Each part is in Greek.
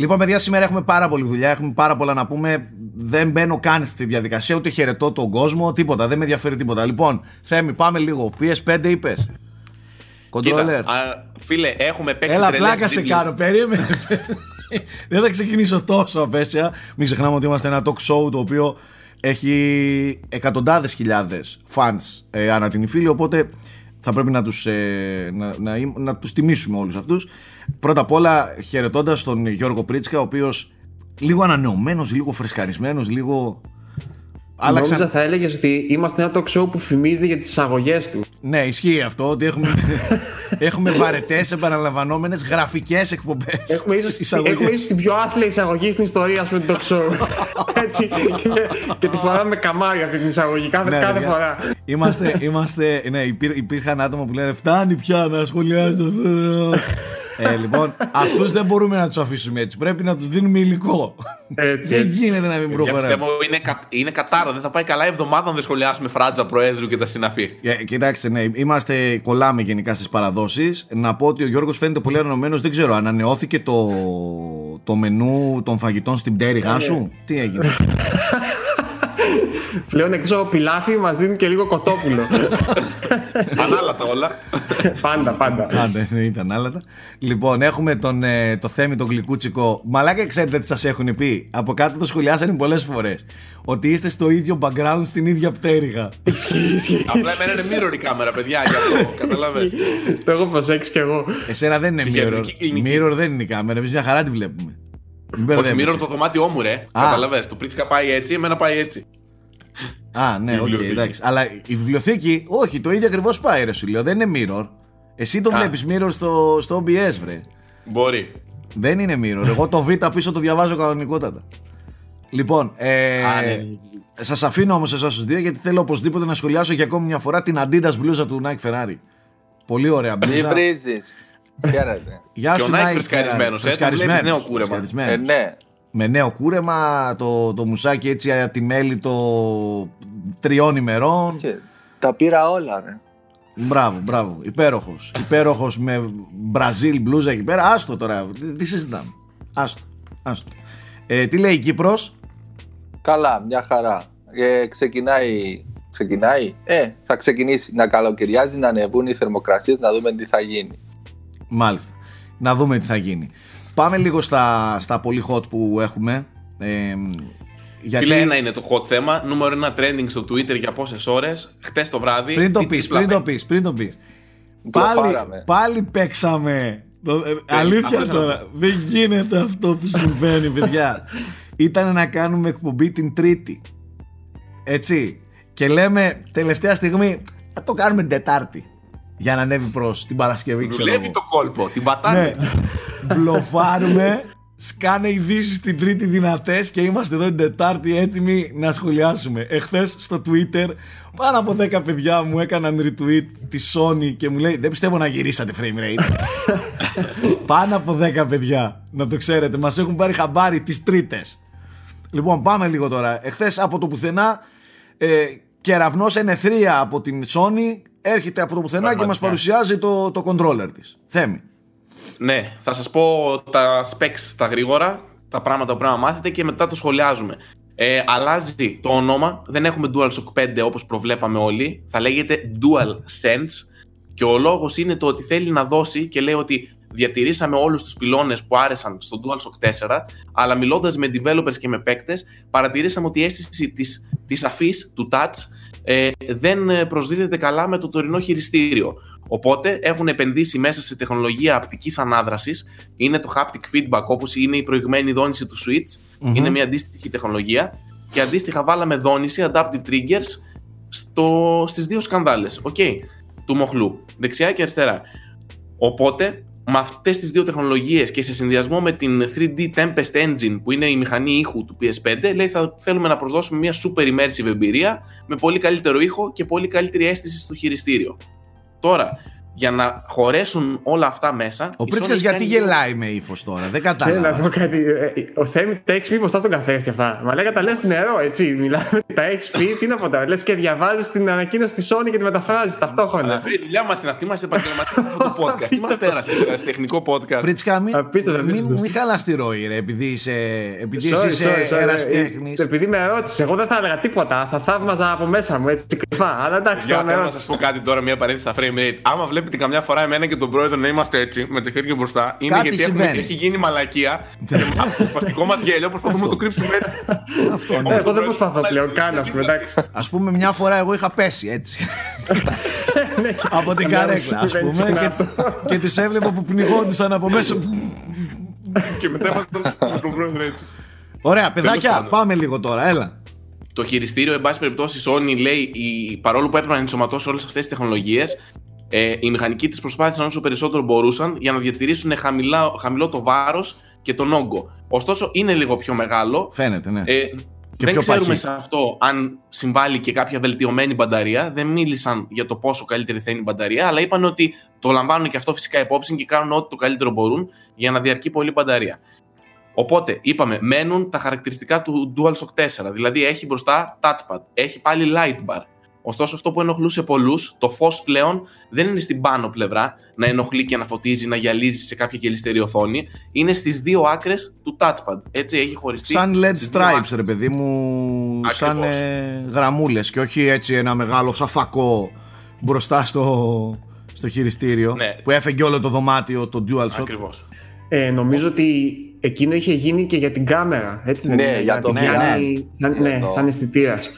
Λοιπόν, παιδιά, σήμερα έχουμε πάρα πολλή δουλειά. Έχουμε πάρα πολλά να πούμε. Δεν μπαίνω καν στη διαδικασία, ούτε χαιρετώ τον κόσμο, τίποτα. Δεν με ενδιαφέρει τίποτα. Λοιπόν, Θέμη, πάμε λίγο. PS5 είπες; Controller. φίλε, έχουμε παίξει Έλα, πλάκα σε κάνω. Περίμενε. Δεν θα ξεκινήσω τόσο απέσια. Μην ξεχνάμε ότι είμαστε ένα talk show το οποίο έχει εκατοντάδες χιλιάδες fans ε, ανά την υφήλη, οπότε θα πρέπει να τους, ε, να, να, να, τους τιμήσουμε όλους αυτούς. Πρώτα απ' όλα χαιρετώντας τον Γιώργο Πρίτσκα, ο οποίος λίγο ανανεωμένος, λίγο φρεσκαρισμένος, λίγο Άλλαξαν... Νόμιζα θα έλεγες ότι είμαστε ένα talk show που φημίζεται για τις εισαγωγέ του. Ναι, ισχύει αυτό ότι έχουμε, έχουμε βαρετές, επαναλαμβανόμενες γραφικές εκπομπές. Έχουμε ίσω την πιο άθλια εισαγωγή στην ιστορία με το talk show. Έτσι. και, και τη φοράμε καμάρι αυτή την εισαγωγή κάθε, ναι, κάθε φορά. Είμαστε, είμαστε, ναι, υπήρχαν άτομα που λένε Φτάνει πια να σχολιάζεις το ε, λοιπόν, αυτούς δεν μπορούμε να τους αφήσουμε έτσι. Πρέπει να τους δίνουμε υλικό. Έτσι, δεν γίνεται να μην προχωράμε. Πιστεύω είναι, κα, είναι κατάρα. Δεν θα πάει καλά η εβδομάδα αν δεν σχολιάσουμε φράτζα Προέδρου και τα συναφή. Yeah, κοιτάξτε, ναι, είμαστε, κολλάμε γενικά στις παραδόσεις. Να πω ότι ο Γιώργος φαίνεται πολύ ανανεωμένος. Δεν ξέρω, ανανεώθηκε το, το μενού των φαγητών στην πτέρυγά σου. Ναι. Τι έγινε; Πλέον εκτός από πιλάφι μας δίνει και λίγο κοτόπουλο. Ανάλατα όλα. πάντα, πάντα. Πάντα, ναι, ήταν ανάλατα. Λοιπόν, έχουμε τον, ε, το θέμη τον γλυκούτσικο. Μαλάκα, ξέρετε τι σας έχουν πει; Από κάτω το σχολιάσανε πολλές φορές. Ότι είστε στο ίδιο background στην ίδια πτέρυγα. Απλά εμένα είναι mirror η κάμερα, παιδιά, γι' αυτό. Κατάλαβε. Το έχω προσέξει κι εγώ. Εσένα δεν είναι mirror. Mirror δεν είναι η κάμερα. Εμείς μια χαρά τη βλέπουμε. Όχι, mirror το δωμάτιό μου, ρε. Καταλαβέ. Το πρίτσικα πάει έτσι, εμένα πάει έτσι. Α, ναι, OK, okay, εντάξει. Αλλά η βιβλιοθήκη, όχι, το ίδιο ακριβώς πάει, ρε σου λέω. Δεν είναι mirror. Εσύ το βλέπεις mirror στο, στο OBS, βρε. Μπορεί. Δεν είναι mirror. Εγώ το Β πίσω το διαβάζω κανονικότατα. Λοιπόν, ε, ναι. σας αφήνω όμως εσάς τους δύο γιατί θέλω οπωσδήποτε να σχολιάσω για ακόμη μια φορά την Adidas μπλούζα του Nike Ferrari. Πολύ ωραία μπλούζα. Μην βρίζεις. Χαίρετε. Γεια σου, Nike. Φρεσκαρισμένος. Ε, νέο κούρεμα. Ε, ναι με νέο κούρεμα, το, το μουσάκι έτσι ατιμέλητο τριών ημερών. Και τα πήρα όλα, ρε. Μπράβο, μπράβο. Υπέροχος. Υπέροχος με Μπραζίλ μπλούζα εκεί πέρα. Άστο τώρα. Τι, τι συζητάμε. Άστο. Άστο. Ε, τι λέει η Κύπρος; Καλά, μια χαρά. Ε, ξεκινάει. Ξεκινάει. Ε, θα ξεκινήσει να καλοκαιριάζει, να ανεβούν οι θερμοκρασίες, να δούμε τι θα γίνει. Μάλιστα. Να δούμε τι θα γίνει. Πάμε λίγο στα, στα πολύ hot που έχουμε. Ε, γιατί... Φίλε, ένα είναι το hot θέμα. Νούμερο ένα trending στο Twitter για πόσες ώρες. Χτες το βράδυ. Πριν το πεις, πριν το πεις, πριν το πεις. Πάλι, πάλι παίξαμε. Ε, αλήθεια τώρα. Δεν γίνεται αυτό που συμβαίνει, παιδιά. Ήταν να κάνουμε εκπομπή την Τρίτη. Έτσι. Και λέμε τελευταία στιγμή, θα το κάνουμε την Τετάρτη για να ανέβει προς την Παρασκευή. Δουλεύει το κόλπο, την πατάνε. Ναι. Μπλοφάρουμε, σκάνε ειδήσεις την Τρίτη δυνατές και είμαστε εδώ την Τετάρτη έτοιμοι να σχολιάσουμε. Εχθές στο Twitter πάνω από 10 παιδιά μου έκαναν retweet τη Sony και μου λέει Δεν πιστεύω να γυρίσατε frame rate. πάνω από 10 παιδιά, να το ξέρετε, μας έχουν πάρει χαμπάρι τις Τρίτες. Λοιπόν, πάμε λίγο τώρα. Εχθές από το πουθενά. Ε, κεραυνός ενεθρία από την Sony έρχεται από το πουθενά και μας παρουσιάζει το, το controller της. Θέμη. Ναι, θα σας πω τα specs στα γρήγορα, τα πράγματα που πρέπει να μάθετε και μετά το σχολιάζουμε. Ε, αλλάζει το όνομα, δεν έχουμε DualShock 5 όπως προβλέπαμε όλοι, θα λέγεται DualSense και ο λόγος είναι το ότι θέλει να δώσει και λέει ότι διατηρήσαμε όλους τους πυλώνες που άρεσαν στο DualShock 4 αλλά μιλώντας με developers και με παίκτες παρατηρήσαμε ότι η αίσθηση της, της αφής του touch ε, δεν ε, προσδίδεται καλά με το τωρινό χειριστήριο. Οπότε έχουν επενδύσει μέσα σε τεχνολογία απτικής ανάδρασης, είναι το haptic feedback όπως είναι η προηγμένη δόνηση του Switch, είναι μια αντίστοιχη τεχνολογία. Και αντίστοιχα βάλαμε δόνηση, adaptive triggers στο, στις δύο σκανδάλες, okay, του μοχλού, δεξιά και αριστερά. Οπότε με αυτές τις δύο τεχνολογίες και σε συνδυασμό με την 3D Tempest Engine που είναι η μηχανή ήχου του PS5 λέει θα θέλουμε να προσδώσουμε μια super immersive εμπειρία με πολύ καλύτερο ήχο και πολύ καλύτερη αίσθηση στο χειριστήριο. Τώρα, για να χωρέσουν όλα αυτά μέσα. Ο η Πρίτσκα Sony γιατί κάνει- γελάει με ύφος τώρα, δεν Θέλω να κατάλαβα. πω κάτι. ε, Ο Θέμη τα έχεις πει μπροστά στον καθρέφτη αυτά. Μα λέγα τα λες νερό, έτσι. Μιλάμε, τα έχεις πει, τι να πω τώρα. Λες και διαβάζεις την ανακοίνωση της Sony και τη μεταφράζεις ταυτόχρονα. Αλλά, Η δουλειά μας είναι αυτή, είμαστε επαγγελματίες σε αυτό το podcast. Τι μα πέρασε σε τεχνικό podcast. Πρίτσκα, μην, Απίστευτο, μην, απίστευτο. μην χαλάς τη ροή, ρε, επειδή είσαι, επειδή Sorry, εσύ είσαι sorry, sorry. ερασιτέχνης. Ε, Επειδή με ρώτησες, εγώ δεν θα έλεγα τίποτα. Θα θαύμαζα από μέσα μου έτσι κρυφά. Αλλά εντάξει, Για τώρα με θέλω να ρώτησες. σας πω κάτι τώρα, μια παρένθεση στα frame rate. Άμα βλέπετε καμιά φορά εμένα και τον πρόεδρο να είμαστε έτσι, με το χέρι μπροστά, είναι Κάτι γιατί έχουμε, συμβαίνει. έχει γίνει μαλακία. και με αυτό το σπαστικό μας γέλιο προσπαθούμε να το κρύψουμε έτσι. Αυτό, Ε, ναι. Εγώ δεν προσπαθώ πλέον καν, ας πούμε, εντάξει. Ας πούμε μια φορά εγώ είχα πέσει έτσι. από την Καμιά καρέκλα, ας συμβαίνει πούμε. συχνά και, και τους έβλεπα που πνιγόντουσαν από μέσα. και μετά είμαστε τον πρόεδρο έτσι. Ωραία, παιδάκια, πάντων. πάμε λίγο τώρα, έλα. Το χειριστήριο, εν πάση περιπτώσει, η Sony λέει, η, παρόλο που έπρεπε να ενσωματώσει όλες αυτές τις τεχνολογίες, ε, οι μηχανικοί της προσπάθησαν όσο περισσότερο μπορούσαν για να διατηρήσουν χαμηλά, χαμηλό το βάρος και τον όγκο. Ωστόσο, είναι λίγο πιο μεγάλο. Φαίνεται, ναι. Ε, δεν πιο ξέρουμε παχύ. σε αυτό αν συμβάλλει και κάποια βελτιωμένη μπαταρία. Δεν μίλησαν για το πόσο καλύτερη θα είναι η μπαταρία, αλλά είπαν ότι το λαμβάνουν και αυτό φυσικά υπόψη και κάνουν ό,τι το καλύτερο μπορούν για να διαρκεί πολύ η μπαταρία. Οπότε, είπαμε, μένουν τα χαρακτηριστικά του DualShock 4. Δηλαδή, έχει μπροστά touchpad, έχει πάλι light bar. Ωστόσο, αυτό που ενοχλούσε πολλούς, το φως πλέον δεν είναι στην πάνω πλευρά να ενοχλεί και να φωτίζει, να γυαλίζει σε κάποια γελιστερή οθόνη. Είναι στις δύο άκρες του touchpad. Έτσι, έχει χωριστεί. Σαν LED στις δύο stripes, άκρες. ρε παιδί μου, σαν Ακριβώς. ε, γραμμούλες και όχι έτσι ένα μεγάλο σαφακό μπροστά στο, στο χειριστήριο Ναι. που έφεγγε όλο το δωμάτιο, το DualShock. Ακριβώς. Ε, νομίζω ότι εκείνο είχε γίνει και για την κάμερα. Έτσι δεν Ναι, είναι, για το την VR. κάνει Σαν, Για ναι, το- σαν αισθητήρας.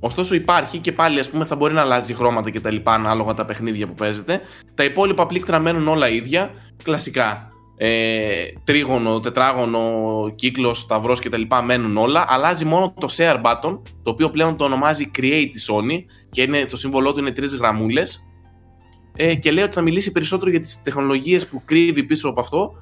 Ωστόσο υπάρχει και πάλι ας πούμε θα μπορεί να αλλάζει χρώματα και τα λοιπά ανάλογα τα παιχνίδια που παίζετε. Τα υπόλοιπα πλήκτρα μένουν όλα ίδια, κλασικά. Ε, τρίγωνο, τετράγωνο, κύκλος, σταυρός και τα λοιπά μένουν όλα. Αλλάζει μόνο το share button, το οποίο πλέον το ονομάζει Create η Sony και είναι, το σύμβολό του είναι τρεις γραμμούλες. Ε, και λέει ότι θα μιλήσει περισσότερο για τις τεχνολογίες που κρύβει πίσω από αυτό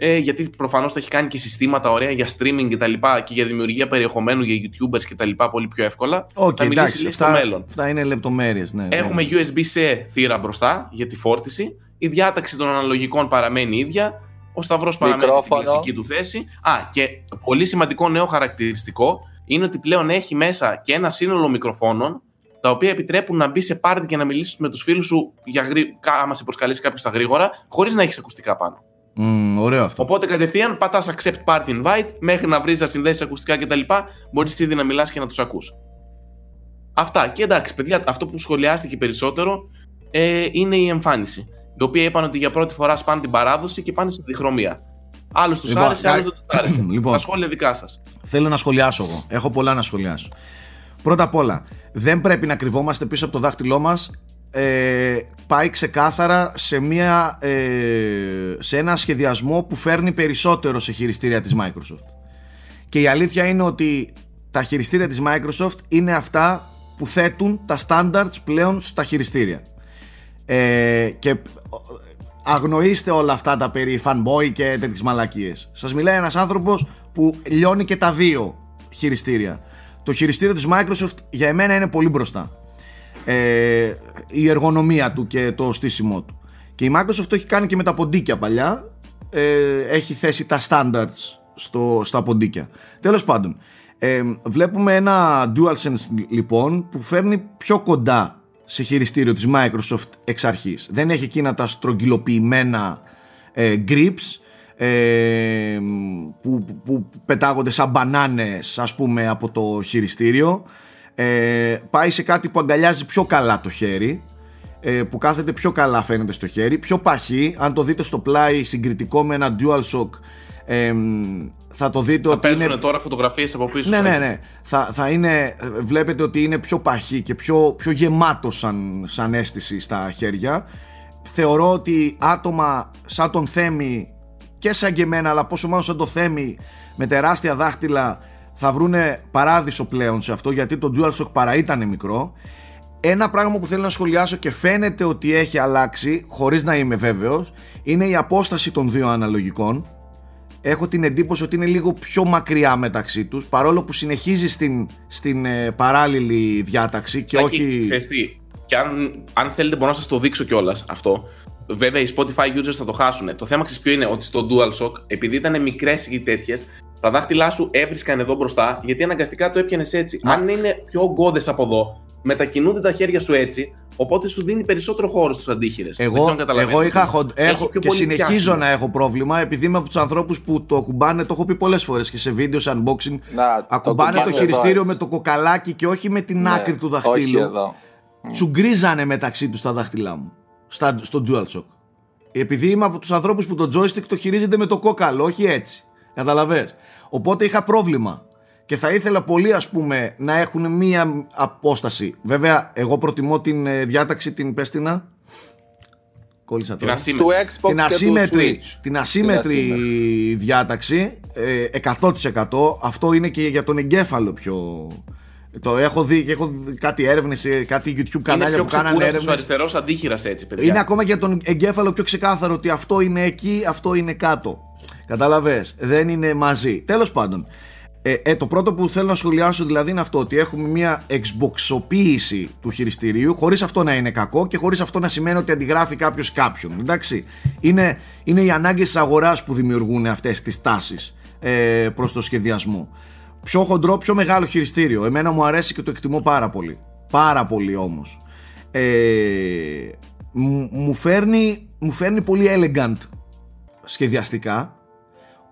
ε, γιατί προφανώς θα έχει κάνει και συστήματα ωραία για streaming και τα λοιπά και για δημιουργία περιεχομένου για youtubers και τα λοιπά πολύ πιο εύκολα. Οκ, θα μιλήσει εντάξει, λίγο στο αυτά, μέλλον. αυτά είναι λεπτομέρειες. Ναι, Έχουμε ναι. USB-C θύρα μπροστά για τη φόρτιση. Η διάταξη των αναλογικών παραμένει ίδια. Ο σταυρός παραμένει στην Μικρόφωνο. κλασική του θέση. Α, και πολύ σημαντικό νέο χαρακτηριστικό είναι ότι πλέον έχει μέσα και ένα σύνολο μικροφώνων τα οποία επιτρέπουν να μπει σε πάρτι και να μιλήσεις με τους φίλους σου για γρή... άμα σε προσκαλέσει κάποιος στα γρήγορα, χωρίς να έχεις ακουστικά πάνω. Μμ, ωραίο αυτό. Οπότε κατευθείαν πατάς accept party invite μέχρι να βρεις να συνδέσει ακουστικά κτλ. Μπορείς ήδη να μιλάς και να τους ακούς. Αυτά. Και εντάξει, παιδιά, αυτό που σχολιάστηκε περισσότερο ε, είναι η εμφάνιση. Η οποία είπαν ότι για πρώτη φορά σπάνε την παράδοση και πάνε σε διχρωμία. Άλλους τους Λοιπόν, άρεσε, κα- άλλους δεν τους άρεσε. Λοιπόν. Τα σχόλια δικά σας. Θέλω να σχολιάσω εγώ. Έχω πολλά να σχολιάσω. Πρώτα απ' όλα, δεν πρέπει να κρυβόμαστε πίσω από το δάχτυλό μας. Ε, πάει ξεκάθαρα σε, μια, ε, σε ένα σχεδιασμό που φέρνει περισσότερο σε χειριστήρια της Microsoft. Και η αλήθεια είναι ότι τα χειριστήρια της Microsoft είναι αυτά που θέτουν τα standards πλέον στα χειριστήρια. Ε, και αγνοήστε όλα αυτά τα περί fanboy και τέτοιες μαλακίες. Σας μιλάει ένας άνθρωπος που λιώνει και τα δύο χειριστήρια. Το χειριστήριο της Microsoft για εμένα είναι πολύ μπροστά. Ε, η εργονομία του και το στήσιμό του. Και η Microsoft το έχει κάνει και με τα ποντίκια παλιά. Ε, έχει θέσει τα standards στο, στα ποντίκια. Τέλος πάντων, ε, βλέπουμε ένα DualSense λοιπόν που φέρνει πιο κοντά σε χειριστήριο της Microsoft εξ αρχής. Δεν έχει εκείνα τα στρογγυλοποιημένα ε, grips ε, που, που, που πετάγονται σαν μπανάνες ας πούμε από το χειριστήριο. Ε, πάει σε κάτι που αγκαλιάζει πιο καλά το χέρι ε, που κάθεται πιο καλά φαίνεται στο χέρι πιο παχύ, αν το δείτε στο πλάι συγκριτικό με ένα DualShock ε, θα το δείτε Θα ότι είναι παίζουν τώρα φωτογραφίες από πίσω. ναι, σας. ναι, ναι. Θα, θα είναι, βλέπετε ότι είναι πιο παχύ και πιο, πιο γεμάτο σαν, σαν αίσθηση στα χέρια. Θεωρώ ότι άτομα σαν τον Θέμη και σαν και εμένα, αλλά πόσο μάλλον σαν το Θέμη με τεράστια δάχτυλα θα βρούνε παράδεισο πλέον σε αυτό γιατί το DualShock παρά ήταν μικρό. Ένα πράγμα που θέλω να σχολιάσω και φαίνεται ότι έχει αλλάξει, χωρίς να είμαι βέβαιος, είναι η απόσταση των δύο αναλογικών έχω την εντύπωση ότι είναι λίγο πιο μακριά μεταξύ τους παρόλο που συνεχίζει στην, στην ε, παράλληλη διάταξη και Σάκη, όχι ξέρεις τι, Και αν, αν θέλετε, μπορώ να σας το δείξω κιόλας αυτό. Βέβαια, οι Spotify users θα το χάσουν. Το θέμα ξέρεις ποιο είναι, ότι στο DualShock, επειδή ήταν μικρές ή τέτοιες, τα δάχτυλά σου έβρισκαν εδώ μπροστά, γιατί αναγκαστικά το έπιανες έτσι. Αν είναι πιο ογκώδες από εδώ, μετακινούνται τα χέρια σου έτσι, οπότε σου δίνει περισσότερο χώρο στους αντίχειρες. Εγώ, εγώ είχα, χον- έχω και συνεχίζω πιάσιμο. να έχω πρόβλημα επειδή είμαι από τους ανθρώπους που το ακουμπάνε, το έχω πει πολλές φορές και σε βίντεος, σε unboxing. Να, το ακουμπάνε το, κουμπάνε χειριστήριο εδώ, με έτσι. το κοκαλάκι και όχι με την Ναι, άκρη του Όχι δαχτύλου. εδώ. Τσουγκρίζανε μεταξύ τους τα δάχτυλά μου. Στα, στο DualShock. Επειδή είμαι από τους ανθρώπους που το joystick το χειρίζεται με το κόκαλο, όχι έτσι. Καταλαβες. Οπότε είχα πρόβλημα. Και θα ήθελα πολύ ας πούμε να έχουν μία απόσταση. Βέβαια, εγώ προτιμώ την ε, διάταξη την πέστηνα. Κόλλησα Την τώρα. ασύμετρη. Του Xbox την και ασύμετρη, του Switch. την ασύμετρη διάταξη ε, 100% αυτό είναι και για τον εγκέφαλο πιο το έχω δει και έχω δει κάτι έρευνες ε, κάτι YouTube Είναι κανάλια πιο που κάνανε ξεκούραστος ο έρευνες αριστερός αντίχειρας έτσι, παιδιά. είναι ακόμα για τον εγκέφαλο πιο ξεκάθαρο ότι αυτό είναι εκεί, αυτό είναι κάτω. Καταλαβες, δεν είναι μαζί. Τέλος πάντων, ε, ε, το πρώτο που θέλω να σχολιάσω δηλαδή είναι αυτό ότι έχουμε μια εξμποξοποίηση του χειριστηρίου χωρίς αυτό να είναι κακό και χωρίς αυτό να σημαίνει ότι αντιγράφει κάποιος κάποιον. Εντάξει, είναι, είναι οι ανάγκες της αγοράς που δημιουργούν αυτές τις τάσεις ε, προς το σχεδιασμό. Πιο χοντρό, πιο μεγάλο χειριστήριο. Εμένα μου αρέσει και το εκτιμώ πάρα πολύ. Πάρα πολύ όμως. Ε, μου, μου φέρνει, μου φέρνει πολύ elegant σχεδιαστικά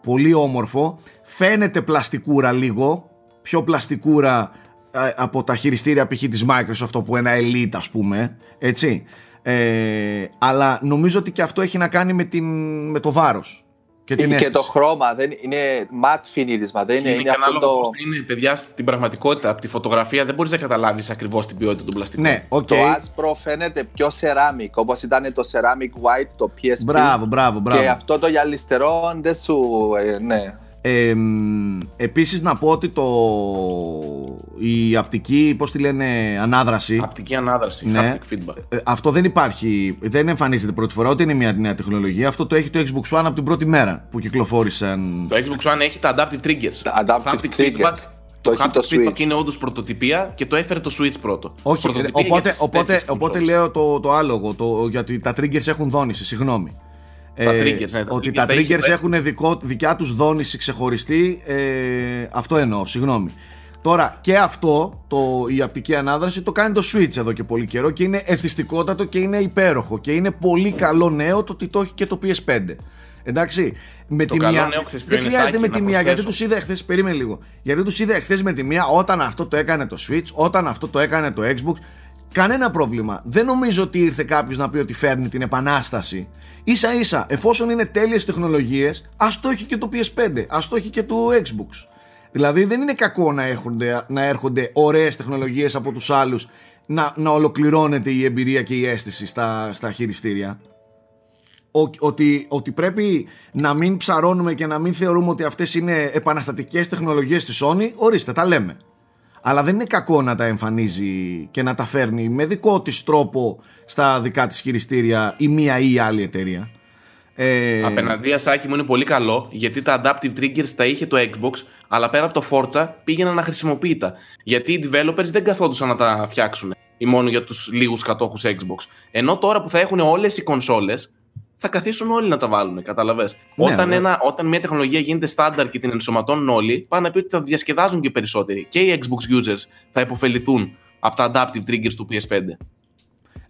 πολύ όμορφο φαίνεται πλαστικούρα λίγο πιο πλαστικούρα ε, από τα χειριστήρια π.χ. της Microsoft που ένα Elite ας πούμε έτσι ε, αλλά νομίζω ότι και αυτό έχει να κάνει με, την, με το βάρος και την Και αίσθηση. το χρώμα δεν είναι ματ φινίρισμα. Δεν είναι, είναι είναι και αυτό ανάλογα το. πώς είναι, παιδιά, στην πραγματικότητα. Από τη φωτογραφία δεν μπορείς να καταλάβεις ακριβώς την ποιότητα του πλαστικού. ναι, οκ. Το άσπρο φαίνεται πιο ceramic, όπως ήταν το ceramic white, το PSP. Μπράβο, μπράβο, μπράβο. Και αυτό το γυαλιστερό δεν σου. ε, ναι. Ε, μ, επίσης να πω ότι το η απτική, πώς τη λένε, ανάδραση Απτική ανάδραση, Ναι. haptic feedback. ε, αυτό δεν υπάρχει, δεν εμφανίζεται πρώτη φορά, ούτε είναι μια νέα τεχνολογία. Αυτό το έχει το Xbox One από την πρώτη μέρα που κυκλοφόρησαν. Το Xbox One έχει τα adaptive triggers. Τα adaptive haptic triggers. feedback. Το Το έχει haptic το feedback Switch. είναι όντως πρωτοτυπία και το έφερε το Switch πρώτο. Όχι, Πρωτοτυπία για οπότε, τις οπότε, τέτοιες οπότε consoles. λέω το, το άλογο, το, γιατί τα triggers έχουν δόνηση, συγγνώμη. Τα triggers, ναι, τα ότι triggers τα τα έχει triggers πέ- έχουν δικό, δικιά τους δόνηση ξεχωριστή, ε, αυτό εννοώ, συγγνώμη. Τώρα και αυτό, το, η απτική ανάδραση, το κάνει το Switch εδώ και πολύ καιρό και είναι εθιστικότατο και είναι υπέροχο και είναι πολύ καλό νέο το ότι το έχει και το PS5. Εντάξει, με Το τη καλό μία. νέο, ξέρεις ποιο δεν είναι, χρειάζεται Σάκη, με τη να μία, γιατί προσθέσω. τους είδα χθες. Περίμενε λίγο. Γιατί τους είδα χθες με τη μία όταν αυτό το έκανε το Switch, όταν αυτό το έκανε το Xbox. Κανένα πρόβλημα. Δεν νομίζω ότι ήρθε κάποιος να πει ότι φέρνει την επανάσταση. σα ίσα, εφόσον είναι τέλειες τεχνολογίες, ας το έχει και το PS5, ας το έχει και το Xbox. Δηλαδή δεν είναι κακό να έρχονται, να έρχονται ωραίες τεχνολογίες από τους άλλους να, να ολοκληρώνεται η εμπειρία και η αίσθηση στα, στα χειριστήρια. Ο- ότι, ότι πρέπει να μην ψαρώνουμε και να μην θεωρούμε ότι αυτές είναι επαναστατικές τεχνολογίες της Sony, ορίστε, τα λέμε. Αλλά δεν είναι κακό να τα εμφανίζει και να τα φέρνει με δικό της τρόπο στα δικά της χειριστήρια η μία ή η άλλη εταιρεία. Ε, Απέναντία, Σάκη μου είναι πολύ καλό γιατί τα adaptive triggers τα είχε το Xbox, αλλά πέρα από το Forza πήγαιναν αχρησιμοποιητά. Γιατί οι developers δεν καθόντουσαν να τα φτιάξουν ή μόνο για τους λίγους κατόχους Xbox. Ενώ τώρα που θα έχουν όλες οι κονσόλες, θα καθίσουν όλοι να τα βάλουν. Καταλαβες. Ναι, όταν, ναι. ένα, όταν μια τεχνολογία γίνεται στάνταρ και την ενσωματώνουν όλοι, πάνε να πει ότι θα διασκεδάζουν και περισσότεροι. Και οι Xbox users θα υποφεληθούν από τα adaptive triggers του PS5.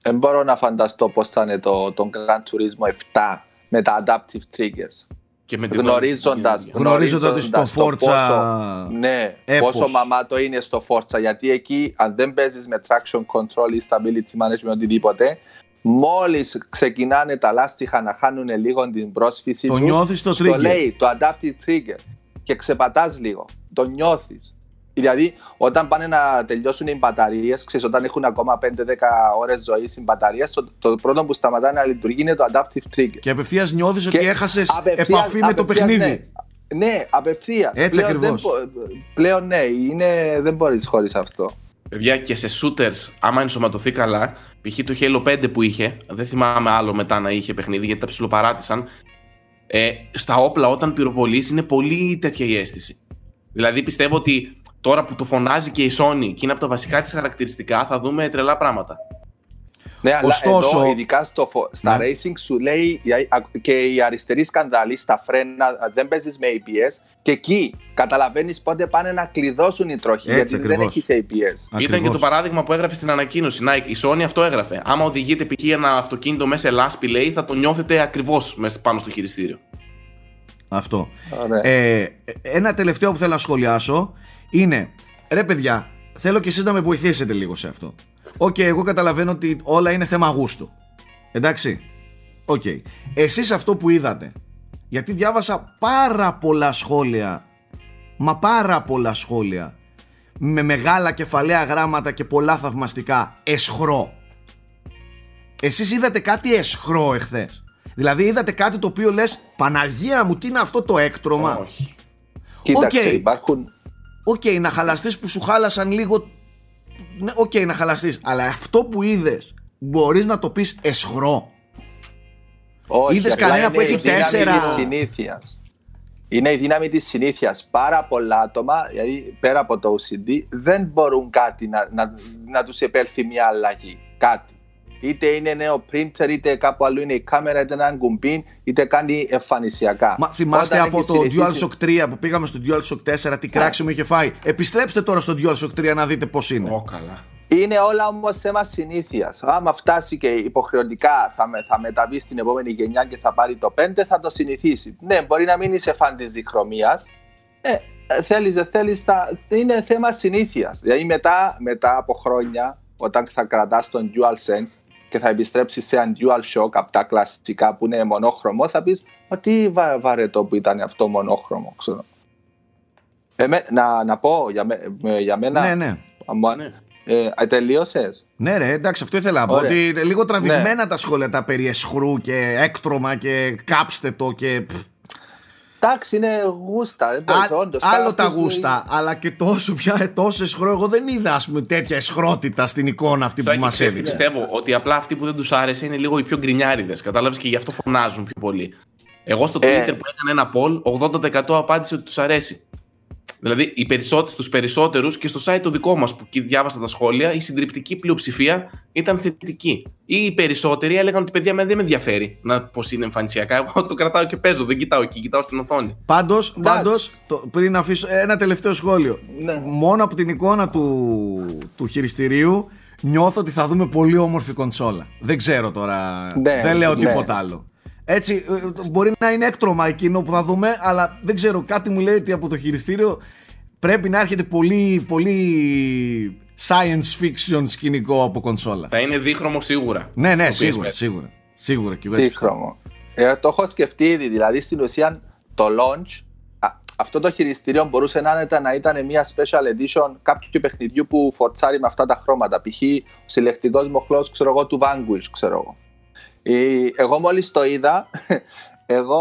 Δεν μπορώ να φανταστώ πώς θα είναι το, το Gran Turismo 7 με τα adaptive triggers. Και με τη Γνωρίζοντα δόνηση. Γνωρίζοντας ότι στο Forza ναι, έπος. πόσο μαμάτο είναι στο Forza. Γιατί εκεί, αν δεν παίζεις με traction control ή stability management οτιδήποτε, μόλις ξεκινάνε τα λάστιχα να χάνουν λίγο την πρόσφυση Το τους, νιώθεις το στο trigger; λέει το adaptive trigger και ξεπατάς λίγο. Το νιώθεις. Δηλαδή, όταν πάνε να τελειώσουν οι μπαταρίες, ξέρεις, όταν έχουν ακόμα 5-10 ώρες ζωής οι μπαταρίες, το, το πρώτο που σταματάει να λειτουργεί είναι το adaptive trigger. Και απευθείας νιώθεις ότι Και έχασες απευθείας- επαφή με το απευθείας, παιχνίδι. Ναι, ναι απευθείας. Έτσι πλέον, ακριβώς. δεν μπο- πλέον ναι, είναι, δεν μπορείς χωρίς αυτό. Παιδιά, και σε shooters, άμα ενσωματωθεί καλά, π.χ. το Halo 5 που είχε, δεν θυμάμαι άλλο μετά να είχε παιχνίδι γιατί τα ψιλοπαράτησαν. Ε, στα όπλα, όταν πυροβολείς είναι πολύ τέτοια η αίσθηση. Δηλαδή πιστεύω ότι τώρα που το φωνάζει και η Sony και είναι από τα βασικά της χαρακτηριστικά, θα δούμε τρελά πράγματα. Ναι, αλλά Ωστόσο- εδώ, ειδικά στο, φο- στα Ναι. racing σου λέει η- και η αριστερή σκανδαλή στα φρένα δεν παίζεις με ABS και εκεί καταλαβαίνεις πότε πάνε να κλειδώσουν οι τροχοί Έτσι, γιατί δεν ακριβώς. έχεις ABS. Ήταν και Ακριβώς. το παράδειγμα που έγραφε στην ανακοίνωση. Να, η Sony αυτό έγραφε. Άμα οδηγείτε π.χ. ένα αυτοκίνητο μέσα σε λάσπη, λέει, θα το νιώθετε ακριβώς πάνω στο χειριστήριο. Αυτό. Ωραία. Ε, ένα τελευταίο που θέλω να σχολιάσω είναι, ρε παιδιά, θέλω και εσείς να με βοηθήσετε λίγο σε αυτό. Οκ, εγώ καταλαβαίνω ότι όλα είναι θέμα γούστου. Εντάξει. Οκ. Εσείς αυτό που είδατε, γιατί διάβασα πάρα πολλά σχόλια, μα πάρα πολλά σχόλια, με μεγάλα κεφαλαία γράμματα και πολλά θαυμαστικά, αισχρό. Εσείς είδατε κάτι αισχρό εχθές; Δηλαδή είδατε κάτι το οποίο λες Παναγία μου τι είναι αυτό το έκτρωμα Όχι. Κοίταξε, οκ. υπάρχουν. Οκ να χαλαστείς που σου χάλασαν λίγο Ναι οκ να χαλαστείς Αλλά αυτό που είδες Μπορείς να το πεις αισχρό Όχι, Είδες απλά κανένα που είναι έχει η δύναμη τέσσερα- της συνήθειας. Είναι η δύναμη της συνήθειας. Πάρα πολλά άτομα, δηλαδή πέρα από το OCD, δεν μπορούν κάτι να, να, να τους επέλθει μια αλλαγή. Κάτι. Είτε είναι νέο printer, είτε κάπου αλλού είναι η κάμερα, είτε ένα κουμπί, είτε κάνει εμφανισιακά. Μα θυμάστε Όταν από έχεις το συνηθίσει- DualShock 3 που πήγαμε στο DualShock 4 τι κράξιμο είχε φάει Επιστρέψτε τώρα στο DualShock 3 να δείτε πως είναι Ω, καλά. Είναι όλα όμως θέμα συνήθειας. Άμα φτάσει και υποχρεωτικά θα, με, θα μεταβεί στην επόμενη γενιά και θα πάρει το 5, θα το συνηθίσει. Ναι, μπορεί να μην είσαι φαν της διχρωμίας. Ε, θέλεις, δεν θέλεις, θα... είναι θέμα συνήθειας. Δηλαδή μετά, μετά από χρόνια, όταν θα κρατάς τον DualSense και θα επιστρέψεις σε ένα DualShock από τα κλασικά που είναι μονόχρωμο, θα πεις Μα τι βα, βαρετό που ήταν αυτό μονόχρωμο, ξέρω. Εμέ, να, να πω για, με, με- για μένα; Ναι ναι Αμα- Ναι. ε, τελείωσες; Ναι, ρε, εντάξει, αυτό ήθελα να πω. Ωραία. Ότι είναι λίγο τραβηγμένα Ναι. τα σχόλια τα περί εσχρού και έκτρωμα και κάψτε το και. πφ, Εντάξει, είναι γούστα. Δεν Α, μπορείς, όντως, άλλο τα κάποιος- γούστα, αλλά και τόσο πια ε, τόσο εσχρό. Εγώ δεν είδα, ας πούμε, τέτοια εσχρότητα στην εικόνα αυτή που Σάκη, μας ξέρεις τι έδειξε. πιστεύω ότι απλά αυτοί που δεν τους άρεσε είναι λίγο οι πιο γκρινιάριδες. Κατάλαβες και γι' αυτό φωνάζουν πιο πολύ. Εγώ στο Twitter Ε. που έκανε ένα poll, 80% απάντησε ότι τους αρέσει. Δηλαδή, οι περισσότεροι, στους περισσότερους και στο site το δικό μας που εκεί διάβασα τα σχόλια, η συντριπτική πλειοψηφία ήταν θετική. Ή οι περισσότεροι έλεγαν ότι παιδιά με δεν με ενδιαφέρει να πώς είναι εμφανισιακά. Εγώ το κρατάω και παίζω, δεν κοιτάω εκεί, κοιτάω στην οθόνη. Πάντως, πάντως, το, πριν αφήσω ένα τελευταίο σχόλιο. Ναι. Μόνο από την εικόνα του, του χειριστηρίου νιώθω ότι θα δούμε πολύ όμορφη κονσόλα. Δεν ξέρω τώρα. Ναι, δεν λέω ναι. τίποτα άλλο. Έτσι, ε, ε, μπορεί να είναι έκτρωμα εκείνο που θα δούμε, αλλά δεν ξέρω. Κάτι μου λέει ότι από το χειριστήριο πρέπει να έρχεται πολύ, πολύ science fiction σκηνικό από κονσόλα. Θα είναι δίχρωμο σίγουρα. Ναι, ναι, Το σίγουρα, PS5. σίγουρα. Σίγουρα και εγώ έτσι πιστεύω. Δίχρωμο. Ε, το έχω σκεφτεί ήδη. Δηλαδή στην ουσία το launch, α, αυτό το χειριστήριο μπορούσε να ήταν, να ήταν μια special edition κάποιου παιχνιδιού που φορτσάρει με αυτά τα χρώματα. Π.χ. ο συλλεκτικός μοχλός, ξέρω εγώ, του Vanquish, ξέρω εγώ. Ε, εγώ μόλις το είδα, εγώ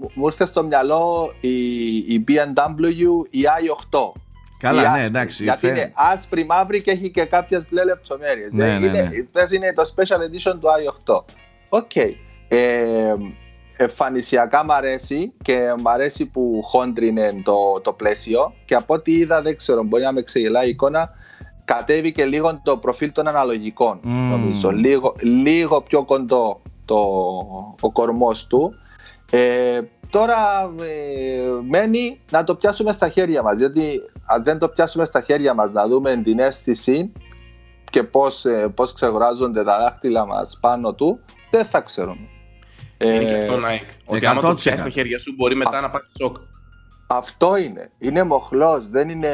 μου- μου ήρθε στο μυαλό η, η BMW η i8. Καλά, Η ναι, άσπρη. εντάξει. Γιατί θε- είναι άσπρη, μαύρη και έχει και κάποιες μπλε λεπτομέρειες. Ναι, ναι, είναι, ναι. πες είναι το special edition του i8. Οκ. Ε, εμφανισιακά μ' αρέσει και μ' αρέσει που χόντρινε το, το πλαίσιο και από ό,τι είδα δεν ξέρω, μπορεί να με ξεγελάει η εικόνα κατέβηκε λίγο το προφίλ των αναλογικών Μμμ. νομίζω, λίγο, λίγο πιο κοντό το, ο κορμός του ε, τώρα ε, μένει να το πιάσουμε στα χέρια μας γιατί αν δεν το πιάσουμε στα χέρια μας να δούμε την αίσθηση και πώς, ε, πώς ξεγοράζονται τα δάχτυλα μας πάνω του δεν θα ξέρουμε. Είναι και Ε, αυτό, Nike. Ότι άμα το 100%. πιάσεις στα χέρια σου, μπορεί μετά Αυτό. να πάθει σοκ. Αυτό είναι. Είναι μοχλός, δεν είναι,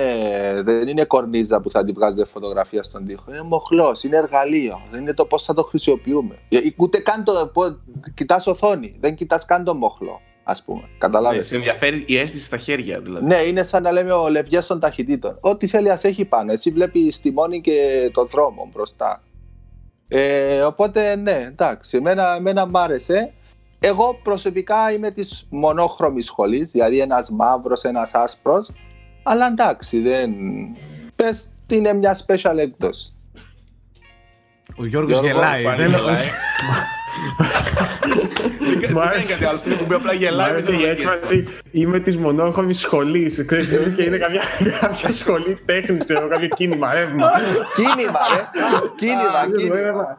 δεν είναι κορνίζα που θα την βγάζει φωτογραφία στον τοίχο. Είναι μοχλός, είναι εργαλείο. Δεν είναι το πώς θα το χρησιμοποιούμε. Ε, Ούτε καν το πώς- κοιτάς οθόνη, δεν κοιτάς καν τον μοχλό, ας πούμε. Ναι, Καταλάβες. σε ενδιαφέρει η αίσθηση στα χέρια, δηλαδή. Ναι, είναι σαν να λέμε ο λευγές των ταχυτήτων. Ό,τι θέλει ας έχει πάνω. Έτσι βλέπει τη μόνη και το δρόμο μπροστά. Ε, οπότε ναι, εντάξει, εμένα, εμένα μ' άρεσε. Εγώ προσωπικά είμαι της μονόχρωμης σχολής, δηλαδή ένας μαύρος, ένας άσπρος. Αλλά εντάξει, δεν... Πες είναι μια special έκδοση. Ο Γιώργος Γιώργο, γελάει. Πάλι δεν- γελάει. Δεν κάνει κάτι άλλο. Στην εκπομπή απλά Μ' γελάει. με άρεσε την η λογική. έκφραση είμαι της μονόχρωμης σχολής. Ξέρεις, λες και είναι κάποια, κάποια σχολή τέχνης, ξέρω, κάποιο κίνημα, ρεύμα. Κίνημα, ρε. Κίνημα, κίνημα.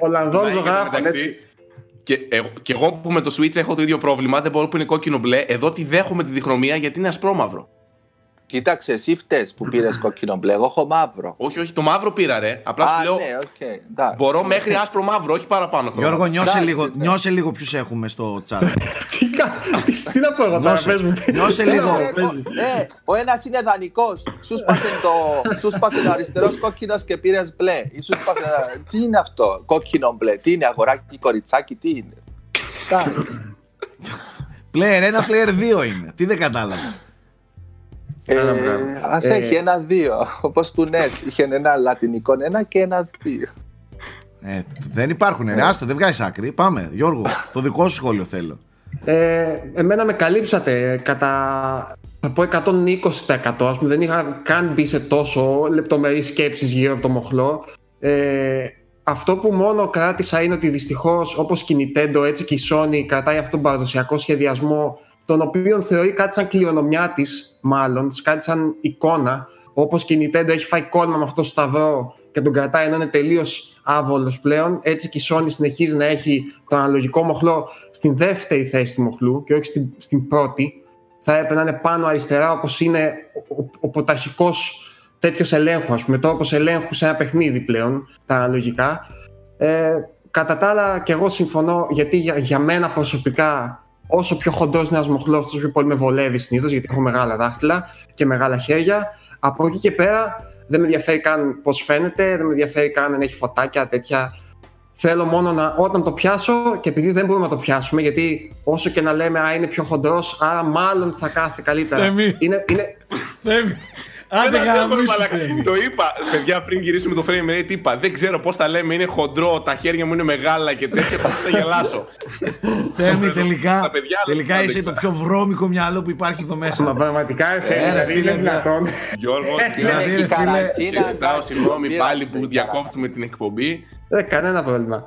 Ο Ολλανδόν Μιλάει ζωγράφων, μεταξύ. έτσι. Και, ε, και εγώ που με το Switch έχω το ίδιο πρόβλημα, δεν μπορώ που είναι κόκκινο μπλε. Εδώ τη δέχομαι τη διχρωμία γιατί είναι ασπρόμαυρο. Κοίταξε, εσύ φταίς που πήρες κόκκινο μπλε. Εγώ έχω μαύρο. Όχι, όχι, το μαύρο πήρα ρε. Απλά Α, σου λέω. ναι, οκ. εντάξει. Μπορώ μέχρι άσπρο μαύρο, όχι παραπάνω χρόνο. Γιώργο, νιώσε Εντάξει, λίγο, ναι. νιώσε λίγο ποιους έχουμε στο chat. Τι κα- τι- Τι να πω εγώ τώρα, Νιώσε, πες μου. νιώσε Ε, λίγο. ε, ο- ε, ο ένας είναι δανεικός. Σου σπάσε το, σου σπάσε το αριστερός κόκκινος και πήρες μπλε. Ή σου σπάσε ένα- Τι είναι αυτό, κόκκινο μπλε; Τι είναι, αγοράκι, κοριτσάκι, τι είναι; Εντάξει. Player 1, player 2 είναι. Τι δεν κατάλαβα. Ε, Ένα πράγμα. ας Ε, έχει ένα-δύο. Όπως του Νες. Είχε ένα λατινικό ένα και ένα-δύο. Ε, δεν υπάρχουν, ρε. Άστο, δεν βγάζει άκρη. Πάμε, Γιώργο. Το δικό σου σχόλιο θέλω. Ε, εμένα με καλύψατε κατά θα πω 120% ας πούμε δεν είχα καν μπει σε τόσο λεπτομερείς σκέψεις γύρω από το μοχλό ε, αυτό που μόνο κράτησα είναι ότι δυστυχώς όπως και η Nintendo έτσι και η Sony κρατάει αυτόν τον παραδοσιακό σχεδιασμό τον οποίο θεωρεί κάτι σαν κληρονομιά της μάλλον, κάτι σαν εικόνα όπως και η Nintendo έχει φάει κόλμα με αυτό το σταυρό και τον κρατάει ενώ είναι τελείως άβολος πλέον έτσι και η Sony συνεχίζει να έχει το αναλογικό μοχλό στην δεύτερη θέση του μοχλού και όχι στην, στην πρώτη. Θα έπρεπε να είναι πάνω αριστερά όπως είναι ο, ο, ο πρωταρχικός τέτοιος ελέγχου ας πούμε τρόπος ελέγχου σε ένα παιχνίδι πλέον τα αναλογικά. Ε, κατά τα άλλα και εγώ συμφωνώ γιατί για, για μένα προσωπικά όσο πιο χοντρός είναι ένας μοχλός τόσο πιο πολύ με βολεύει συνήθως γιατί έχω μεγάλα δάχτυλα και μεγάλα χέρια από εκεί και πέρα δεν με ενδιαφέρει καν πώς φαίνεται δεν με ενδιαφέρει καν αν έχει φωτάκια τέτοια Θέλω μόνο να όταν το πιάσω και επειδή δεν μπορούμε να το πιάσουμε γιατί όσο και να λέμε α, είναι πιο χοντρός άρα μάλλον θα κάθεται καλύτερα. Θέμη. Είναι, είναι, Θέμη. Άντε Δεν ξέρω, γαμίσου, μαλάκα. Θέμη. Το είπα, παιδιά, πριν γυρίσουμε το frame rate, είπα. Δεν ξέρω πώς τα λέμε, είναι χοντρό, τα χέρια μου είναι μεγάλα και τέτοια. Πώ θα γελάσω. Θέμη, τελικά, Τα παιδιά τελικά δεν είσαι το άντεξα. πιο βρώμικο μυαλό που υπάρχει εδώ μα μέσα. πραγματικά ρε φίλε, Ε, ρε, δηλαδή φίλε, είναι δυνατόν. Γιώργο, Δηλαδή, Είναι ρε, και η φίλε, καραντίνα, και ζητάω εντάξει, συγγνώμη πήραξε πάλι η που καραντίνα. διακόπτουμε την εκπομπή. Ε, κανένα πρόβλημα.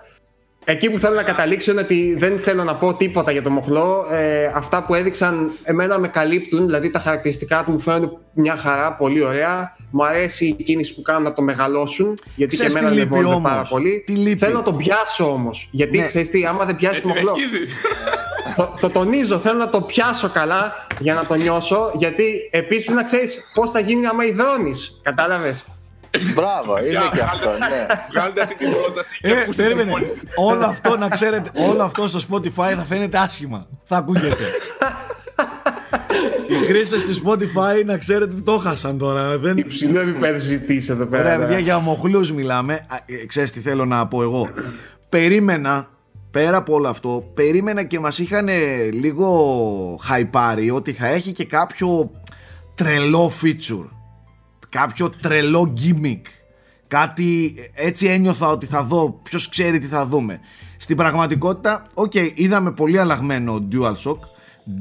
Εκεί που θέλω να καταλήξω είναι ότι δεν θέλω να πω τίποτα για το μοχλό. Ε, αυτά που έδειξαν εμένα με καλύπτουν, δηλαδή τα χαρακτηριστικά του μου φαίνονται μια χαρά, πολύ ωραία. Μου αρέσει η κίνηση που κάνουν να το μεγαλώσουν, γιατί Ξέρεις και τι εμένα με λείπει βόλευε όμως; πάρα πολύ. Τι λείπει; Θέλω να το πιάσω όμως. Γιατί Ναι. ξέρεις τι, άμα δεν πιάσει Ε, το μοχλό. συνεχίζεις. το, το τονίζω, θέλω να το πιάσω καλά για να το νιώσω, γιατί επίσης να ξέρεις πώς θα γίνει άμα υδρώνεις. Κατάλαβες; Μπράβο, είναι και αυτό, ναι. Βγάλτε αυτή την πρόταση και Ε, ακούστε την περίμενε. υπόλοιπη. Όλο αυτό να ξέρετε, όλο αυτό στο Spotify θα φαίνεται άσχημα. Θα ακούγεται. Οι χρήστες του Spotify να ξέρετε τι το χάσαν τώρα. Δεν... Υψηλό επίπεδο συζητήσεις εδώ πέρα. Ωραία, παιδιά, για μοχλούς μιλάμε. Α, ε, Ξέρεις τι θέλω να πω εγώ. Περίμενα, πέρα από όλο αυτό, περίμενα και μας είχαν λίγο χαϊπάρει ότι θα έχει και κάποιο τρελό feature. Κάποιο τρελό gimmick. Κάτι έτσι ένιωθα ότι θα δω, ποιος ξέρει τι θα δούμε. Στην πραγματικότητα, οκ, είδαμε πολύ αλλαγμένο DualShock,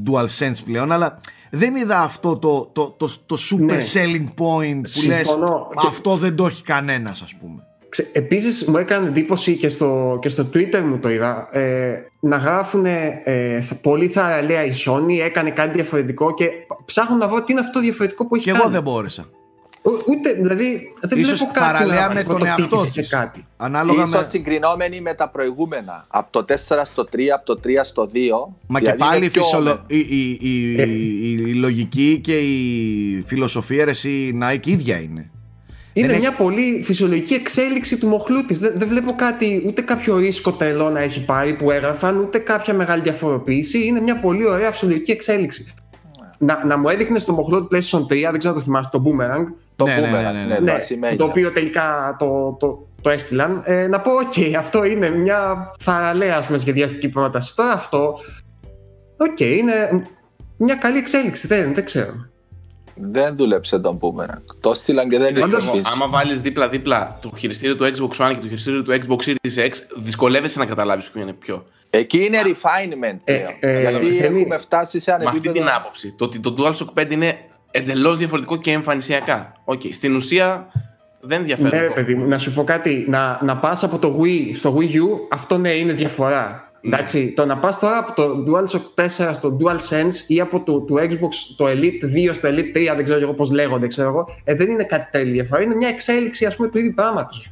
DualSense πλέον, αλλά δεν είδα αυτό το, το, το, το super Ναι. selling point που λες Συμφωνώ. Και- αυτό δεν το έχει κανένας ας πούμε. Ξε- Επίσης μου έκανε εντύπωση και στο, και στο Twitter μου το είδα ε, να γράφουν ε, θα- πολύ θαραλέα η Sony έκανε κάτι διαφορετικό και ψάχνω να βρω τι είναι αυτό το διαφορετικό που έχει Και κάνει. εγώ δεν μπόρεσα. Ο- Ούτε, δηλαδή δεν Ίσως βλέπω κάτι θαραλέα να με τον πρωτοτύπησε εαυτό σε της. κάτι. Ανάλογα Ίσως με... συγκρινόμενοι με τα προηγούμενα. Από το 4 στο 3, από το 3 στο 2. Μα Δηλαδή και πάλι είναι η, πιο φυσιολο... open. η, η, η, Ε. η- η λογική και η φιλοσοφία ρε, εσύ Nike ίδια είναι. Είναι Δεν μια πολύ φυσιολογική εξέλιξη του μοχλού της. Δεν, δεν βλέπω κάτι, ούτε κάποιο ρίσκο τρελό να έχει πάρει που έγραφαν, ούτε κάποια μεγάλη διαφοροποίηση. Είναι μια πολύ ωραία φυσιολογική εξέλιξη. Να, να μου έδειχνε στο μοχλό του PlayStation 3, δεν ξέρω αν το θυμάσαι, το Boomerang, Το Ναι, ναι, boomerang, ναι, ναι, ναι, ναι. το ασημένιο. το οποίο τελικά το, το, το έστειλαν. Ε, να πω, οκ, αυτό είναι μια θαρραλέα ας πούμε, σχεδιαστική πρόταση. Τώρα αυτό, οκ, είναι μια καλή εξέλιξη, δεν, δεν ξέρω. Δεν δούλεψε τον boomerang. Το στείλαν και δεν Όντως, ήρθε πίσω. Άμα βάλεις δίπλα-δίπλα το χειριστήριο του Xbox One και το χειριστήριο του Xbox Series X, δυσκολεύεσαι να καταλάβεις ποιο είναι ποιο. Εκεί είναι refinement Ε, πλέον. ε, γιατί Θέμη, έχουμε φτάσει σε ένα Με αυτή επίπεδο... την άποψη. Το ότι το DualShock 5 είναι εντελώς διαφορετικό και εμφανισιακά. Οκ, στην ουσία δεν ενδιαφέρουν. Ναι, ρε τόσο. παιδί μου, να σου πω κάτι. Να, να πας από το Wii στο Wii U, αυτό ναι, είναι διαφορά. Ναι. Εντάξει, το να πας τώρα από το DualShock 4 στο DualSense ή από το, το Xbox το Elite 2 στο Elite 3, δεν ξέρω εγώ πώς λέγονται, ξέρω εγώ, ε, δεν είναι κάτι τέλειο διαφορά. Είναι μια εξέλιξη ας πούμε, του ίδιου πράγματος.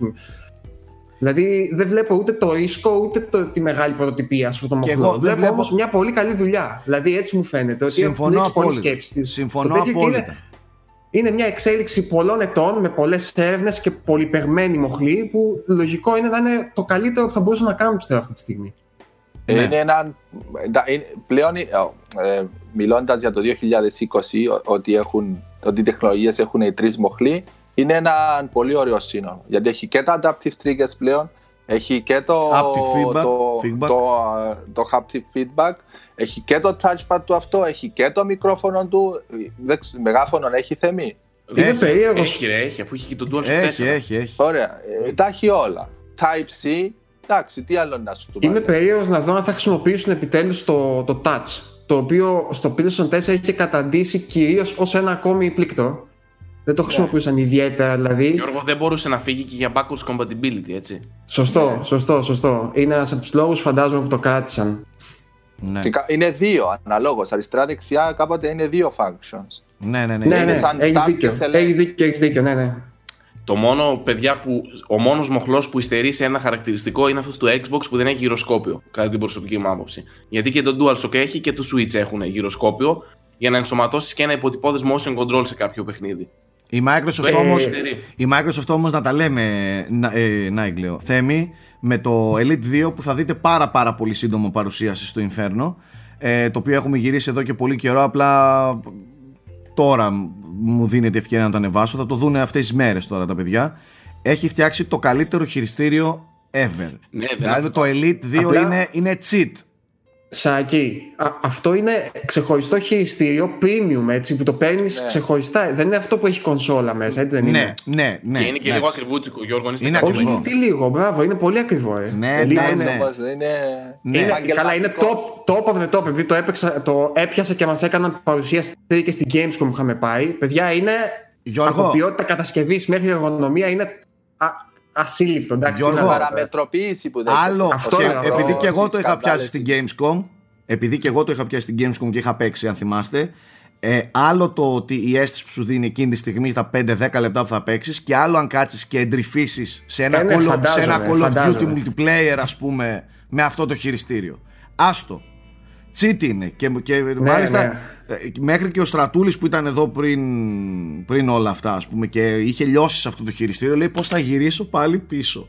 Δηλαδή δεν βλέπω ούτε το ρίσκο ούτε το, τη μεγάλη πρωτοτυπία σε αυτό το Και μοχλό. εγώ δεν βλέπω, βλέπω- όμως μια πολύ καλή δουλειά. Δηλαδή έτσι μου φαίνεται. Ότι Συμφωνώ έχουν ρίξει πολλή απόλυτα. σκέψη της. Συμφωνώ Στο τέτοιο και είναι- απόλυτα. είναι μια εξέλιξη πολλών ετών με πολλές έρευνες και πολυπεγμένη μοχλή που λογικό είναι να είναι το καλύτερο που θα μπορούσαν να κάνουν πιστεύω αυτή τη στιγμή. Ναι. Είναι ένα, εντά- είναι- πλέον, ε, ε, μιλώντας για το 2020, ο- ότι, έχουν, ότι οι τεχνολογίες έχουν οι τρεις μοχλοί, είναι ένα πολύ ωραίο σύνολο. Γιατί έχει και τα adaptive triggers πλέον, έχει και το, Haptic feedback, το, feedback. το, ε, το haptic feedback, έχει και το touchpad του αυτό, έχει και το μικρόφωνο του, δεν ξέρω, μεγάφωνο έχει θεμή. Είναι Έχει, περίεργος. Έχει, ρε, έχει, αφού έχει και τον DualShock 4. Έχει, έχει, έχει. Ωραία, ε, τα έχει όλα. Type-C, εντάξει, τι άλλο να σου το Είμαι βάλω. περίεργος να δω αν θα χρησιμοποιήσουν επιτέλους το, το touch. Το οποίο στο PlayStation 4 έχει καταντήσει κυρίως ως ένα ακόμη πλήκτρο. Δεν το χρησιμοποιούσαν ιδιαίτερα δηλαδή. Γιώργο δεν μπορούσε να φύγει και για backwards compatibility, έτσι. Σωστό, σωστό, σωστό. Είναι ένας από τους λόγους φαντάζομαι που το κράτησαν. Ναι. Και κα- Είναι δύο αναλόγως. Αριστερά-δεξιά κάποτε είναι δύο functions. ναι, ναι, ναι. Ναι, είναι ναι, σαν έχεις stamp δίκιο. και select. Έχεις δίκιο, έχεις δίκιο, ναι, ναι. Το μόνο, παιδιά, που, ο μόνος μοχλός που υστερεί σε ένα χαρακτηριστικό είναι αυτός του Xbox που δεν έχει γυροσκόπιο, κατά την προσωπική μου άποψη. Γιατί και το DualShock έχει και το Switch έχουν γυροσκόπιο για να ενσωματώσεις και ένα υποτυπώδες motion control σε κάποιο παιχνίδι. Η Microsoft Το έχει όμως, υστερεί. η Microsoft όμως να τα λέμε, να, ε, Nike λέω, Θέμη, με το Elite 2 που θα δείτε πάρα πάρα πολύ σύντομο παρουσίαση στο Inferno, ε, το οποίο έχουμε γυρίσει εδώ και πολύ καιρό, απλά τώρα μου δίνεται ευκαιρία να το ανεβάσω, θα το δούνε αυτές τις μέρες τώρα τα παιδιά. Έχει φτιάξει το καλύτερο χειριστήριο ever. Ναι, δεν δηλαδή το Elite 2 Απλά- είναι, είναι cheat. Σάκη, α- αυτό είναι ξεχωριστό χειριστήριο premium έτσι που το παίρνεις Ναι. ξεχωριστά. Δεν είναι αυτό που έχει κονσόλα μέσα, έτσι δεν Ναι, είναι; ναι, ναι. και είναι και λίγο εντάξει. ακριβούτσικο, Γιώργο. αν είστε Είναι κάποιοι- ακριβό. Όχι, τι λίγο, μπράβο, είναι πολύ ακριβό. Ε. Ναι, Λίγο ναι, είναι- ναι. Όμως είναι... Ναι. Είναι, καλά, είναι επαγγελματικός. top, top of the top. Επειδή το, έπαιξα, το έπιασα και μας έκαναν παρουσίαση και στην Gamescom που είχαμε πάει. Παιδιά, είναι Γιώργο. από ποιότητα κατασκευής μέχρι εργονομία είναι α, ασύλληπτο. Εντάξει, Γιώργο. τι να πω. παραμετροπίηση που δεν Άλλο, Αυτό και είναι αυτό. επειδή και εγώ το είχα Σκανδάλες. πιάσει στην Gamescom, επειδή και εγώ το είχα πιάσει στην Gamescom και είχα παίξει, αν θυμάστε, ε, άλλο το ότι η αίσθηση που σου δίνει εκείνη τη στιγμή τα 5-10 λεπτά που θα παίξεις, και άλλο αν κάτσεις και εντρυφήσεις σε ένα, Ε, ναι, Call, of- σε φαντάζομαι, ένα Call of Duty φαντάζομαι. multiplayer, ας πούμε, με αυτό το χειριστήριο. Άστο. Cheat είναι. Και, και μάλιστα ναι. ε, μέχρι και ο Στρατούλης που ήταν εδώ πριν, πριν όλα αυτά, ας πούμε, και είχε λιώσει σε αυτό το χειριστήριο, λέει πώς θα γυρίσω πάλι πίσω.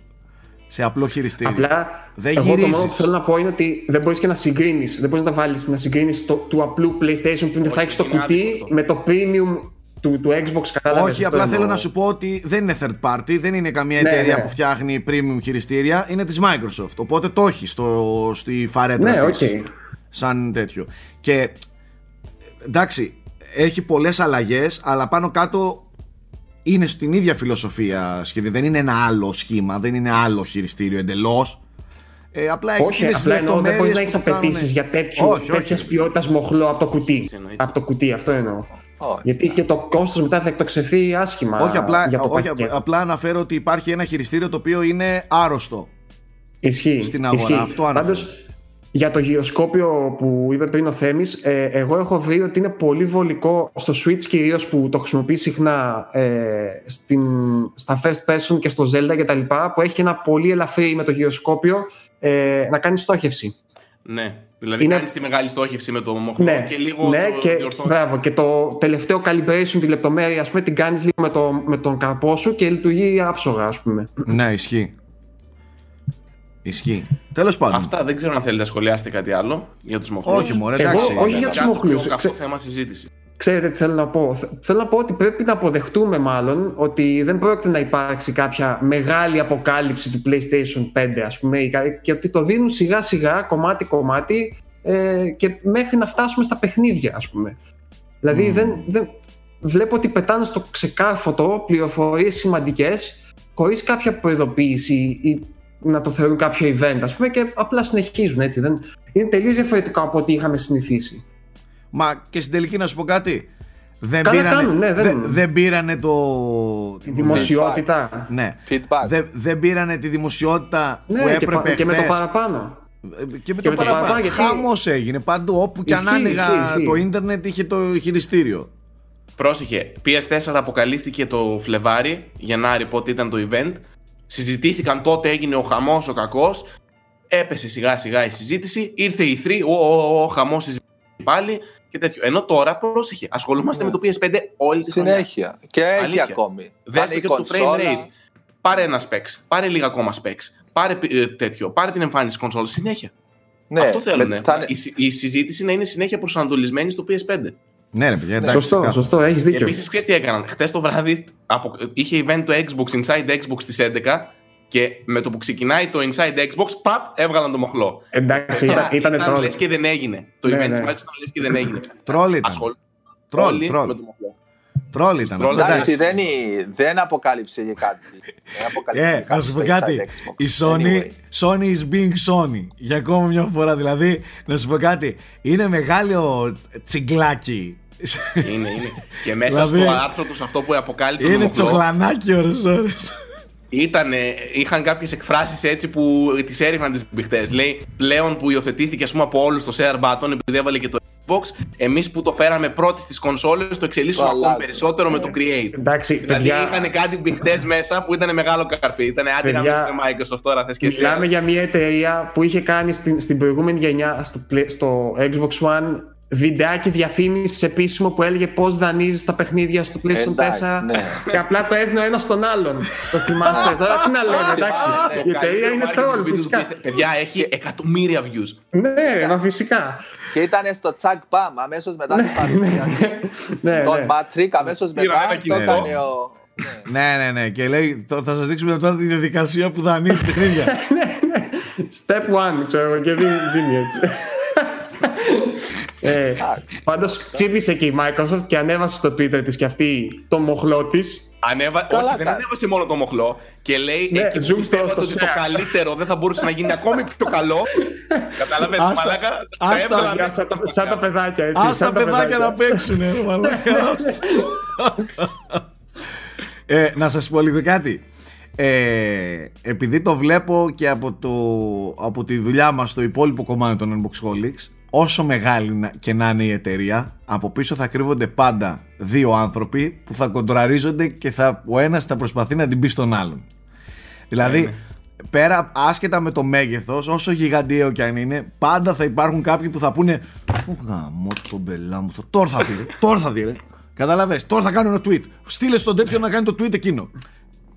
Σε απλό χειριστήριο; Απλά Δεν εγώ το μόνο γυρίζεις. που θέλω να πω είναι ότι δεν μπορείς και να συγκρίνεις. Δεν μπορείς να τα βάλεις να συγκρίνεις του απλού PlayStation που θα έχεις το είναι άδικο κουτί αυτό. με το premium του, του Xbox. Κατάλαβες, Όχι, αυτό απλά θέλω εννοώ. να σου πω ότι δεν είναι third party, δεν είναι καμία Ναι, εταιρεία ναι. που φτιάχνει premium χειριστήρια, είναι της Microsoft. Οπότε το έχεις στο, στη φαρέτρα Ναι, της, οκ. Σαν τέτοιο. Και εντάξει, έχει πολλές αλλαγές, αλλά πάνω κάτω είναι στην ίδια φιλοσοφία σχεδόν. Δεν είναι ένα άλλο σχήμα, δεν είναι άλλο χειριστήριο εντελώς. Ε, απλά έχει Όχι, εκείνες τις απλά εννοώ δεν μπορείς λεπτομέρειες να έχεις που το κάνουν- απαιτήσεις για τέτοιο, Όχι, όχι. τέτοιας ποιότητας μοχλό από το κουτί. Εννοείται. Από το κουτί, αυτό εννοώ. Όχι. Γιατί και το κόστος μετά θα εκτοξευθεί άσχημα. Όχι, απλά, για το όχι, πακέτο. απλά αναφέρω ότι υπάρχει ένα χειριστήριο το οποίο είναι άρρωστο. Ισχύει. στην αγορά. ισχύει. Αυτό αναφέρω. Πάντως, για το γυροσκόπιο που είπε πριν ο Θέμης, ε, εγώ έχω βρει ότι είναι πολύ βολικό στο Switch κυρίως που το χρησιμοποιεί συχνά ε, στην, στα first person και στο Zelda κτλ. που έχει ένα πολύ ελαφρύ με το γυροσκόπιο ε, να κάνει στόχευση. Ναι. Δηλαδή Είναι- κάνεις τη μεγάλη στόχευση με το μοχλό Ναι, και λίγο ναι το και, διορθώνεις. μπράβο, και το τελευταίο calibration, τη λεπτομέρεια, ας πούμε, την κάνεις λίγο με, το, με τον καρπό σου και λειτουργεί άψογα, ας πούμε. Ναι, ισχύει. Ισχύει. Τέλος πάντων. Αυτά δεν ξέρω αν θέλετε να σχολιάσετε κάτι άλλο για τους μοχλούς. Όχι, μωρέ, Εγώ- εντάξει. όχι για τους Κάτι μοχλούς. πιο καυτό Ξέ- θέμα συζήτησης. Ξέρετε τι θέλω να πω. Θε- Θέλω να πω ότι πρέπει να αποδεχτούμε μάλλον ότι δεν πρόκειται να υπάρξει κάποια μεγάλη αποκάλυψη του PlayStation 5 ας πούμε ή κα- και ότι το δίνουν σιγά σιγά κομμάτι κομμάτι ε, και μέχρι να φτάσουμε στα παιχνίδια ας πούμε. Δηλαδή δεν, δεν, βλέπω ότι πετάνε στο ξεκάρφωτο πληροφορίες σημαντικές χωρίς κάποια προειδοποίηση ή να το θεωρούν κάποιο event ας πούμε και απλά συνεχίζουν έτσι. Δεν, είναι τελείως διαφορετικό από ό,τι είχαμε συνηθίσει. Μα και στην τελική να σου πω κάτι. Δεν Καλά πήρανε, κάνουν, ναι, δεν- δεν- δεν πήρανε το. Τη δημοσιότητα. Ναι. Feedback. Δεν, δεν πήρανε τη δημοσιότητα που Ναι, και, έπρεπε πα- και με το χθες. παραπάνω. Ε, Και με Και το με το παραπάνω. παραπάνω, γιατί- Χαμός έγινε παντού. Όπου και αν Ισχύει, άνοιγα ισχύει, ισχύει. το ίντερνετ είχε το χειριστήριο. Πρόσεχε, PS4 αποκαλύφθηκε το Φλεβάρι, Γενάρη πότε ήταν το event. Συζητήθηκαν τότε, έγινε ο χαμός, ο κακός. Έπεσε σιγά σιγά η συζήτηση. Ήρθε η 3, ο, ο, ο χαμός συζήτηση πάλι και τέτοιο. Ενώ τώρα, πρόσεχε, ασχολούμαστε Ναι. με το PS5 όλη τη χρονιά. Συνέχεια. Και έχει Αλήθεια. ακόμη. Δες Πάνε το η και το frame κονσόλα. rate. Πάρε ένα specs, πάρε λίγα ακόμα specs, πάρε ε, τέτοιο, πάρε την εμφάνιση κονσόλας συνέχεια. Ναι, Αυτό θέλουν. με- θα είναι- Η, συ- η συζήτηση να είναι συνέχεια προσανατολισμένη στο PS5. Ναι, ρε παιδιά, εντάξει. Σωστό, κάθομαι. σωστό, έχεις Και δίκιο. επίσης, ξέρεις τι έκαναν; Χθες το βράδυ απο... είχε event το Xbox Inside Xbox στις 11 και με το που ξεκινάει το Inside Xbox, παπ, έβγαλαν το μοχλό. Εντάξει, ήταν, ήταν ήταν τρόλ. λες και δεν έγινε. Το Ναι, event ναι. τη Microsoft ήταν λες και δεν έγινε. Τρόλ ήταν. Ασχολ... Τρόλ, όλοι τρόλ. με το μοχλό. Τρόλ ήταν. Τρόλ, αυτό, Εντάξει, εντάξει. δεν, είναι- δεν αποκάλυψε και κάτι. Δεν αποκάλυψε και Ε, κάτι να σου πω στο κάτι. Inside Xbox. Η Sony, Anyway. Sony is being Sony. Για ακόμα μια φορά. Δηλαδή, να σου πω κάτι. Είναι μεγάλο τσιγκλάκι. Είναι, είναι. Και μέσα Δηλαδή, στο άρθρο τους αυτό που αποκάλυψε το Είναι μοχλό, τσοχλανάκι ώρες ώρες. ήτανε, είχαν κάποιες εκφράσεις έτσι που τις έριχναν τις μπιχτέ. Λέει πλέον που υιοθετήθηκε ας πούμε, από όλους το share button επειδή έβαλε και το Xbox, εμείς που το φέραμε πρώτη στις κονσόλες το εξελίσσουμε Το ακόμη αλλάζεις. περισσότερο με το Create. Εντάξει, Δηλαδή παιδιά, είχαν κάτι μπιχτέ μέσα που ήταν μεγάλο καρφί. Ήταν άντε να Παιδιά, με Microsoft τώρα, θες και εσύ. μιλάμε για μια εταιρεία που είχε κάνει στην, στην προηγούμενη γενιά στο, play- στο Xbox One βιντεάκι διαφήμισης επίσημο που έλεγε πώς δανείζεις τα παιχνίδια στο PlayStation 4 Εντάξει, ναι. και απλά το έδινε ο ένας στον άλλον. το θυμάστε τώρα, τι να λέμε, εντάξει. Ναι, Η εταιρεία είναι Καλύτερο marketing troll, video του φυσικά. PlayStation. Παιδιά, έχει εκατομμύρια views. Ναι, μα φυσικά. Και ήταν στο τσακ παμ αμέσως μετά την παρουσίαση. Ναι, Τον ναι. Matrix αμέσως Πήρα μετά ένα το κινητό. έκανε ο. ναι. ναι, ναι, ναι. Και λέει, «Το- θα σας δείξουμε τώρα τη διαδικασία που δανείζει παιχνίδια. Step one, ξέρω εγώ, και δίνει, δίνει έτσι. Ε, Πάντως τσίπησε και η Microsoft και ανέβασε στο Twitter της και αυτή το μοχλό της. Ανέβα... Καλά Όχι, δεν κάνει. ανέβασε μόνο το μοχλό. Και λέει Ναι, εκεί zoom που πιστεύατε στο- ότι στο το share. καλύτερο δεν θα μπορούσε να γίνει ακόμη πιο καλό. Κατάλαβε, Άστα- μαλάκα. Τα άστα- έβγαλαν. Σαν, τα- σαν τα παιδάκια έτσι. Ας σαν τα παιδάκια να παίξουν, ρε μαλάκα. ε, να σας πω λίγο κάτι. Ε, επειδή το βλέπω και από, το, από τη δουλειά μας στο υπόλοιπο κομμάτι των Unboxholics όσο μεγάλη να- και να είναι η εταιρεία από πίσω θα κρύβονται πάντα δύο άνθρωποι που θα κοντραρίζονται και θα, ο ένας θα προσπαθεί να την πει στον άλλον. Δηλαδή πέρα άσχετα με το μέγεθος όσο γιγαντιαίο και αν είναι πάντα θα υπάρχουν κάποιοι που θα πούνε «Ω, γαμώ τον μπελά μου τώρα θα πει ρε, τώρα θα δει ρε Καταλαβες, τώρα θα κάνω ένα tweet. Στείλε στον τέτοιο να κάνει το tweet εκείνο.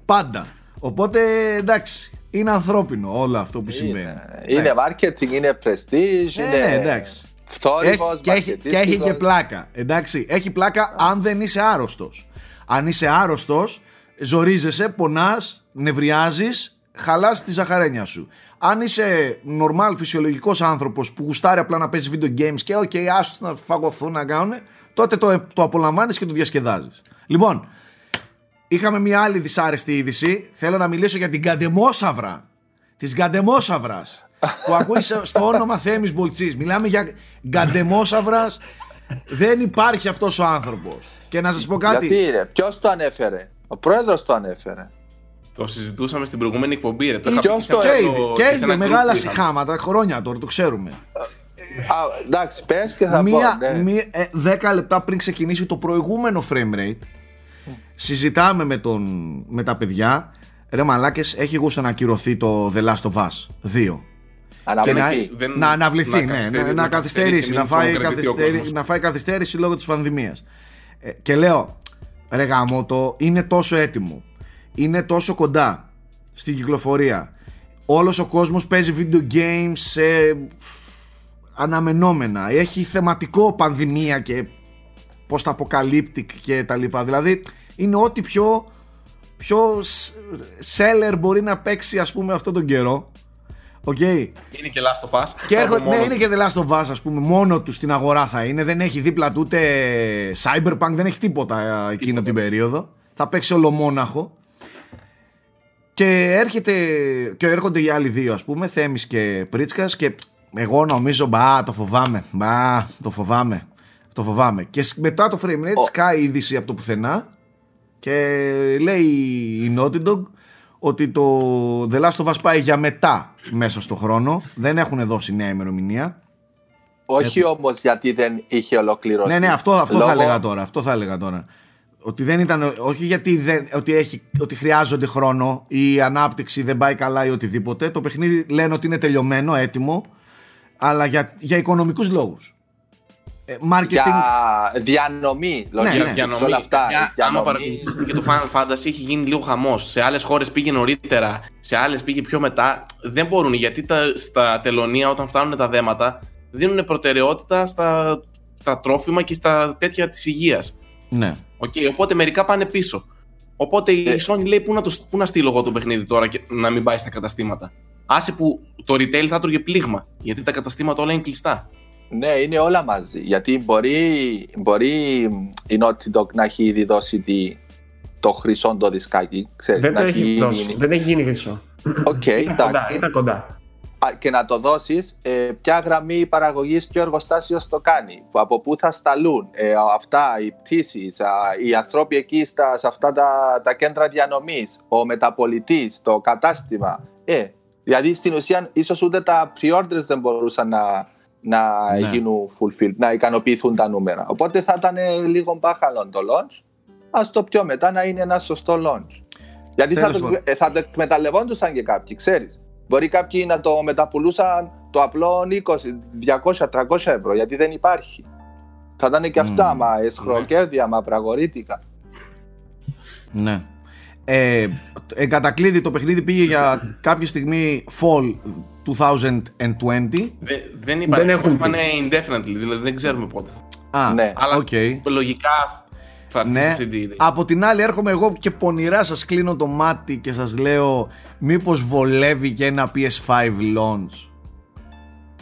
Πάντα. Οπότε εντάξει είναι ανθρώπινο όλο αυτό που συμβαίνει Είναι, είναι marketing, είναι prestige, Ε, είναι ναι, εντάξει. θόρυβος, Έχει, και, έχει, και έχει και μαρκετίστικος. πλάκα. Εντάξει, έχει πλάκα αν δεν είσαι άρρωστος. Αν είσαι άρρωστος, ζορίζεσαι, πονάς, νευριάζεις, χαλάς τη ζαχαρένια σου. Αν είσαι normal φυσιολογικός άνθρωπος που γουστάρει απλά να παίζεις video games και OK, άστο να φαγωθούν να κάνουν, τότε το, το απολαμβάνεις και το διασκεδάζεις. Λοιπόν, είχαμε μια άλλη δυσάρεστη είδηση. Θέλω να μιλήσω για την Καντεμόσαυρα. Της Γκαντεμόσαυρα. που ακούει σε- στο όνομα Θέμης Μπολτσής. Μιλάμε για Γκαντεμόσαυρας. Δεν υπάρχει αυτός ο άνθρωπος. Και να σας πω κάτι. Γιατί ρε, ποιος το ανέφερε; Ο πρόεδρος το ανέφερε. Το συζητούσαμε στην προηγούμενη εκπομπή. Ρε. Το Ή είχα πει ποιος σε το ένα- Και Εδώ, ήδη, σε και ένα ήδη, group μεγάλα που είχαμε. συχάματα, χρόνια τώρα, το ξέρουμε. Α, εντάξει, πες και θα Μία, πω. Ναι. μία, ε, δέκα λεπτά πριν ξεκινήσει το προηγούμενο frame rate, συζητάμε με, τον, με τα παιδιά. Ρε μαλάκες, έχει γούστα να ακυρωθεί το The Last of Us 2. Και να, Αναβληθεί. Δεν- να αναβληθεί, να ναι, καθυστερεί- να, να να καθυστερήσει, καθυστερήσει, να μην φάει, τον κρατήσει ο καθυστέρη- κόσμος. να φάει καθυστέρηση λόγω της πανδημίας. Ε, και λέω, ρε γαμώτο, είναι τόσο έτοιμο, είναι τόσο κοντά στην κυκλοφορία. Όλος ο κόσμος παίζει video games σε αναμενόμενα. Έχει θεματικό πανδημία και πώς τα αποκαλύπτει και τα λοιπά. Δηλαδή είναι ό,τι πιο, πιο σ- seller μπορεί να παίξει ας πούμε αυτόν τον καιρό. Οκ. Είναι και Last of Us. Και Από έρχονται, μόνο ναι, είναι του. και The Last of Us, ας πούμε, μόνο του στην αγορά θα είναι. Δεν έχει δίπλα του ούτε Cyberpunk, δεν έχει τίποτα ε, εκείνο την περίοδο. Θα παίξει ολομόναχο. Και, έρχεται, και έρχονται οι άλλοι δύο, ας πούμε, Θέμης και Πρίτσκας και εγώ νομίζω, μπα, το φοβάμαι, μπα, το φοβάμαι. Το φοβάμαι. Και σ- μετά το frame rate Ο- σκάει η είδηση από το πουθενά και λέει η Naughty Dog ότι το The Last of Us πάει για μετά μέσα στο χρόνο. Δεν έχουν δώσει νέα ημερομηνία. Όχι όμως γιατί δεν είχε ολοκληρωθεί. Ναι, ναι, αυτό, αυτό θα Λόγω- έλεγα τώρα. Αυτό θα έλεγα τώρα. Ότι δεν ήταν, όχι γιατί δεν, ότι, έχει, ότι χρειάζονται χρόνο ή η ανάπτυξη δεν πάει καλά ή οτιδήποτε. Το παιχνίδι λένε ότι είναι τελειωμένο, έτοιμο, αλλά για, για οικονομικούς λόγους. Ε, marketing, Για διανομή, Ναι, λογικά. ναι. Για σε όλα διανομή. αυτά. Παιδιά, άμα διανομή. παρακολουθήσετε και το Final Fantasy έχει γίνει λίγο χαμός. Σε άλλες χώρες πήγε νωρίτερα, σε άλλες πήγε πιο μετά. Δεν μπορούν γιατί τα, στα τελωνία, όταν φτάνουν τα δέματα, δίνουν προτεραιότητα στα, στα τρόφιμα και στα τέτοια της υγείας. ναι. Οκ, οπότε μερικά πάνε πίσω. Οπότε η Ε. Sony λέει πού να, το, πού να στείλω εγώ το παιχνίδι τώρα και να μην πάει στα καταστήματα. Άσε που το retail θα έτρωγε πλήγμα, γιατί τα καταστήματα όλα είναι κλειστά. Ναι, είναι όλα μαζί. Γιατί μπορεί, μπορεί η Naughty Dog να έχει ήδη δώσει τη, το χρυσό το δισκάκι. Ξέρεις, Δεν να το έχει δώσει. γίνει. Δεν έχει γίνει χρυσό. Οκ, Ήταν κοντά. εντάξει. Ήταν κοντά. Α, Και να το δώσεις, ε, ποια γραμμή παραγωγής, ποιο εργοστάσιο το κάνει, που από πού θα σταλούν ε, αυτά, οι πτήσεις, οι άνθρωποι εκεί στα, σε αυτά τα, τα κέντρα διανομής, ο μεταπωλητής, το κατάστημα. Ε, δηλαδή στην ουσία, ίσως ούτε τα pre-orders δεν μπορούσαν να, να Ναι. γίνουν fulfilled, να ικανοποιηθούν τα νούμερα. Οπότε θα ήταν ε, λίγο μπάχαλο το launch. Α το πιο μετά να είναι ένα σωστό launch. Γιατί θα Τέλος το, πάντων. ε, θα το εκμεταλλευόντουσαν και κάποιοι, ξέρεις. Μπορεί κάποιοι να το μεταπουλούσαν το απλό 20, 200, 300 ευρώ, γιατί δεν υπάρχει. Θα ήταν και αυτά, Μμμ. μα εσχροκέρδια, μα πραγορίτικα. Ναι. Ε, εν κατακλείδη το παιχνίδι πήγε για κάποια στιγμή fall 2020. Δε, δεν υπάρχει. Δεν έχουν πει. πάνε indefinitely, δηλαδή δεν ξέρουμε πότε. θα- Α, Ναι. Αλλά οκ. λογικά θα έρθει σε Ναι. αυτή τη ιδέα. Από την άλλη έρχομαι εγώ και πονηρά σας κλείνω το μάτι και σας λέω μήπως βολεύει και ένα PS5 launch;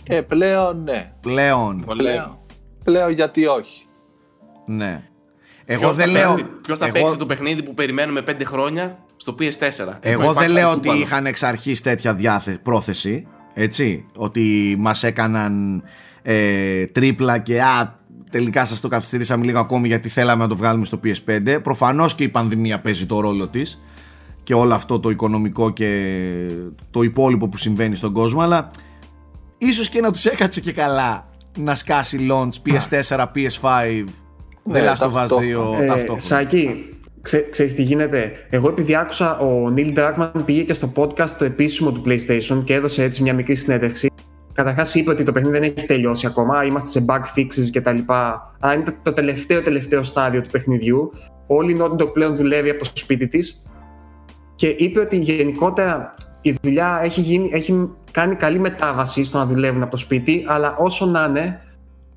Ε, πλέον ναι. πλέον. Πλέον, πλέον γιατί όχι. Ναι. Εγώ Ποιος δεν θα λέω... παίξει- Ποιος θα εγώ- παίξει το παιχνίδι που περιμένουμε 5 χρόνια στο PS4. Εγώ Υπάρχει δεν λέω αυτό ότι πάνω. είχαν εξ αρχής τέτοια διάθε, πρόθεση, έτσι, ότι μας έκαναν ε, τρίπλα και α, τελικά σας το καθυστερήσαμε λίγο ακόμη γιατί θέλαμε να το βγάλουμε στο PS5. Προφανώς και η πανδημία παίζει το ρόλο της και όλο αυτό το οικονομικό και το υπόλοιπο που συμβαίνει στον κόσμο, αλλά ίσως και να τους έκατσε και καλά να σκάσει launch PS4, PS5, Ναι, The Last of Us 2 ταυτόχρονα. Ε, ταυτόχρονα. Σάκη, ξέ, ξέρεις τι γίνεται. Εγώ επειδή άκουσα ο Neil Druckmann πήγε και στο podcast το επίσημο του PlayStation και έδωσε έτσι μια μικρή συνέντευξη. Καταρχάς είπε ότι το παιχνίδι δεν έχει τελειώσει ακόμα, είμαστε σε bug fixes κτλ. Αλλά είναι το τελευταίο τελευταίο στάδιο του παιχνιδιού. Όλη η Naughty Dog πλέον δουλεύει από το σπίτι της και είπε ότι γενικότερα η δουλειά έχει, γίνει, έχει κάνει καλή μετάβαση στο να δουλεύουν από το σπίτι, αλλά όσο να είναι,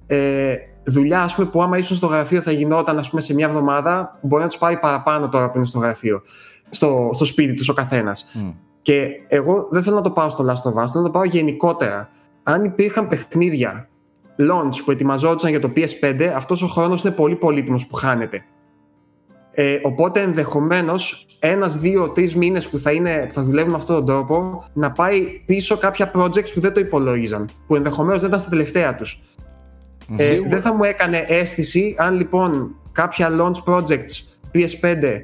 ε, δουλειά ας πούμε, που άμα ήσουν στο γραφείο θα γινόταν ας πούμε, σε μια εβδομάδα, μπορεί να τους πάρει παραπάνω τώρα που είναι στο γραφείο, στο, στο σπίτι τους ο καθένας. Μμ. Και εγώ δεν θέλω να το πάω στο Last of Us, θέλω να το πάω γενικότερα. Αν υπήρχαν παιχνίδια launch που ετοιμαζόντουσαν για το PS5, αυτός ο χρόνος είναι πολύ πολύτιμος που χάνεται. Ε, οπότε ενδεχομένως ένας, δύο, τρεις μήνες που, θα είναι- που θα δουλεύουν με αυτόν τον τρόπο να πάει πίσω κάποια projects που δεν το υπολόγιζαν. Που ενδεχομένως δεν ήταν στα τελευταία τους. Ε, Σίγουρα. δεν θα μου έκανε αίσθηση αν λοιπόν κάποια launch projects PS5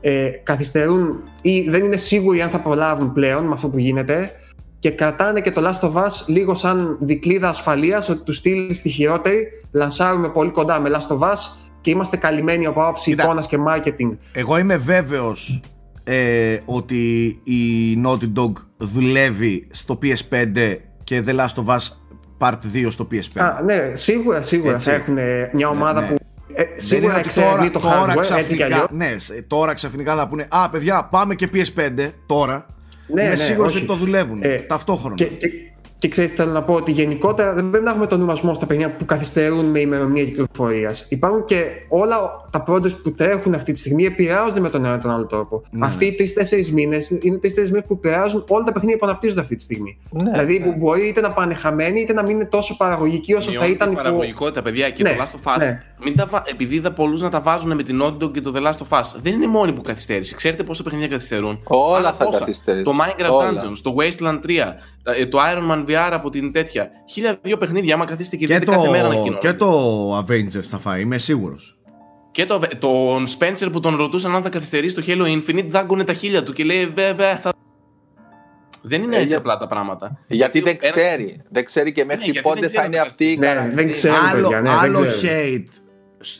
ες, καθυστερούν ή δεν είναι σίγουροι αν θα προλάβουν πλέον με αυτό που γίνεται και κρατάνε και το Last of Us λίγο σαν δικλίδα ασφαλείας ότι τους στείλει στη χειρότερη, λανσάρουμε πολύ κοντά με Last of Us και είμαστε καλυμμένοι από άποψη Κοίτα. εικόνας και marketing. Εγώ είμαι βέβαιος ε, ότι η Naughty Dog δουλεύει στο PS5 και The Last of Us Part 2 στο PS5. Α, ναι, σίγουρα, σίγουρα Έτσι. θα έχουν μια ομάδα ναι. που ε, Δεν σίγουρα είναι ότι εξερευνεί το τώρα, τώρα hardware, έτσι κι ξαφνικά, αλλιώς. ναι, σε- τώρα ξαφνικά θα πούνε Α, παιδιά, πάμε και PS5 τώρα. Ναι, Είμαι ναι, σίγουρος όχι. ότι το δουλεύουν Ε, ταυτόχρονα. Και, και, και ξέρεις, θέλω να πω ότι γενικότερα δεν πρέπει να έχουμε τον νούμασμό στα παιχνίδια που καθυστερούν με ημερομηνία κυκλοφορίας. Υπάρχουν και όλα τα projects που τρέχουν αυτή τη στιγμή επηρεάζονται με τον ένα ή τον άλλο τρόπο. Ναι. Αυτοί οι τρει-τέσσερι μήνες είναι τρει-τέσσερι μήνες που επηρεάζουν όλα τα παιχνίδια που αναπτύσσονται αυτή τη στιγμή. Ναι, δηλαδή ναι. που μπορεί είτε να πάνε χαμένοι είτε να μην είναι τόσο παραγωγικοί όσο θα Μειώνει ήταν η υπό- παραγωγικότητα, παιδιά, και Ναι, το Last of Us ναι. Μην τα, βα- επειδή είδα πολλούς να τα βάζουν με την Naughty Dog και το The Last of Us, δεν είναι μόνη που καθυστέρησε. Ξέρετε πόσα παιχνίδια καθυστερούν; Όλα Άλλα θα πόσα; καθυστερήσουν. Το Minecraft Όλα. Dungeons, το Wasteland 3, τα- ε, το Iron Man VR από την τέτοια. Χίλια δύο παιχνίδια, άμα καθίσετε και, Και δείτε το, κάθε μέρα να και το Avengers θα φάει, είμαι σίγουρος. Και το, τον Spencer που τον ρωτούσαν αν θα καθυστερήσει το Halo Infinite, δάγκωνε τα χίλια του και λέει βέβαια θα. Δεν είναι Ε, έτσι για- απλά τα πράγματα. Γιατί δεν ένα- ξέρει. Δεν ξέρει και μέχρι Ναι, γιατί πότε δεν θα ξέρει είναι να αυτή η Ναι, δεν καραντίνα. ξέρει. άλλο παιδιά, ναι, δεν άλλο ξέρω. hate σ-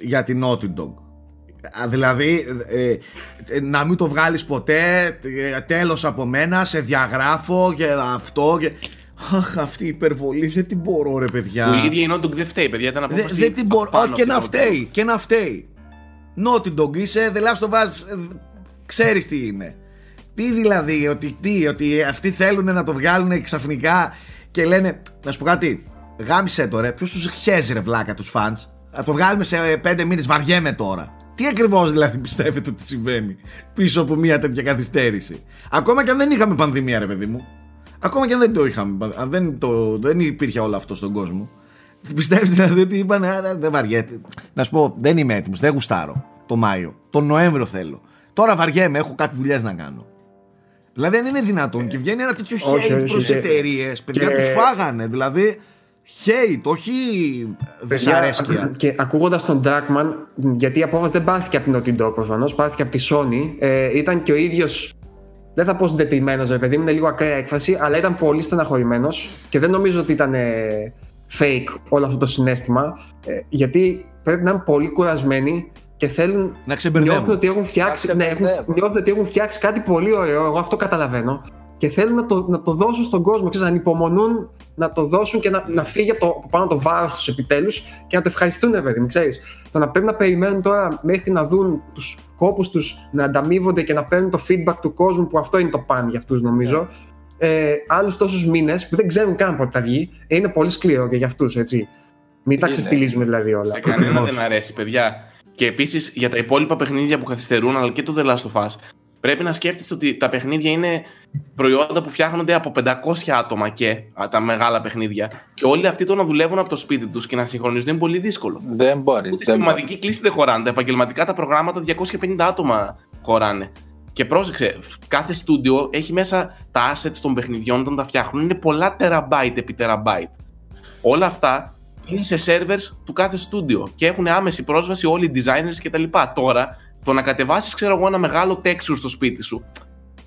για την Naughty Dog. Α, Δηλαδή, ε, ε, να μην το βγάλεις ποτέ, ε, τέλος από μένα, σε διαγράφω και αυτό και... Αχ, αυτή η υπερβολή δεν την μπορώ ρε παιδιά. Η ίδια η Naughty Dog δεν φταίει, παιδιά. Ήταν Δεν απόφαση δεν την μπορώ. πάνω Όχι, και από να την Naughty Dog. φταίει. Και να φταίει. Naughty Dog είσαι, The Last of Us, ε, ξέρεις τι είναι. Τι δηλαδή, ότι, τι, ότι αυτοί θέλουν να το βγάλουν ξαφνικά και λένε, να σου πω κάτι, γάμισε το ρε, ποιος τους χέζει ρε βλάκα τους φανς, να το βγάλουμε σε ε, πέντε μήνες, βαριέμαι τώρα. Τι ακριβώς δηλαδή πιστεύετε ότι συμβαίνει πίσω από μια τέτοια καθυστέρηση; Ακόμα και αν δεν είχαμε πανδημία ρε παιδί μου. Ακόμα και αν δεν το είχαμε, αν δεν, το, δεν υπήρχε όλο αυτό στον κόσμο. Πιστεύει δηλαδή ότι είπαν «Α, δεν βαριέται. Να σου πω, δεν είμαι έτοιμος, δεν γουστάρω το Μάιο. Τον Νοέμβριο θέλω. Τώρα βαριέμαι, έχω κάτι δουλειές να κάνω. Δηλαδή δεν είναι δυνατόν και βγαίνει ένα τέτοιο Όχι, hate όχι, προς και- εταιρείες. Παιδιά και- τους φάγανε. Δηλαδή hate, όχι δυσαρέσκεια. Και ακούγοντας τον Dragman, γιατί η απόφαση δεν πάρθηκε από την Naughty Dog προφανώς, πάρθηκε από τη Sony, ε, ήταν και ο ίδιος. Δεν θα πω συντετριμένο, ρε παιδί μου, είναι λίγο ακραία έκφραση, αλλά ήταν πολύ στεναχωρημένος και δεν νομίζω ότι ήταν ε, fake όλο αυτό το συνέστημα. ε, γιατί πρέπει να είναι πολύ κουρασμένοι και θέλουν. Να Νιώθουν ξεμπερδεύουν. ότι έχουν φτιάξει, Να ναι, έχουν, ξεμπερδεύουν. νιώθουν ότι έχουν φτιάξει κάτι πολύ ωραίο. Εγώ αυτό καταλαβαίνω. Και θέλουν να το, να το δώσουν στον κόσμο, ξέρεις, να ανυπομονούν να το δώσουν και να, να φύγει από, το, από πάνω το βάρος τους επιτέλους και να το ευχαριστούν, ρε παιδί μου, ξέρεις. Το να πρέπει να περιμένουν τώρα μέχρι να δουν τους κόπους τους να ανταμείβονται και να παίρνουν το feedback του κόσμου, που αυτό είναι το παν για αυτούς, νομίζω. Ε, Άλλους τόσους μήνες που δεν ξέρουν καν πότε θα βγει, ε, είναι πολύ σκληρό και για αυτούς, έτσι. Μην τα Είναι. ξεφτυλίζουμε δηλαδή όλα. Σε κανένα Ακριβώς. δεν αρέσει, παιδιά. Και επίσης για τα υπόλοιπα παιχνίδια που καθυστερούν, αλλά και το The Last of Us, πρέπει να σκέφτεστε ότι τα παιχνίδια είναι προϊόντα που φτιάχνονται από 500 άτομα και α, τα μεγάλα παιχνίδια. Και όλοι αυτοί το να δουλεύουν από το σπίτι τους και να συγχρονίζονται είναι πολύ δύσκολο. Δεν μπορεί. Ούτε στη σημαντική κλίση δεν χωράνε. Τα επαγγελματικά τα προγράμματα 250 άτομα χωράνε. Και πρόσεξε, κάθε στούντιο έχει μέσα τα assets των παιχνιδιών όταν τα φτιάχνουν. Είναι πολλά τεραμπάιτ επί τεραμπάιτ. Όλα αυτά είναι σε servers του κάθε στούντιο και έχουν άμεση πρόσβαση όλοι οι designers κτλ. Τώρα, το να κατεβάσεις, ξέρω εγώ, ένα μεγάλο texture στο σπίτι σου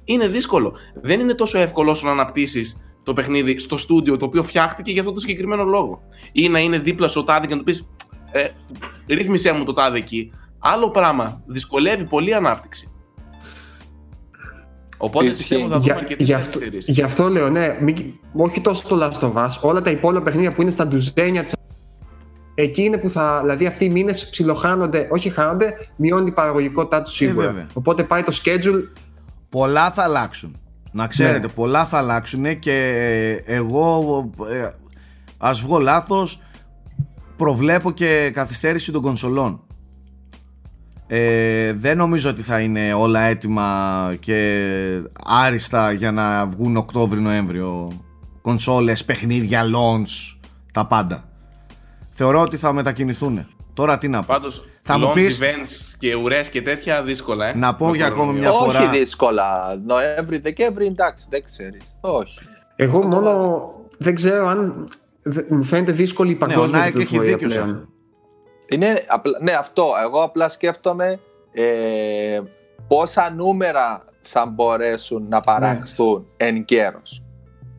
είναι δύσκολο. Δεν είναι τόσο εύκολο όσο να αναπτύσσεις το παιχνίδι στο στούντιο το οποίο φτιάχτηκε για αυτό το συγκεκριμένο λόγο. Ή να είναι δίπλα στο τάδε και να του πεις ε, ρύθμισέ μου το τάδε εκεί. Άλλο πράγμα. Δυσκολεύει πολύ η ανάπτυξη. Οπότε Ισχύει. πιστεύω θα δούμε Για, αρκετές γι, αυτό, καθυστερήσει. γι' αυτό λέω, ναι, μη- όχι τόσο το Last of Us, όλα τα υπόλοιπα παιχνίδια που είναι στα ντουζένια της. Εκεί είναι που θα. Δηλαδή αυτοί οι μήνες ψιλοχάνονται, όχι χάνονται, μειώνει η παραγωγικότητά τους σίγουρα. Ε, βέβαια. Οπότε πάει το schedule. Πολλά θα αλλάξουν. Να ξέρετε, Ναι. πολλά θα αλλάξουν και εγώ ε, ας βγω λάθος προβλέπω και καθυστέρηση των κονσολών. Ε, δεν νομίζω ότι θα είναι όλα έτοιμα και άριστα για να βγουν Οκτώβριο-Νοέμβριο κονσόλες, παιχνίδια, launch, τα πάντα. Θεωρώ ότι θα μετακινηθούν. Τώρα τι να πω. Πάντως, Θα μου launch πεις- events και ουρές και τέτοια δύσκολα. Ε, Να πω Με για κορονοϊό. ακόμη μια φορά. Όχι δύσκολα. Νοέμβρη, Δεκέμβρη, εντάξει, δεν ξέρεις. Όχι. Εγώ μόνο δεν ξέρω αν. δε- Μου φαίνεται δύσκολη η Ναι, ο παγκόσμια Νάικ έχει κυκλοφορία δίκιο σε πλέον. αυτό. Είναι, απλά- ναι, αυτό. Εγώ απλά σκέφτομαι ε, πόσα νούμερα θα μπορέσουν να παραχθούν εν καιρός.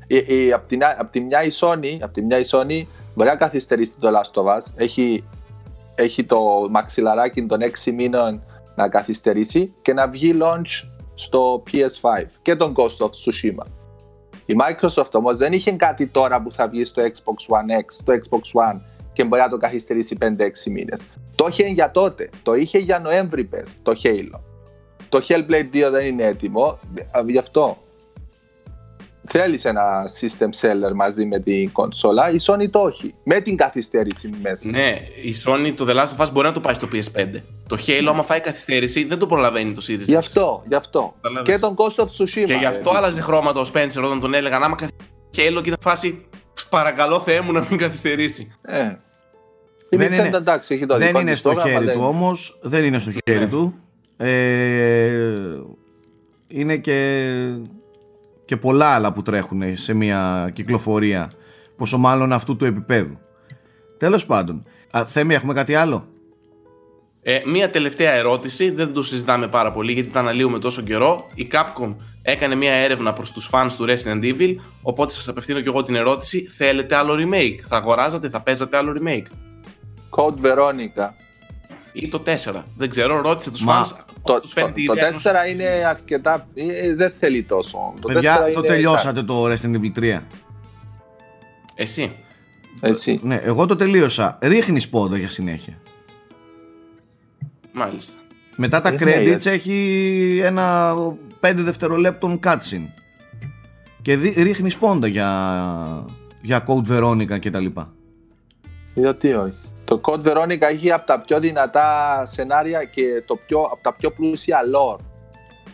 Η, η, απ, την, α- απ' τη μια η Sony, απ' τη μια η Sony μπορεί να καθυστερήσει το Last of Us. Έχει, έχει το μαξιλαράκι των 6 μήνων να καθυστερήσει και να βγει launch στο PS5 και τον Ghost of Tsushima. Η Microsoft όμως δεν είχε κάτι τώρα που θα βγει στο Xbox One X, στο Xbox One και μπορεί να το καθυστερήσει 5-6 μήνες. Το είχε για τότε, το είχε για Νοέμβρη πες, το Halo. Το Hellblade 2 δεν είναι έτοιμο, ε, γι' αυτό. Θέλεις ένα system seller μαζί με την κονσόλα, η Sony το έχει, με την καθυστέρηση μέσα. Ναι, η Sony το The Last of Us μπορεί να το πάει στο PS5. Το Halo, άμα φάει καθυστέρηση, δεν το προλαβαίνει το Series. Γι' X. αυτό, γι' αυτό. Καταλάβες. Και τον Ghost of Tsushima. Και γι' αυτό επίσης. άλλαζε χρώματα ο Spencer όταν τον έλεγαν άμα καθυστερήσει Halo και ήταν φάση παρακαλώ Θεέ μου να μην καθυστερήσει. Ε, Η Δεν Nintendo, είναι- εντάξει, έχει το δεν δικό είναι της στο πρόγραμμα, χέρι δεν- του όμως δεν είναι στο χέρι του ε, είναι και, και πολλά άλλα που τρέχουν σε μια κυκλοφορία πόσο μάλλον αυτού του επίπεδου τέλος πάντων Α, Θέμη έχουμε κάτι άλλο; Ε, μία τελευταία ερώτηση, δεν το συζητάμε πάρα πολύ γιατί τα αναλύουμε τόσο καιρό. Η Capcom έκανε μία έρευνα προς τους fans του Resident Evil, οπότε σας απευθύνω και εγώ την ερώτηση, θέλετε άλλο remake, θα αγοράζατε, θα παίζατε άλλο remake; Code Veronica. ή το 4, δεν ξέρω, ρώτησε τους Μα, fans Το, πώς τους το, φαίνεται η το ιδέα ενός- 4 είναι αρκετά. ε, δεν θέλει τόσο. Το 4 Παιδιά το είναι τελειώσατε το Resident Evil 3 Εσύ. Εσύ. Ναι εγώ το τελείωσα Ρίχνεις πόντα για συνέχεια Μάλιστα. Μετά τα Ε, ναι, credits γιατί- έχει ένα 5 δευτερολέπτων cutscene και δι- ρίχνεις πόντα για, για Code Veronica και τα λοιπά. Γιατί όχι; Το Code Veronica έχει από τα πιο δυνατά σενάρια και το πιο, από τα πιο πλούσια lore.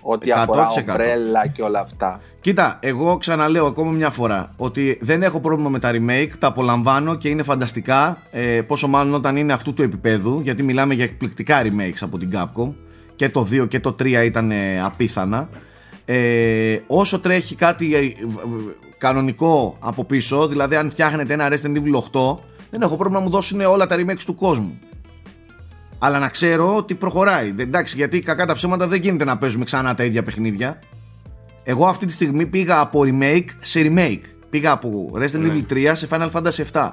Ό,τι αφορά 100%. ομπρέλα και όλα αυτά. Κοίτα, εγώ ξαναλέω ακόμα μια φορά ότι δεν έχω πρόβλημα με τα remake, τα απολαμβάνω και είναι φανταστικά, ε, πόσο μάλλον όταν είναι αυτού του επίπεδου, γιατί μιλάμε για εκπληκτικά remakes από την Capcom και το 2 και το 3 ήταν ε, απίθανα. Ε, όσο τρέχει κάτι ε, β- β- κανονικό από πίσω, δηλαδή αν φτιάχνετε ένα Resident Evil 8, δεν έχω πρόβλημα να μου δώσουν όλα τα remakes του κόσμου. Αλλά να ξέρω ότι προχωράει. Δεν- Εντάξει, γιατί κακά τα ψέματα δεν γίνεται να παίζουμε ξανά τα ίδια παιχνίδια. Εγώ αυτή τη στιγμή πήγα από remake σε remake. Πήγα από Resident Ναι. Evil 3 σε Final Fantasy 7.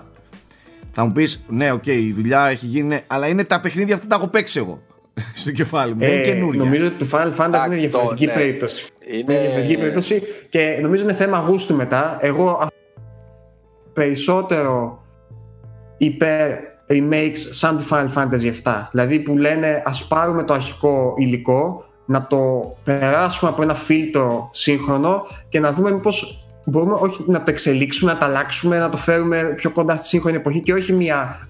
Θα μου πεις, ναι, οκ, η δουλειά έχει γίνει, αλλά είναι τα παιχνίδια αυτά τα έχω παίξει εγώ στο κεφάλι μου. δεν είναι Ε, καινούρια. νομίζω ότι το Final Fantasy είναι Εντάξει, διαφορετική το- ναι. περίπτωση. Είναι- Είναι διαφορετική περίπτωση και νομίζω είναι θέμα γούστου μετά. Εγώ α- περισσότερο υπέρ remakes σαν του Final Fantasy 7. Δηλαδή που λένε ας πάρουμε το αρχικό υλικό, να το περάσουμε από ένα φίλτρο σύγχρονο και να δούμε μήπως μπορούμε όχι να το εξελίξουμε, να το αλλάξουμε, να το φέρουμε πιο κοντά στη σύγχρονη εποχή και όχι μια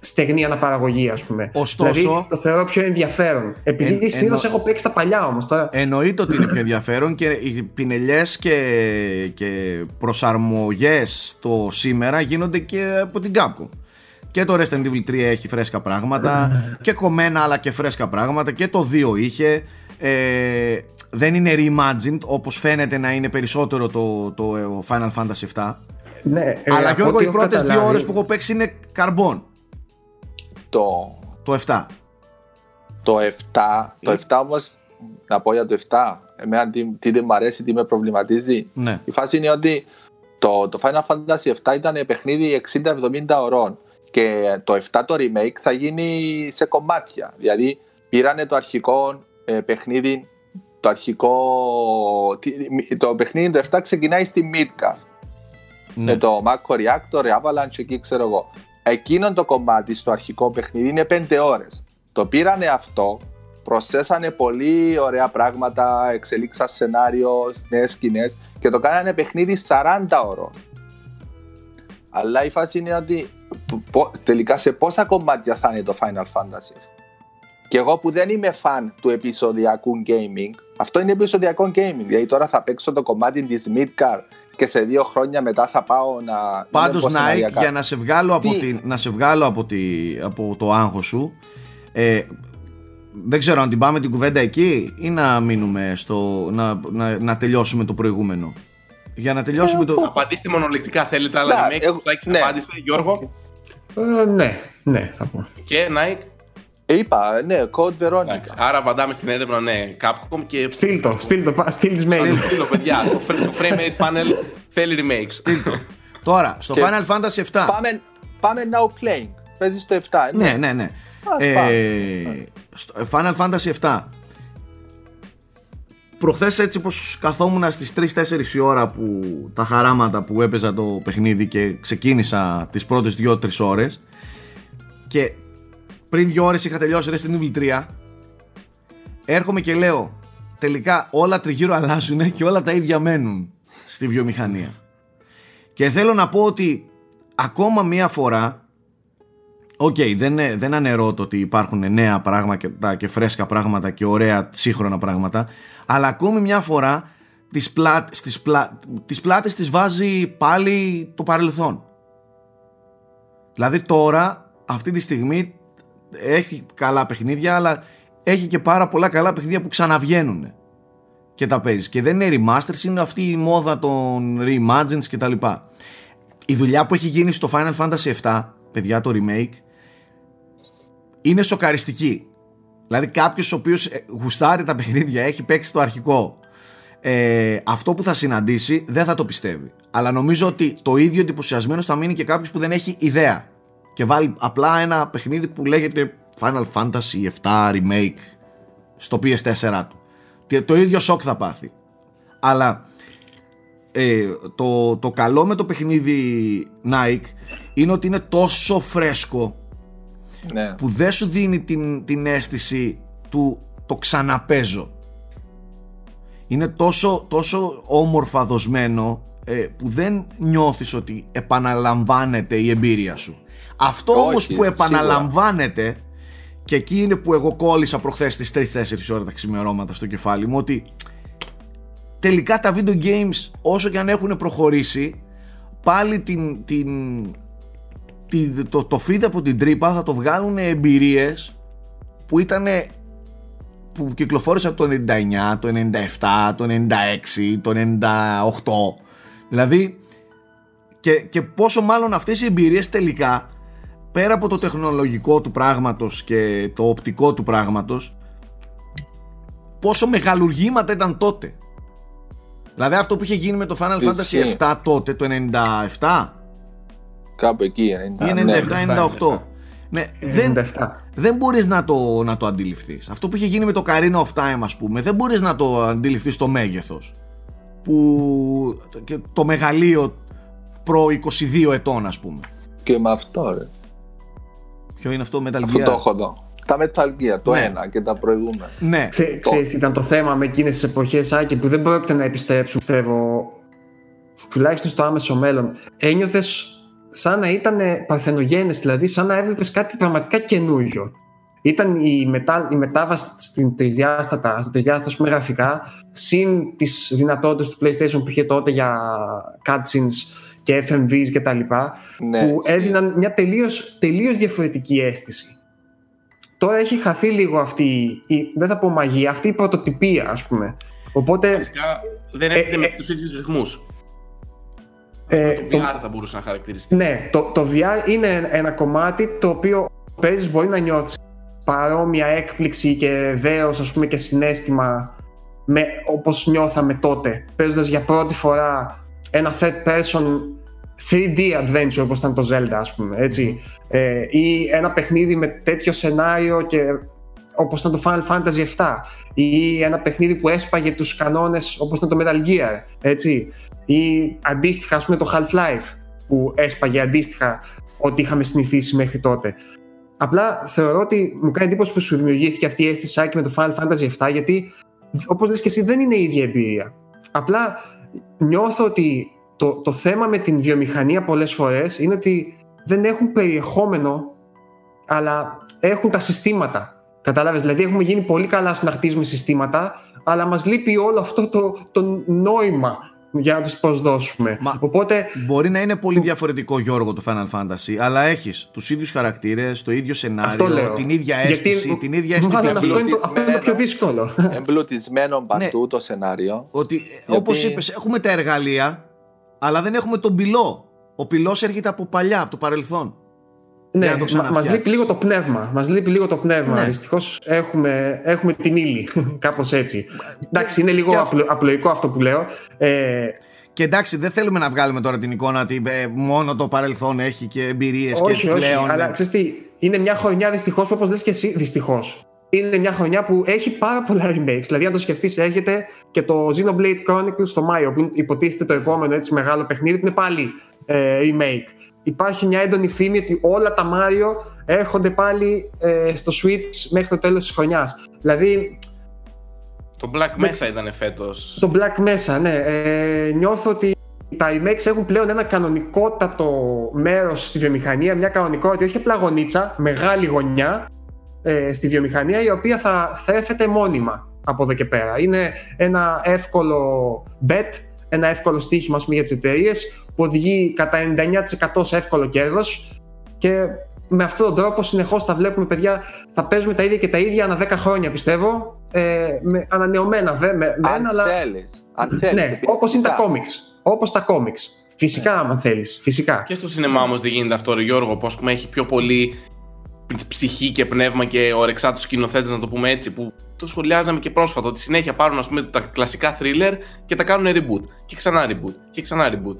στεγνή αναπαραγωγή ας πούμε. Ωστόσο- δηλαδή, το θεωρώ πιο ενδιαφέρον. Επειδή Εν- συνήθως εννο- έχω παίξει τα παλιά όμως τώρα. Εννοείται ότι είναι πιο ενδιαφέρον και οι πινελιές και, και προσαρμογές στο σήμερα γίνονται και από την Capcom. Και το Resident Evil 3 έχει φρέσκα πράγματα και κομμένα αλλά και φρέσκα πράγματα και το 2 είχε. Ε, δεν είναι reimagined όπως φαίνεται να είναι περισσότερο το, το Final Fantasy 7. Ναι, ε, αλλά από Γιώργο ό,τι οι έχω πρώτες δύο καταλάβει- ώρες που έχω παίξει είναι καρμπών. Το, Το 7. το 7. Το 7 όμως, να πω για το 7. Εμένα τι, τι δεν μου αρέσει, τι με προβληματίζει. Ναι. Η φάση είναι ότι το, το Final Fantasy 7 ήταν παιχνίδι 60-70 ωρών και το 7 το remake θα γίνει σε κομμάτια. Δηλαδή πήρανε το αρχικό ε, παιχνίδι, το αρχικό, τι- το παιχνίδι το 7 ξεκινάει στη Midgar. ναι. Με το Mako Reactor, Avalanche εκεί ξέρω εγώ. Εκείνο το κομμάτι στο αρχικό παιχνίδι είναι 5 ώρες. Το πήρανε αυτό, προσθέσανε πολύ ωραία πράγματα, εξελίξαν σενάριο, νέες σκηνές και το κάνανε παιχνίδι 40 ώρων. Αλλά η φάση είναι ότι πο- πο- τελικά σε πόσα κομμάτια θα είναι το Final Fantasy. Και εγώ που δεν είμαι φαν του επεισοδιακού gaming, αυτό είναι επεισοδιακό gaming. Δηλαδή τώρα θα παίξω το κομμάτι της Midgar και σε δύο χρόνια μετά θα πάω να. να Πάντως μην πω Nike σεναριακά. για να σε βγάλω από, Τι; την, να σε βγάλω από, τη, από το άγχος σου ε, δεν ξέρω αν την πάμε την κουβέντα εκεί ή να μείνουμε στο να, να, να τελειώσουμε το προηγούμενο για να τελειώσουμε το Απαντήστε μονολεκτικά. Θέλετε άλλα Ναι, remake; εγώ- Τάκη, ναι. Απάντησε, Γιώργο. Ε, ναι, ναι, θα πω. Και Nike; Είπα, ναι, Code Veronica. Εντάξει. Άρα απαντάμε στην έρευνα, ναι, Capcom και. Στείλ το, στείλ το, πα- στείλ τις mail. Στείλω, παιδιά. το, fr- το frame rate panel θέλει remakes. τώρα στο Και- Final Fantasy 7 Πάμε, πάμε now playing. Παίζεις το 7. ναι ναι ναι Ας ε, στο Final Fantasy 7 Προχθές έτσι πως καθόμουν στις 3-4 η ώρα που τα χαράματα που έπαιζα το παιχνίδι και ξεκίνησα τις πρώτες 2-3 ώρες και πριν 2 ώρες είχα τελειώσει Resident Evil 3 έρχομαι και λέω τελικά όλα τριγύρω αλλάζουν και όλα τα ίδια μένουν στη βιομηχανία και θέλω να πω ότι ακόμα μία φορά Οκ, δεν, δεν αναιρώ το ότι υπάρχουν νέα πράγματα και φρέσκα πράγματα και ωραία σύγχρονα πράγματα, αλλά ακόμη μια φορά τις, πλά, στις πλά, τις πλάτες τις βάζει πάλι το παρελθόν. Δηλαδή τώρα αυτή τη στιγμή έχει καλά παιχνίδια, αλλά έχει και πάρα πολλά καλά παιχνίδια που ξαναβγαίνουν και τα παίζεις. Και δεν είναι remasters, είναι αυτή η μόδα των reimagines και τα λοιπά. Η δουλειά που έχει γίνει στο Final Fantasy VII, παιδιά, το remake, είναι σοκαριστική. Δηλαδή κάποιος ο οποίος γουστάρει τα παιχνίδια, έχει παίξει το αρχικό, ε, αυτό που θα συναντήσει δεν θα το πιστεύει. Αλλά νομίζω ότι το ίδιο εντυπωσιασμένο θα μείνει και κάποιος που δεν έχει ιδέα. Και βάλει απλά ένα παιχνίδι που λέγεται Final Fantasy 7 Remake στο PS4 του. Το ίδιο σοκ θα πάθει. Αλλά ε, το, το καλό με το παιχνίδι Nike είναι ότι είναι τόσο φρέσκο Ναι. που δεν σου δίνει την, την αίσθηση του το ξαναπέζω. Είναι τόσο, τόσο όμορφα δοσμένο ε, που δεν νιώθεις ότι επαναλαμβάνεται η εμπειρία σου. Αυτό Όχι, όμως που σίγουρα. επαναλαμβάνεται και εκεί είναι που εγώ κόλλησα προχθές τις 3-4 ώρες τα ξημερώματα στο κεφάλι μου ότι τελικά τα video games όσο και αν έχουν προχωρήσει πάλι την, την, τη- το, το feed από την τρύπα θα το βγάλουν εμπειρίες που ήταν που κυκλοφόρησαν το 99, το 97, το 96, το 98 δηλαδή και, και πόσο μάλλον αυτές οι εμπειρίες τελικά πέρα από το τεχνολογικό του πράγματος και το οπτικό του πράγματος πόσο μεγαλουργήματα ήταν τότε δηλαδή αυτό που είχε γίνει με το Final Ισχύει. Fantasy 7 τότε το 97 Κάπου εκεί. ή 97-98 ναι, δεν, 97. δεν μπορείς να το, να το αντιληφθείς αυτό που είχε γίνει με το Carina of Time ας πούμε δεν μπορείς να το αντιληφθείς το μέγεθος που και το μεγαλείο προ 22 ετών ας πούμε Και με αυτό, ρε. Ποιο είναι αυτό Metal Αυτό Gear; το έχω εδώ. Τα Metal Gear, το Ναι. ένα και τα προηγούμενα. ναι Ξέ, ξέρεις τι ήταν το θέμα με εκείνες τις εποχές Άκη που δεν πρόκειται να επιστρέψουν πιστεύω τουλάχιστον στο άμεσο μέλλον ένιωθες σαν να ήταν παρθενογένες δηλαδή σαν να έβλεπες κάτι πραγματικά καινούριο ήταν η, μετά, η μετάβαση στην τρισδιάστατα, στα τρισδιάστατα ας πούμε, γραφικά συν τις δυνατότητες του PlayStation που είχε τότε για cutscenes και FMVs και τα λοιπά Ναι, που ισχύει. έδιναν μια τελείως, τελείως διαφορετική αίσθηση. Τώρα έχει χαθεί λίγο αυτή, η, δεν θα πω μαγεία, αυτή η πρωτοτυπία ας πούμε. Οπότε Βασικά δεν έρχεται ε, με ε, τους ίδιους ρυθμούς. ε, Το το, VR θα μπορούσε να χαρακτηριστεί. ναι, το, το VR είναι ένα κομμάτι το οποίο παίζεις μπορεί να νιώθεις παρόμοια έκπληξη και δέος ας πούμε και συνέστημα με, όπως νιώθαμε τότε παίζοντας για πρώτη φορά ένα third person 3D adventure όπως ήταν το Zelda ας πούμε έτσι ε, ή ένα παιχνίδι με τέτοιο σενάριο και όπως ήταν το Final Fantasy 7 ή ένα παιχνίδι που έσπαγε τους κανόνες όπως ήταν το Metal Gear έτσι ή αντίστοιχα ας πούμε το Half-Life που έσπαγε αντίστοιχα ό,τι είχαμε συνηθίσει μέχρι τότε. Απλά θεωρώ ότι μου κάνει εντύπωση που σου δημιουργήθηκε αυτή η αίσθηση Σάκη, με το Final Fantasy 7 γιατί όπως λες και εσύ δεν είναι η ίδια εμπειρία. Απλά νιώθω ότι το, το θέμα με την βιομηχανία πολλές φορές είναι ότι δεν έχουν περιεχόμενο αλλά έχουν τα συστήματα. Κατάλαβες, δηλαδή έχουμε γίνει πολύ καλά στο να χτίζουμε συστήματα αλλά μας λείπει όλο αυτό το, το νόημα για να τους προσδώσουμε. Μα- Οπότε Μπορεί να είναι πολύ διαφορετικό Γιώργο το Final Fantasy, αλλά έχεις τους ίδιους χαρακτήρες, το ίδιο αυτό σενάριο, λέω. την ίδια Γιατί αίσθηση, την ίδια μου βάλανε αισθητική. Αυτό είναι, το, αυτό είναι το πιο δύσκολο. Εμπλουτισμένο παντού Ναι. το σενάριο. Ότι Γιατί- όπως είπες έχουμε τα εργαλεία, αλλά δεν έχουμε τον πυλό. Ο πυλός έρχεται από παλιά, από το παρελθόν. ναι, Για να το μα ξαναφτιάξεις. λείπει λίγο το πνεύμα. Μας λείπει λίγο το πνεύμα. Ναι. Δυστυχώς έχουμε, έχουμε την ύλη. Κάπως έτσι. Εντάξει, είναι λίγο και αυτό- απλο- απλοϊκό αυτό που λέω. Ε, Και εντάξει, δεν θέλουμε να βγάλουμε τώρα την εικόνα ότι ε, μόνο το παρελθόν έχει και εμπειρίες όχι, και όχι. πλέον. Αλλά ε, ξέρεις τι, είναι μια χρονιά δυστυχώς που όπως λες και εσύ, δυστυχώς. Είναι μια χρονιά που έχει πάρα πολλά remakes. Δηλαδή, αν το σκεφτείς, έρχεται και το Xenoblade Chronicles στο Μάιο, που υποτίθεται το επόμενο έτσι, μεγάλο παιχνίδι, που είναι πάλι ε, remake. Υπάρχει μια έντονη φήμη ότι όλα τα Mario έρχονται πάλι ε, στο Switch μέχρι το τέλος της χρονιάς. Δηλαδή, Το Black Mesa ήταν φέτος. το Black Mesa, ναι. Ε, νιώθω ότι τα remakes έχουν πλέον ένα κανονικότατο μέρος στη βιομηχανία, μια κανονικότητα, όχι απλά γωνίτσα, μεγάλη γωνιά ε, στη βιομηχανία, η οποία θα θέφεται μόνιμα από εδώ και πέρα. Είναι ένα εύκολο bet, ένα εύκολο στοίχημα ας πούμε, για τις εταιρείες που οδηγεί κατά 99% σε εύκολο κέρδος και με αυτόν τον τρόπο συνεχώς θα βλέπουμε παιδιά, θα παίζουμε τα ίδια και τα ίδια ανά 10 χρόνια πιστεύω. Ε, με, ανανεωμένα βέβαια. Με, με Αν ένα, αλλά- θέλεις, αν θέλεις. Ναι, επειδή όπως είναι τα φυσικά. κόμιξ. Όπως τα κόμιξ. Φυσικά, άμα θέλεις. Φυσικά. Και στο σινεμά όμως δεν γίνεται αυτό, ρε Γιώργο, που ας πούμε έχει πιο πολύ ψυχή και πνεύμα και ορεξά του σκηνοθέτε, να το πούμε έτσι, που το σχολιάζαμε και πρόσφατα. Ότι συνέχεια πάρουν ας πούμε, τα κλασικά thriller και τα κάνουν reboot. Και ξανά reboot. Και ξανά reboot.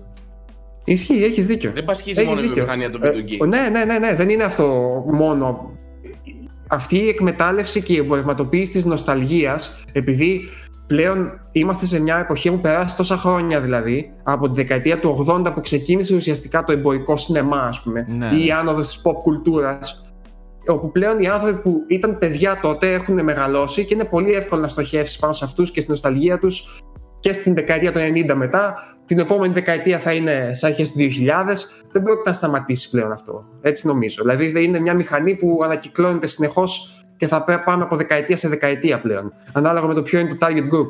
Ισχύει, έχεις δίκιο. Δεν πασχίζει Έχεις μόνο η δίκιο. βιομηχανία των Ε, video games. ναι, ναι, ναι, ναι, δεν είναι αυτό μόνο. Αυτή η εκμετάλλευση και η εμπορευματοποίηση της νοσταλγίας, επειδή πλέον είμαστε σε μια εποχή που περάσει τόσα χρόνια δηλαδή, από τη δεκαετία του 80 που ξεκίνησε ουσιαστικά το εμπορικό σινεμά, ας πούμε, Ναι. ή η άνοδος της pop κουλτούρας, όπου πλέον οι άνθρωποι που ήταν παιδιά τότε έχουν μεγαλώσει και είναι πολύ εύκολο να στοχεύσεις πάνω σε αυτούς και στην νοσταλγία τους και στην δεκαετία του 90 μετά. Την επόμενη δεκαετία θα είναι σε αρχές του 2000. Δεν πρόκειται να σταματήσει πλέον αυτό. Έτσι νομίζω. Δηλαδή δεν είναι μια μηχανή που ανακυκλώνεται συνεχώς και θα πέ- πάμε από δεκαετία σε δεκαετία πλέον. Ανάλογα με το ποιο είναι το target group.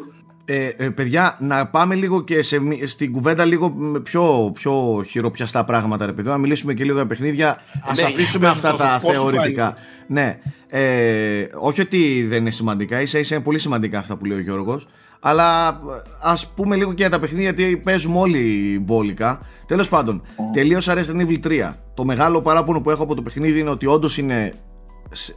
Ε, ε, παιδιά, να πάμε λίγο και σε, μι- στην κουβέντα λίγο με πιο, πιο χειροπιαστά πράγματα, ρε παιδί. Να μιλήσουμε και λίγο για παιχνίδια. Α Ναι, αφήσουμε για αυτά πες τα πώς- πώς σου θεωρητικά. Ναι. Ε, όχι ότι δεν είναι σημαντικά, ίσα ίσα είναι πολύ σημαντικά αυτά που λέει ο Γιώργος. Αλλά ας πούμε λίγο και για τα παιχνίδια γιατί παίζουμε όλοι μπόλικα. Τέλος πάντων, τελείωσα Resident Evil 3. Το μεγάλο παράπονο που έχω από το παιχνίδι είναι ότι όντως είναι σε-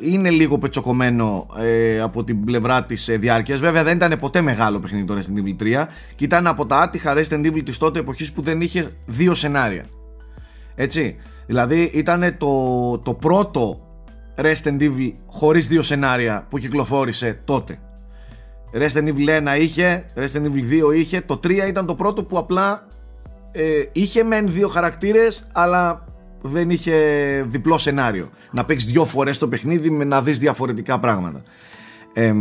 είναι λίγο πετσοκομμένο ε, από την πλευρά της ε, διάρκειας. Βέβαια δεν ήταν ποτέ μεγάλο παιχνίδι το Resident Evil 3 και ήταν από τα άτυχα Resident Evil της τότε εποχής που δεν είχε δύο σενάρια. Έτσι. Δηλαδή ήταν το, το πρώτο Resident Evil χωρίς δύο σενάρια που κυκλοφόρησε τότε. Resident Evil 1 είχε, Resident Evil 2 είχε, το 3 ήταν το πρώτο που απλά ε, είχε μεν δύο χαρακτήρες αλλά δεν είχε διπλό σενάριο. Να παίξεις δύο φορές το παιχνίδι με να δεις διαφορετικά πράγματα. Ε,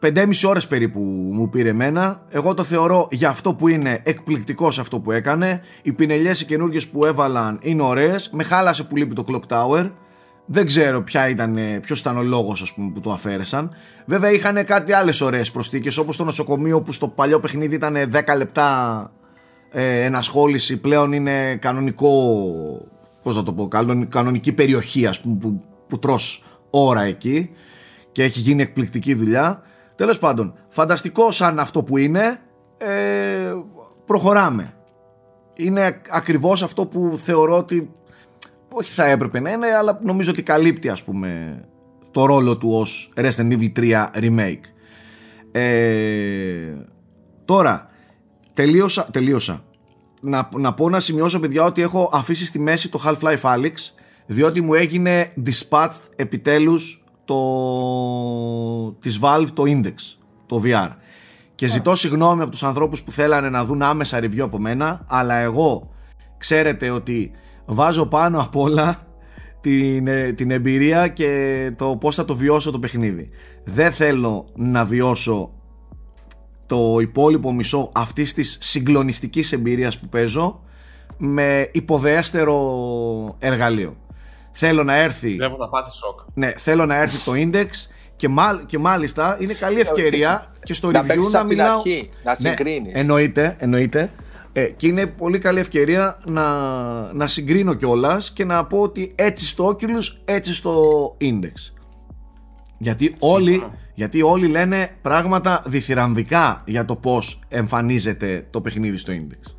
5,5 ώρες περίπου μου πήρε εμένα. Εγώ το θεωρώ για αυτό που είναι εκπληκτικό σε αυτό που έκανε. Οι πινελιές οι καινούργιες που έβαλαν είναι ωραίες. Με χάλασε που λείπει το Clock Tower. Δεν ξέρω ποια ήταν, ποιος ήταν ο λόγος ας πούμε, που το αφαίρεσαν. Βέβαια είχαν κάτι άλλες ωραίες προσθήκες όπως το νοσοκομείο που στο παλιό παιχνίδι ήταν 10 λεπτά ε, ενασχόληση πλέον είναι κανονικό πώς να το πω, κανον- κανονική περιοχή ας πούμε που, που τρως ώρα εκεί και έχει γίνει εκπληκτική δουλειά. Τέλος πάντων φανταστικό σαν αυτό που είναι ε, προχωράμε. Είναι ακριβώς αυτό που θεωρώ ότι όχι θα έπρεπε να είναι αλλά νομίζω ότι καλύπτει ας πούμε το ρόλο του ως Resident Evil 3 Remake. Ε, τώρα τελείωσα, τελείωσα. Να, να πω να σημειώσω παιδιά ότι έχω αφήσει στη μέση το Half-Life Alyx διότι μου έγινε dispatched επιτέλους το, της Valve το Index, το VR. Και ζητώ συγγνώμη από τους ανθρώπους που θέλανε να δουν άμεσα review από μένα αλλά εγώ ξέρετε ότι βάζω πάνω απ' όλα την, ε, την εμπειρία και το πώς θα το βιώσω το παιχνίδι. Δεν θέλω να βιώσω το υπόλοιπο μισό αυτής της συγκλονιστικής εμπειρίας που παίζω με υποδέστερο εργαλείο. Θέλω να έρθει, Βλέπω θα πάθει σοκ. ναι, θέλω να έρθει το index και, μάλ- και μάλιστα είναι καλή ευκαιρία και στο Να review παίξεις να από την μιλάω. αρχή, να Ναι, συγκρίνεις. εννοείται, εννοείται. Ε, και είναι πολύ καλή ευκαιρία να, να συγκρίνω κιόλας και να πω ότι έτσι στο Oculus, έτσι στο Index. Γιατί όλοι, γιατί όλοι λένε πράγματα διθυραμβικά για το πώς εμφανίζεται το παιχνίδι στο Index.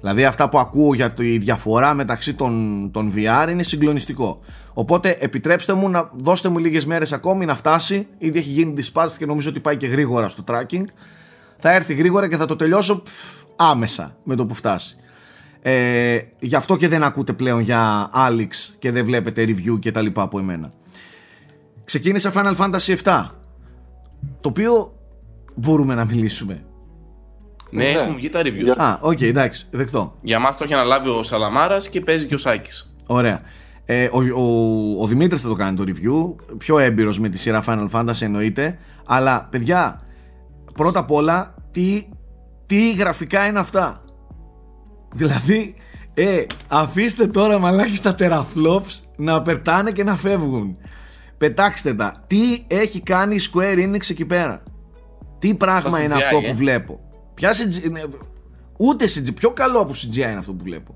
Δηλαδή αυτά που ακούω για τη διαφορά μεταξύ των, των VR είναι συγκλονιστικό. Οπότε επιτρέψτε μου να δώστε μου λίγες μέρες ακόμη να φτάσει. Ήδη έχει γίνει dispatch και νομίζω ότι πάει και γρήγορα στο tracking. Θα έρθει γρήγορα και θα το τελειώσω πφ, άμεσα με το που φτάσει. Ε, γι' αυτό και δεν ακούτε πλέον για Alyx και δεν βλέπετε review και τα λοιπά από εμένα. Ξεκίνησα Final Fantasy 7 το οποίο μπορούμε να μιλήσουμε. Ναι, Ναι. έχουν βγει τα reviews. Για- Α, οκ, εντάξει, δεκτό. Για μας το έχει αναλάβει ο Σαλαμάρας και παίζει και ο Σάκης. Ωραία. Ε, ο, ο, ο Δημήτρης θα το κάνει το review, πιο έμπειρος με τη σειρά Final Fantasy εννοείται, αλλά παιδιά, πρώτα απ' όλα, τι, τι γραφικά είναι αυτά; Δηλαδή, ε, αφήστε τώρα μαλάκι τα teraflops να περτάνε και να φεύγουν. Πετάξτε τα. Τι έχει κάνει η Square Enix εκεί πέρα; Τι πράγμα Στα είναι CGI, αυτό ε; που βλέπω; Ποια CGI, ναι, ούτε CGI, πιο καλό από CGI είναι αυτό που βλέπω.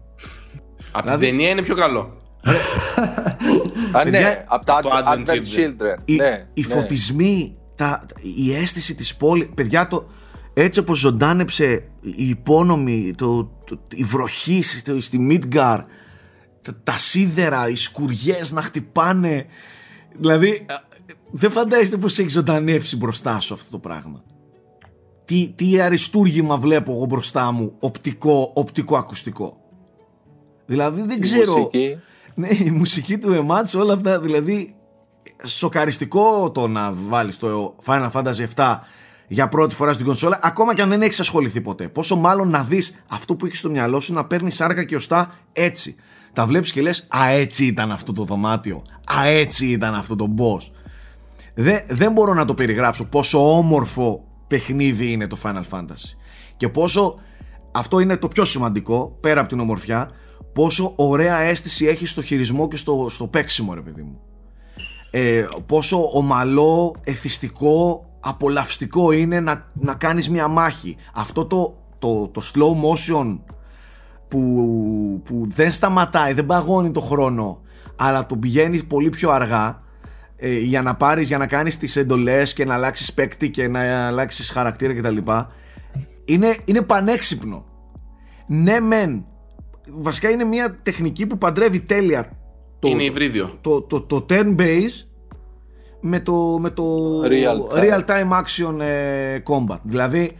Από Δηλαδή- την ταινία είναι πιο καλό. Α, Παιδιά, ναι, από τα το Advent, Advent Advent Children. Children. οι, ναι, οι ναι. φωτισμοί, τα, η αίσθηση της πόλης, παιδιά το, έτσι όπως ζωντάνεψε η υπόνομη, το, το- η βροχή στη, στη Midgar, τα, τα σίδερα, οι σκουριές να χτυπάνε, δηλαδή α, δεν φαντάζεστε πως έχει ζωντανεύσει μπροστά σου αυτό το πράγμα. Τι, τι αριστούργημα βλέπω εγώ μπροστά μου, οπτικό, οπτικό ακουστικό. Δηλαδή δεν Η ξέρω... μουσική. Ναι, η μουσική του Εμάτς, όλα αυτά, δηλαδή σοκαριστικό το να βάλεις το Final Fantasy 7 για πρώτη φορά στην κονσόλα, ακόμα και αν δεν έχεις ασχοληθεί ποτέ. Πόσο μάλλον να δεις αυτό που έχεις στο μυαλό σου να παίρνεις σάρκα και οστά έτσι. Τα βλέπεις και λες, α έτσι ήταν αυτό το δωμάτιο, α έτσι ήταν αυτό το boss. Δεν, δεν μπορώ να το περιγράψω πόσο όμορφο παιχνίδι είναι το Final Fantasy. Και πόσο, αυτό είναι το πιο σημαντικό, πέρα από την ομορφιά, πόσο ωραία αίσθηση έχει στο χειρισμό και στο, στο παίξιμο ρε παιδί μου. Ε, πόσο ομαλό, εθιστικό, απολαυστικό είναι να, να κάνεις μια μάχη. Αυτό το, το, το slow motion που, που δεν σταματάει, δεν παγώνει το χρόνο, αλλά το πηγαίνει πολύ πιο αργά ε, για να πάρεις, για να κάνεις τις εντολές και να αλλάξεις παίκτη και να αλλάξεις χαρακτήρα κτλ. Είναι, είναι πανέξυπνο. Ναι μεν, βασικά είναι μια τεχνική που παντρεύει τέλεια το, είναι υβρίδιο. το, το, το turn base με το, με το Real time. real time action ε, combat. Δηλαδή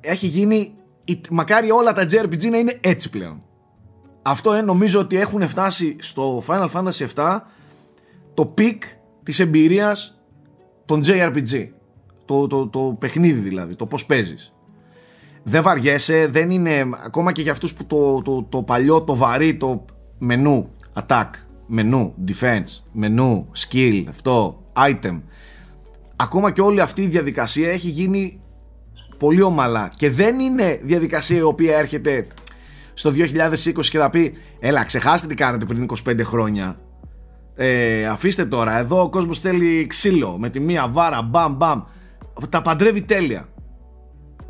έχει γίνει, η- μακάρι όλα τα JRPG να είναι έτσι πλέον. Αυτό ε, νομίζω ότι έχουν φτάσει στο Final Fantasy 7 το peak της εμπειρίας των JRPG. Το, το, το παιχνίδι δηλαδή, το πώς παίζεις. Δεν βαριέσαι, δεν είναι ακόμα και για αυτούς που το, το, το παλιό, το βαρύ, το μενού, attack, μενού, defense, μενού, skill, αυτό, item. Ακόμα και όλη αυτή η διαδικασία έχει γίνει πολύ ομαλά και δεν είναι διαδικασία η οποία έρχεται στο 2020 και θα πει έλα ξεχάστε τι κάνετε πριν 25 χρόνια. Ε, αφήστε τώρα. Εδώ ο κόσμος θέλει ξύλο με τη μία βάρα μπαμ μπαμ τα παντρεύει τέλεια.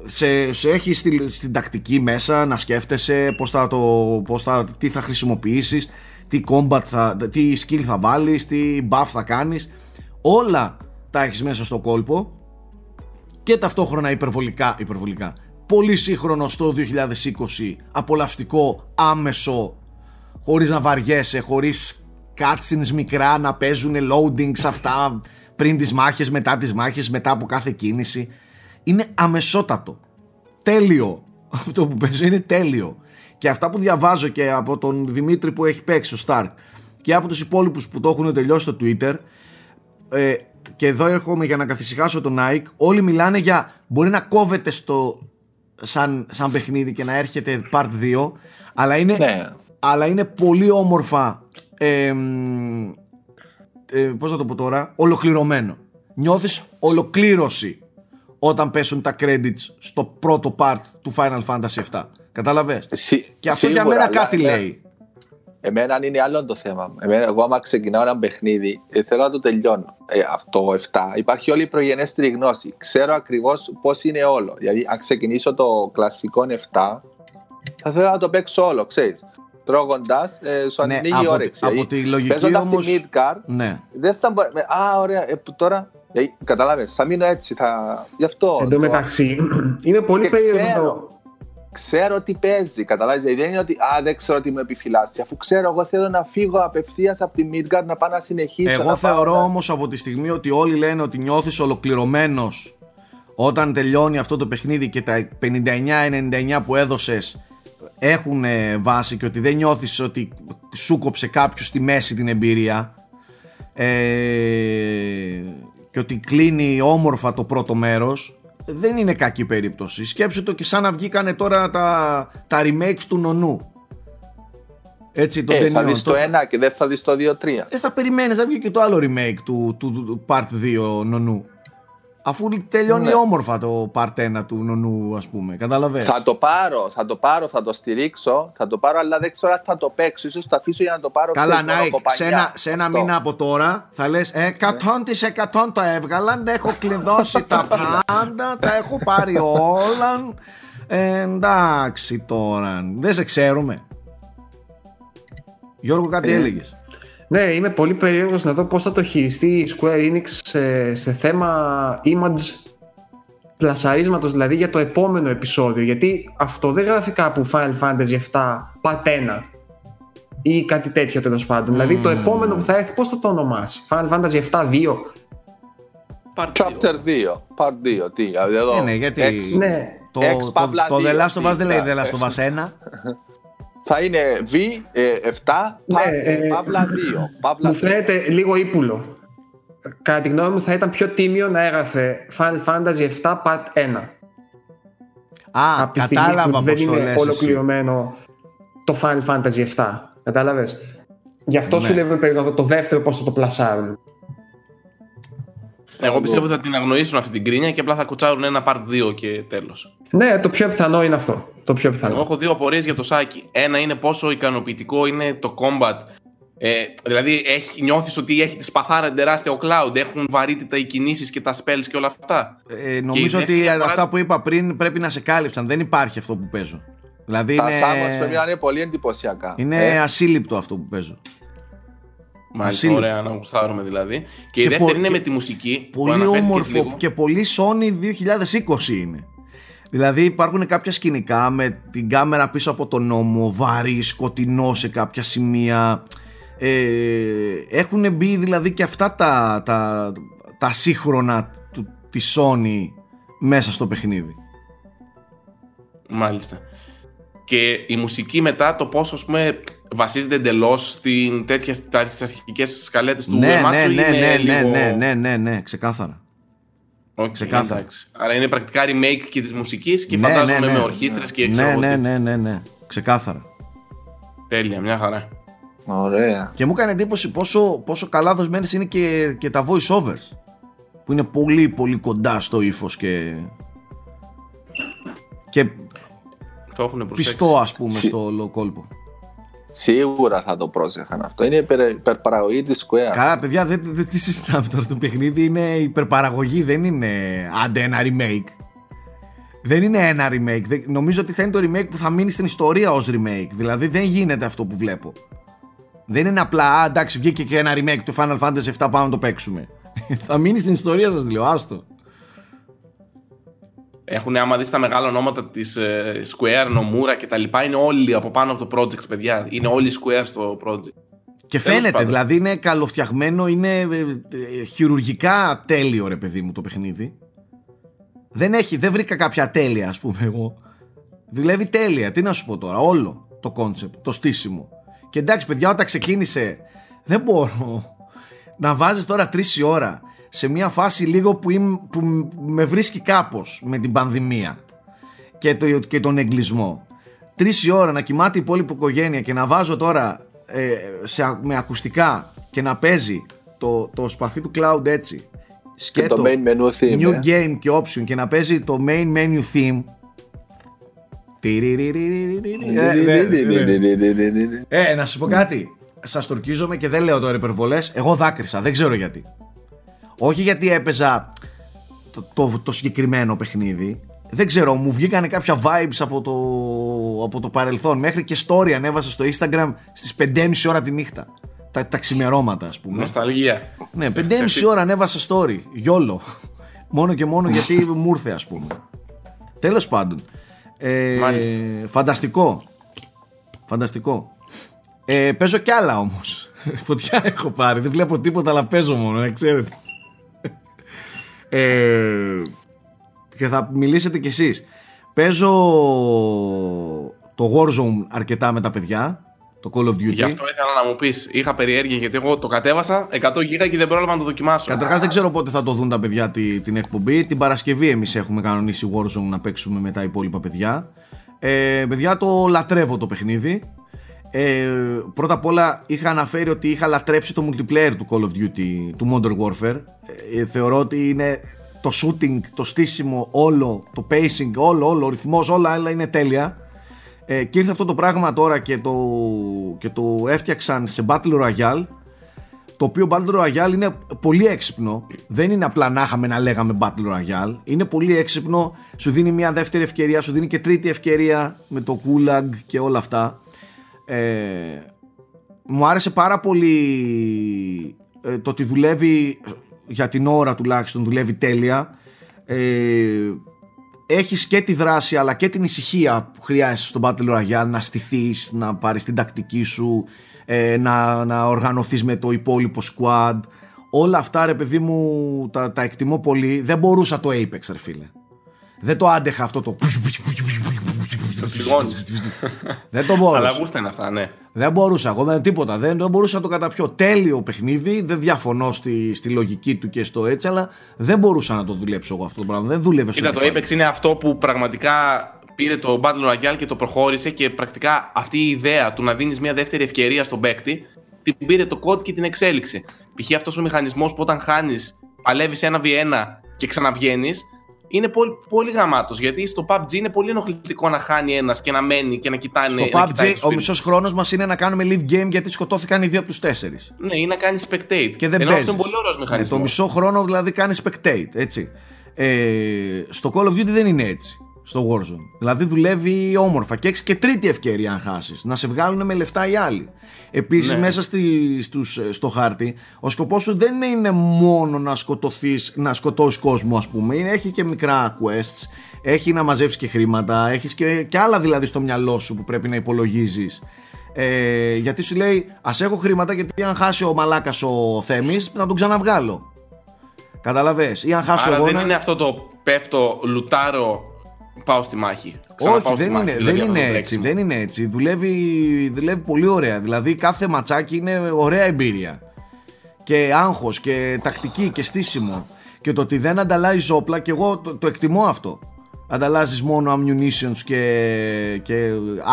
Σε, σε έχει στη, στην τακτική μέσα να σκέφτεσαι πώς θα το, πώς θα, τι θα χρησιμοποιήσεις τι combat θα, τι skill θα βάλεις τι buff θα κάνεις. Όλα τα έχεις μέσα στο κόλπο και ταυτόχρονα υπερβολικά, υπερβολικά πολύ σύγχρονο στο 2020 απολαυστικό, άμεσο χωρίς να βαριέσαι, χωρίς cutscenes μικρά να παίζουν loadings αυτά πριν τις μάχες, μετά τις μάχες, μετά από κάθε κίνηση. Είναι αμεσότατο. Τέλειο. Αυτό που παίζω είναι τέλειο. Και αυτά που διαβάζω και από τον Δημήτρη που έχει παίξει ο Stark και από τους υπόλοιπους που το έχουν τελειώσει στο Twitter ε, και εδώ έρχομαι για να καθησυχάσω τον Nike. Όλοι μιλάνε για μπορεί να κόβεται στο σαν, σαν παιχνίδι και να έρχεται part 2 αλλά είναι, Ναι. αλλά είναι πολύ όμορφα ε, μ, ε, πώς θα το πω τώρα ολοκληρωμένο. Νιώθεις ολοκλήρωση όταν πέσουν τα credits στο πρώτο part του Final Fantasy 7 κατάλαβες Σι- και αυτό για σίγουρα, μένα αλλά κάτι εμένα- λέει Εμένα είναι άλλο το θέμα. μου. Εμένα, εγώ, άμα ξεκινάω ένα παιχνίδι, ε, θέλω να το τελειώνω. Ε, αυτό 7. Υπάρχει όλη η προγενέστερη γνώση. Ξέρω ακριβώς πώς είναι όλο. Δηλαδή, αν ξεκινήσω το κλασικό 7, θα θέλω να το παίξω όλο, ξέρεις. Τρώγοντας, ε, σου Ναι, ανοίγει η από, τη- όρεξη. από Δηλαδή, τη λογική παίζοντας όμως τη Midgar, ναι. δεν θα μπορεί. με- Α, ωραία, ε, που τώρα. Ε, Κατάλαβες, θα μείνω έτσι. Θα... Γι' αυτό. Εν τω το- μεταξύ, είναι πολύ Και περίεργο. Ξέρω, ξέρω τι παίζει. Καταλάβεις; Δηλαδή δεν είναι ότι α, δεν ξέρω τι με επιφυλάσσει. Αφού ξέρω, εγώ θέλω να φύγω απευθείας από τη Midgard να πάω να συνεχίσω. Εγώ να πάω θεωρώ να- όμως από τη στιγμή ότι όλοι λένε ότι νιώθεις ολοκληρωμένος όταν τελειώνει αυτό το παιχνίδι και τα 59-99 που έδωσες έχουν ε, βάση και ότι δεν νιώθεις ότι σου κόψε κάποιος στη μέση την εμπειρία ε, και ότι κλείνει όμορφα το πρώτο μέρος δεν είναι κακή περίπτωση. Σκέψου το και σαν να βγήκανε τώρα τα, τα remakes του νονού. Έτσι, των Ε, θα ταινιών. δεις το Το- ένα και δεν θα δεις το 2-3. δεν θα περιμένεις να βγει και το άλλο remake του, του, του, του Part 2 νονού. Αφού τελειώνει Ναι. όμορφα το Part 1 του νονού, ας πούμε. Καταλαβαίνεις. Θα το πάρω, θα το πάρω, θα το στηρίξω, θα το πάρω, αλλά δεν ξέρω αν θα το παίξω. σω το αφήσω για να το πάρω. Καλά, ξέρεις, μόνο Nike, από παλιά. σε ένα, σε ένα Αυτό. μήνα από τώρα θα λες ε, 100% το έβγαλαν, έχω κλειδώσει τα πάντα, τα έχω πάρει όλα. Ε, εντάξει τώρα, δεν σε ξέρουμε. Γιώργο, κάτι Ε, έλεγες. Ναι, είμαι πολύ περίεργος να δω πώς θα το χειριστεί η Square Enix σε, σε θέμα image πλασαρίσματος, δηλαδή για το επόμενο επεισόδιο. Γιατί αυτό δεν γράφει κάπου Final Fantasy 7 Part 1 ή κάτι τέτοιο τέλος πάντων. Δηλαδή το επόμενο που θα έρθει πώς θα το ονομάσει; Final Fantasy 7 2. Part Chapter 2. Part 2. Τι, εδώ. Ε, ναι, γιατί X. Ναι, το, X το, παύλα το The δύο, Last of Us δεν λέει τι, The Last of Us 1. Θα είναι V, ε, 7, Ναι, Part, ε, Παύλα 2. Παύλα μου 2. φαίνεται λίγο ύπουλο. Κατά τη γνώμη μου θα ήταν πιο τίμιο να έγραφε Final Fantasy 7 Part 1. Α, από τη στιγμή κατάλαβα που δεν πώς το είναι λες εσύ. ολοκληρωμένο το Final Fantasy 7. Κατάλαβες; Γι' αυτό Ναι. σου λέμε περισσότερο το δεύτερο πώς θα το πλασάρουν. Εγώ πιστεύω ότι θα την αγνοήσουν αυτή την κρίνια και απλά θα κουτσάρουν ένα part 2 και τέλος. Ναι, το πιο πιθανό είναι αυτό. Το πιο Εγώ πιθανό. έχω δύο απορίες για το Σάκη. Ένα είναι πόσο ικανοποιητικό είναι το combat. Ε, δηλαδή, έχει, νιώθεις ότι έχει τη σπαθάρα τεράστια ο Cloud, έχουν βαρύτητα οι κινήσεις και τα spells και όλα αυτά; Ε, νομίζω η ότι δεύτερη φορά- αυτά που είπα πριν πρέπει να σε κάλυψαν. Δεν υπάρχει αυτό που παίζω. Δηλαδή Τα Samus πρέπει είναι, να είναι πολύ εντυπωσιακά. είναι Ε, ασύλληπτο αυτό που παίζω. Μάλιστα, Ασύλληπτο. ωραία να γουστάρουμε δηλαδή. Και, Και η δεύτερη πο- είναι και με τη μουσική. που Πολύ αναφέρθηκες όμορφο λίγο. και πολύ Sony 2020 είναι. Δηλαδή υπάρχουν κάποια σκηνικά με την κάμερα πίσω από τον νόμο, βαρύ, σκοτεινό σε κάποια σημεία. Ε, έχουν μπει δηλαδή και αυτά τα, τα, τα σύγχρονα του, της Sony μέσα στο παιχνίδι. Μάλιστα. Και η μουσική μετά το πόσο ας πούμε βασίζεται εντελώς στην τέτοια στις αρχικές σκαλέτες του ναι, ναι, Uematsu ναι, είναι ναι, ναι, λίγο... ναι, ναι, ναι, ναι, ξεκάθαρα. Οκ, ξεκάθαρα. εντάξει. Άρα είναι πρακτικά remake και της μουσικής και Ναι, φαντάζομαι ναι, ναι. με ορχήστρες και ξέρω Ναι, εγώ ναι, τι. ναι, ναι, ναι, ξεκάθαρα. Τέλεια, μια χαρά. Ωραία. Και μου έκανε εντύπωση πόσο, πόσο καλά δοσμένες είναι και, και τα voice overs. Που είναι πολύ πολύ κοντά στο ύφος και, και Το έχουν προσέξει. πιστό ας πούμε Συ- στο όλο κόλπο. Σίγουρα θα το πρόσεχαν αυτό. Είναι υπερ, υπερπαραγωγή της Square. Καλά παιδιά δεν, δεν τι συζητάμε τώρα το παιχνίδι είναι υπερπαραγωγή δεν είναι άντε ένα remake. Δεν είναι ένα remake. Δεν- νομίζω ότι θα είναι το remake που θα μείνει στην ιστορία ως remake. Δηλαδή δεν γίνεται αυτό που βλέπω. Δεν είναι απλά, α, εντάξει, βγήκε και ένα remake του Final Fantasy 7, πάμε να το παίξουμε. θα μείνει στην ιστορία σας, λέω, άστο. Έχουν, άμα δεις τα μεγάλα ονόματα της ε, Square, Nomura και τα λοιπά, είναι όλοι από πάνω από το project, παιδιά. Είναι όλοι Square στο project. Και Τέλος φαίνεται, πάντων. δηλαδή είναι καλοφτιαγμένο, είναι ε, ε, χειρουργικά τέλειο ρε παιδί μου το παιχνίδι. Δεν έχει, δεν βρήκα κάποια τέλεια ας πούμε εγώ. Δουλεύει τέλεια, τι να σου πω τώρα, όλο το concept, το στήσιμο. Και εντάξει παιδιά όταν ξεκίνησε δεν μπορώ να βάζεις τώρα τρεις η ώρα σε μια φάση λίγο που, είμαι, που με βρίσκει κάπως με την πανδημία και, το, και τον εγκλεισμό. Τρεις η ώρα να κοιμάται η υπόλοιπη οικογένεια και να βάζω τώρα ε, σε, α- με ακουστικά και να παίζει το, το σπαθί του Cloud έτσι. Και Σκέτο, το main menu theme. new ε. game και option και να παίζει το main menu theme. Τιριριριριριρι. Ε, ναι, ναι. Ε, να σου πω κάτι. Σα τορκίζομαι και δεν λέω τώρα υπερβολέ. Εγώ δάκρυσα, δεν ξέρω γιατί. Όχι γιατί έπαιζα το, το, το συγκεκριμένο παιχνίδι. Δεν ξέρω, μου βγήκανε κάποια vibes από το, από το παρελθόν. Μέχρι και story ανέβασα στο Instagram στις 5.30 ώρα τη νύχτα. Τα, τα ξημερώματα, ας πούμε. Νοσταλγία. Ναι, Σε- 5.30 σε- ώρα ανέβασα story. Γιόλο. μόνο και μόνο γιατί μου ήρθε, ας πούμε. Τέλος πάντων. Ε, Μάλιστα. φανταστικό. Φανταστικό. Ε, παίζω κι άλλα όμως. Φωτιά έχω πάρει. Δεν βλέπω τίποτα, αλλά παίζω μόνο, να ξέρετε. Ε, και θα μιλήσετε κι εσείς. Παίζω το Warzone αρκετά με τα παιδιά. Το Call of Duty. Γι' αυτό ήθελα να μου πεις. Είχα περιέργεια γιατί εγώ το κατέβασα 100 γίγα και δεν πρόλαβα να το δοκιμάσω. Καταρχάς δεν ξέρω πότε θα το δουν τα παιδιά τη- την εκπομπή. Την Παρασκευή εμείς έχουμε κανονίσει Warzone να παίξουμε με τα υπόλοιπα παιδιά. Ε, παιδιά το λατρεύω το παιχνίδι. Ε, πρώτα απ' όλα είχα αναφέρει ότι είχα λατρέψει το multiplayer του Call of Duty, του Modern Warfare. Ε, θεωρώ ότι είναι το shooting, το στήσιμο, όλο, το pacing, όλο, όλο, ο ρυθμός, όλα άλλα είναι τέλεια. Ε, και ήρθε αυτό το πράγμα τώρα και το, και το έφτιαξαν σε Battle Royale το οποίο Battle Royale είναι πολύ έξυπνο. Δεν είναι απλά να είχαμε να λέγαμε Battle Royale. Είναι πολύ έξυπνο. Σου δίνει μια δεύτερη ευκαιρία, σου δίνει και τρίτη ευκαιρία με το Gulag και όλα αυτά. Ε, μου άρεσε πάρα πολύ ε, το ότι δουλεύει για την ώρα τουλάχιστον δουλεύει τέλεια. Ε, έχεις και τη δράση αλλά και την ησυχία που χρειάζεσαι στον Battle Royale να στηθείς, να πάρεις την τακτική σου ε, να, να οργανωθείς με το υπόλοιπο squad. Όλα αυτά ρε παιδί μου τα, τα εκτιμώ πολύ. Δεν μπορούσα το Apex ρε φίλε. Δεν το άντεχα αυτό το δεν το μπορούσα. Αλλά γούστα είναι αυτά, ναι. Δεν μπορούσα εγώ με τίποτα. Δεν, δεν μπορούσα να το καταπιώ. Τέλειο παιχνίδι. Δεν διαφωνώ στη, στη λογική του και στο έτσι, αλλά δεν μπορούσα να το δουλέψω εγώ αυτό το πράγμα. Δεν δούλευε στο Κοίτα, το Apex είναι αυτό που πραγματικά πήρε το Battle Royale και το προχώρησε και πρακτικά αυτή η ιδέα του να δίνεις μια δεύτερη ευκαιρία στον παίκτη την πήρε το code και την εξέλιξε. Π.χ. αυτός ο μηχανισμός που όταν χάνεις, παλεύεις ένα V1 και ξαναβγαίνεις, είναι πολύ, πολύ γαμάτος. Γιατί στο PUBG είναι πολύ ενοχλητικό να χάνει ένας και να μένει και να κοιτάνε. Στο να PUBG κοιτάει ο μισός χρόνος μας είναι να κάνουμε live game γιατί σκοτώθηκαν οι δύο από τους τέσσερις. Ναι, ή να κάνει spectate. Και δεν Ενώ παίζεις. αυτό είναι πολύ ωραίος Ε, μηχανισμός. το μισό χρόνο δηλαδή κάνει spectate, έτσι. Ε, στο Call of Duty δεν είναι έτσι. Στο Warzone. Δηλαδή δουλεύει όμορφα και έχεις και τρίτη ευκαιρία αν χάσεις. Να σε βγάλουν με λεφτά οι άλλοι. Επίσης, Ναι. μέσα στη, στους, ε, στο χάρτη, ο σκοπός σου δεν είναι μόνο να σκοτωθείς, να σκοτώσεις κόσμο, ας πούμε. Είναι- Έχει και μικρά quests, έχει να μαζέψεις και χρήματα, έχεις και, και άλλα δηλαδή στο μυαλό σου που πρέπει να υπολογίζεις. Ε, γιατί σου λέει, Α έχω χρήματα γιατί αν χάσει ο μαλάκας ο Θέμης, να τον ξαναβγάλω. Καταλαβες Ή αν χάσω Άρα εγώ. δεν να- είναι αυτό το πέφτω, λουτάρω, πάω στη μάχη. Όχι, Ξαναπάω στη δεν μάχη, είναι, δηλαδή δεν αυτό είναι το έτσι. τρέξιμο. Δεν είναι έτσι. Δουλεύει, δουλεύει πολύ ωραία. Δηλαδή κάθε ματσάκι είναι ωραία εμπειρία. Και άγχος και τακτική και στήσιμο. Και το ότι δεν ανταλλάζεις όπλα και εγώ το, το εκτιμώ αυτό. Ανταλλάζεις μόνο ammunitions και, και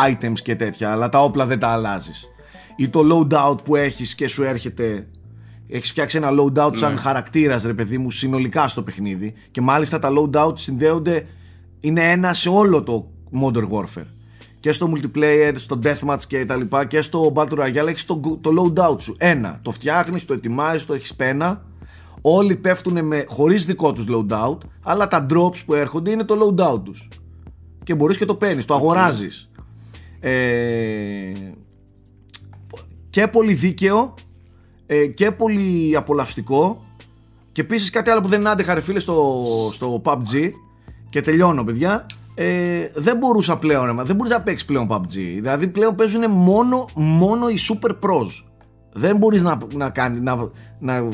items και τέτοια, αλλά τα όπλα δεν τα αλλάζεις. Ή το loadout που έχεις και σου έρχεται έχεις φτιάξει ένα loadout σαν Ναι. χαρακτήρας, ρε παιδί μου, συνολικά στο παιχνίδι. Και μάλιστα τα loadout συνδέονται, είναι ένα σε όλο το Modern Warfare. Και στο multiplayer, στο deathmatch και τα λοιπά και στο Battle Royale έχεις το, το loadout σου. Ένα, το φτιάχνεις, το ετοιμάζεις, το έχεις πένα. Όλοι πέφτουν με, χωρίς δικό τους loadout, αλλά τα drops που έρχονται είναι το loadout τους. Και μπορείς και το παίρνεις, το αγοράζεις. Ε, και πολύ δίκαιο ε, και πολύ απολαυστικό και επίσης κάτι άλλο που δεν άντεχα ρε φίλε στο, στο PUBG και τελειώνω παιδιά. Ε, δεν μπορούσα πλέον ρε, μα, δεν μπορείς να παίξεις πλέον PUBG δηλαδή πλέον παίζουν μόνο, μόνο οι super pros. Δεν μπορείς να, να, κάνει, να, να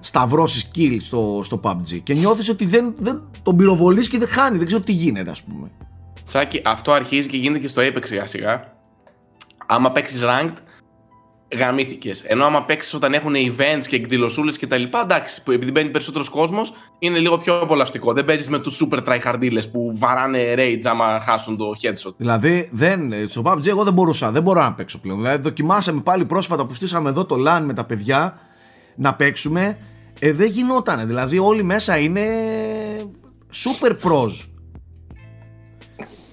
σταυρώσεις kill στο, στο PUBG και νιώθεις ότι δεν, δεν τον πυροβολείς και δεν χάνει. Δεν ξέρω τι γίνεται ας πούμε. Σάκη, αυτό αρχίζει και γίνεται και στο Apex σιγά σιγά. Άμα παίξεις ranked, γαμήθηκες. Ενώ άμα παίξεις όταν έχουν events και εκδηλωσούλες και τα λοιπά, εντάξει, που επειδή μπαίνει περισσότερος κόσμος, είναι λίγο πιο απολαυστικό. Δεν παίζεις με τους super tryhardίλε που βαράνε rage άμα χάσουν το headshot. Δηλαδή, δεν, στο PUBG εγώ δεν μπορούσα, δεν μπορώ να παίξω πλέον. Δηλαδή, δοκιμάσαμε πάλι πρόσφατα που στήσαμε εδώ το LAN με τα παιδιά να παίξουμε. Ε, δεν γινότανε. Δηλαδή, όλοι μέσα είναι super pros.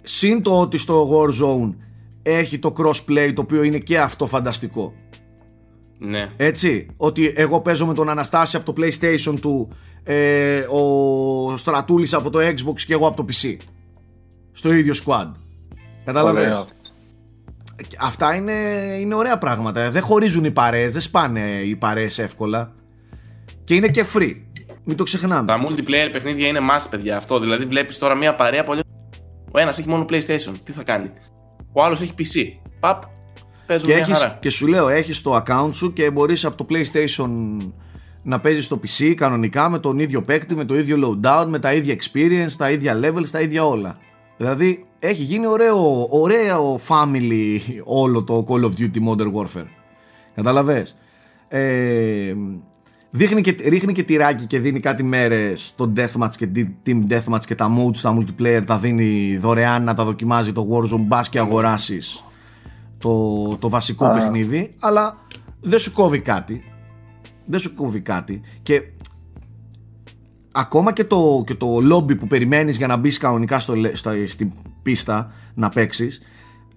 Συν το ότι στο Warzone έχει το crossplay το οποίο είναι και αυτό φανταστικό. Ναι. Έτσι, ότι εγώ παίζω με τον Αναστάση από το PlayStation του, ε, ο Στρατούλης από το Xbox και εγώ από το PC. Στο ίδιο squad. Καταλαβαίνεις; Ωραίο. Αυτά είναι, είναι ωραία πράγματα. Δεν χωρίζουν οι παρέες, δεν σπάνε οι παρέες εύκολα. Και είναι και free. Μην το ξεχνάμε. Τα multiplayer παιχνίδια είναι must, παιδιά. Αυτό. Δηλαδή, βλέπεις τώρα μια παρέα πολύ. Ο ένας έχει μόνο PlayStation. Τι θα κάνει; Ο άλλος έχει PC. Παπ. Παίζουν Και, μια έχεις, χαρά. και σου λέω, έχεις το account σου και μπορείς από το PlayStation να παίζεις στο PC κανονικά με τον ίδιο παίκτη, με το ίδιο loadout, με τα ίδια experience, τα ίδια levels, τα ίδια όλα. Δηλαδή έχει γίνει ωραίο, ωραίο family όλο το Call of Duty Modern Warfare. Καταλαβες; Ε, δείχνει και, ρίχνει και τυράκι και δίνει κάτι μέρες το Deathmatch και Team Deathmatch και τα modes, τα multiplayer τα δίνει δωρεάν να τα δοκιμάζει το Warzone μπας και αγοράσεις το, το βασικό Α. παιχνίδι αλλά δεν σου κόβει κάτι. Δεν σου κόβει κάτι. Και ακόμα και το, και το lobby που περιμένεις για να μπεις κανονικά στο, λε- στα, στην πίστα να παίξεις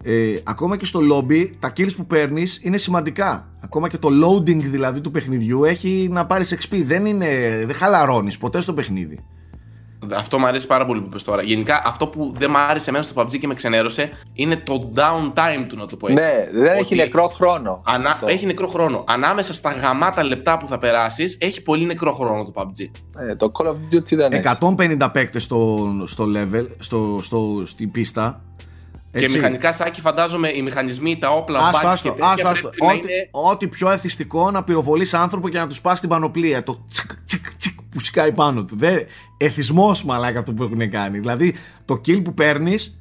ε, ακόμα και στο lobby τα kills που παίρνεις είναι σημαντικά. Ακόμα και το loading δηλαδή του παιχνιδιού έχει να πάρεις XP δεν, είναι, δεν χαλαρώνεις ποτέ στο παιχνίδι αυτό μου αρέσει πάρα πολύ που είπες τώρα. Γενικά, αυτό που δεν μου άρεσε εμένα στο PUBG και με ξενέρωσε είναι το downtime του, να το πω έτσι. Ναι, δεν έχει Ότι νεκρό χρόνο. Ανα... Αυτό. Έχει νεκρό χρόνο. Ανάμεσα στα γαμάτα λεπτά που θα περάσεις, έχει πολύ νεκρό χρόνο το PUBG. Ε, το Call of Duty δεν έχει. 150 παίκτες στο, στο level, στο, στο, στην πίστα. Και μηχανικά σάκι, φαντάζομαι οι μηχανισμοί, τα όπλα, Άστο, bugs άστο, και τέτοια άστο, άστο. πρέπει να Ό,τι, είναι- ό,τι πιο εθιστικό να πυροβολείς άνθρωπο και να τους σπάσει την πανοπλία. Το τσικ, τσικ, τσικ που σκάει πάνω του. Δεν, εθισμός μαλάκα αυτό που έχουν κάνει. Δηλαδή το kill που παίρνεις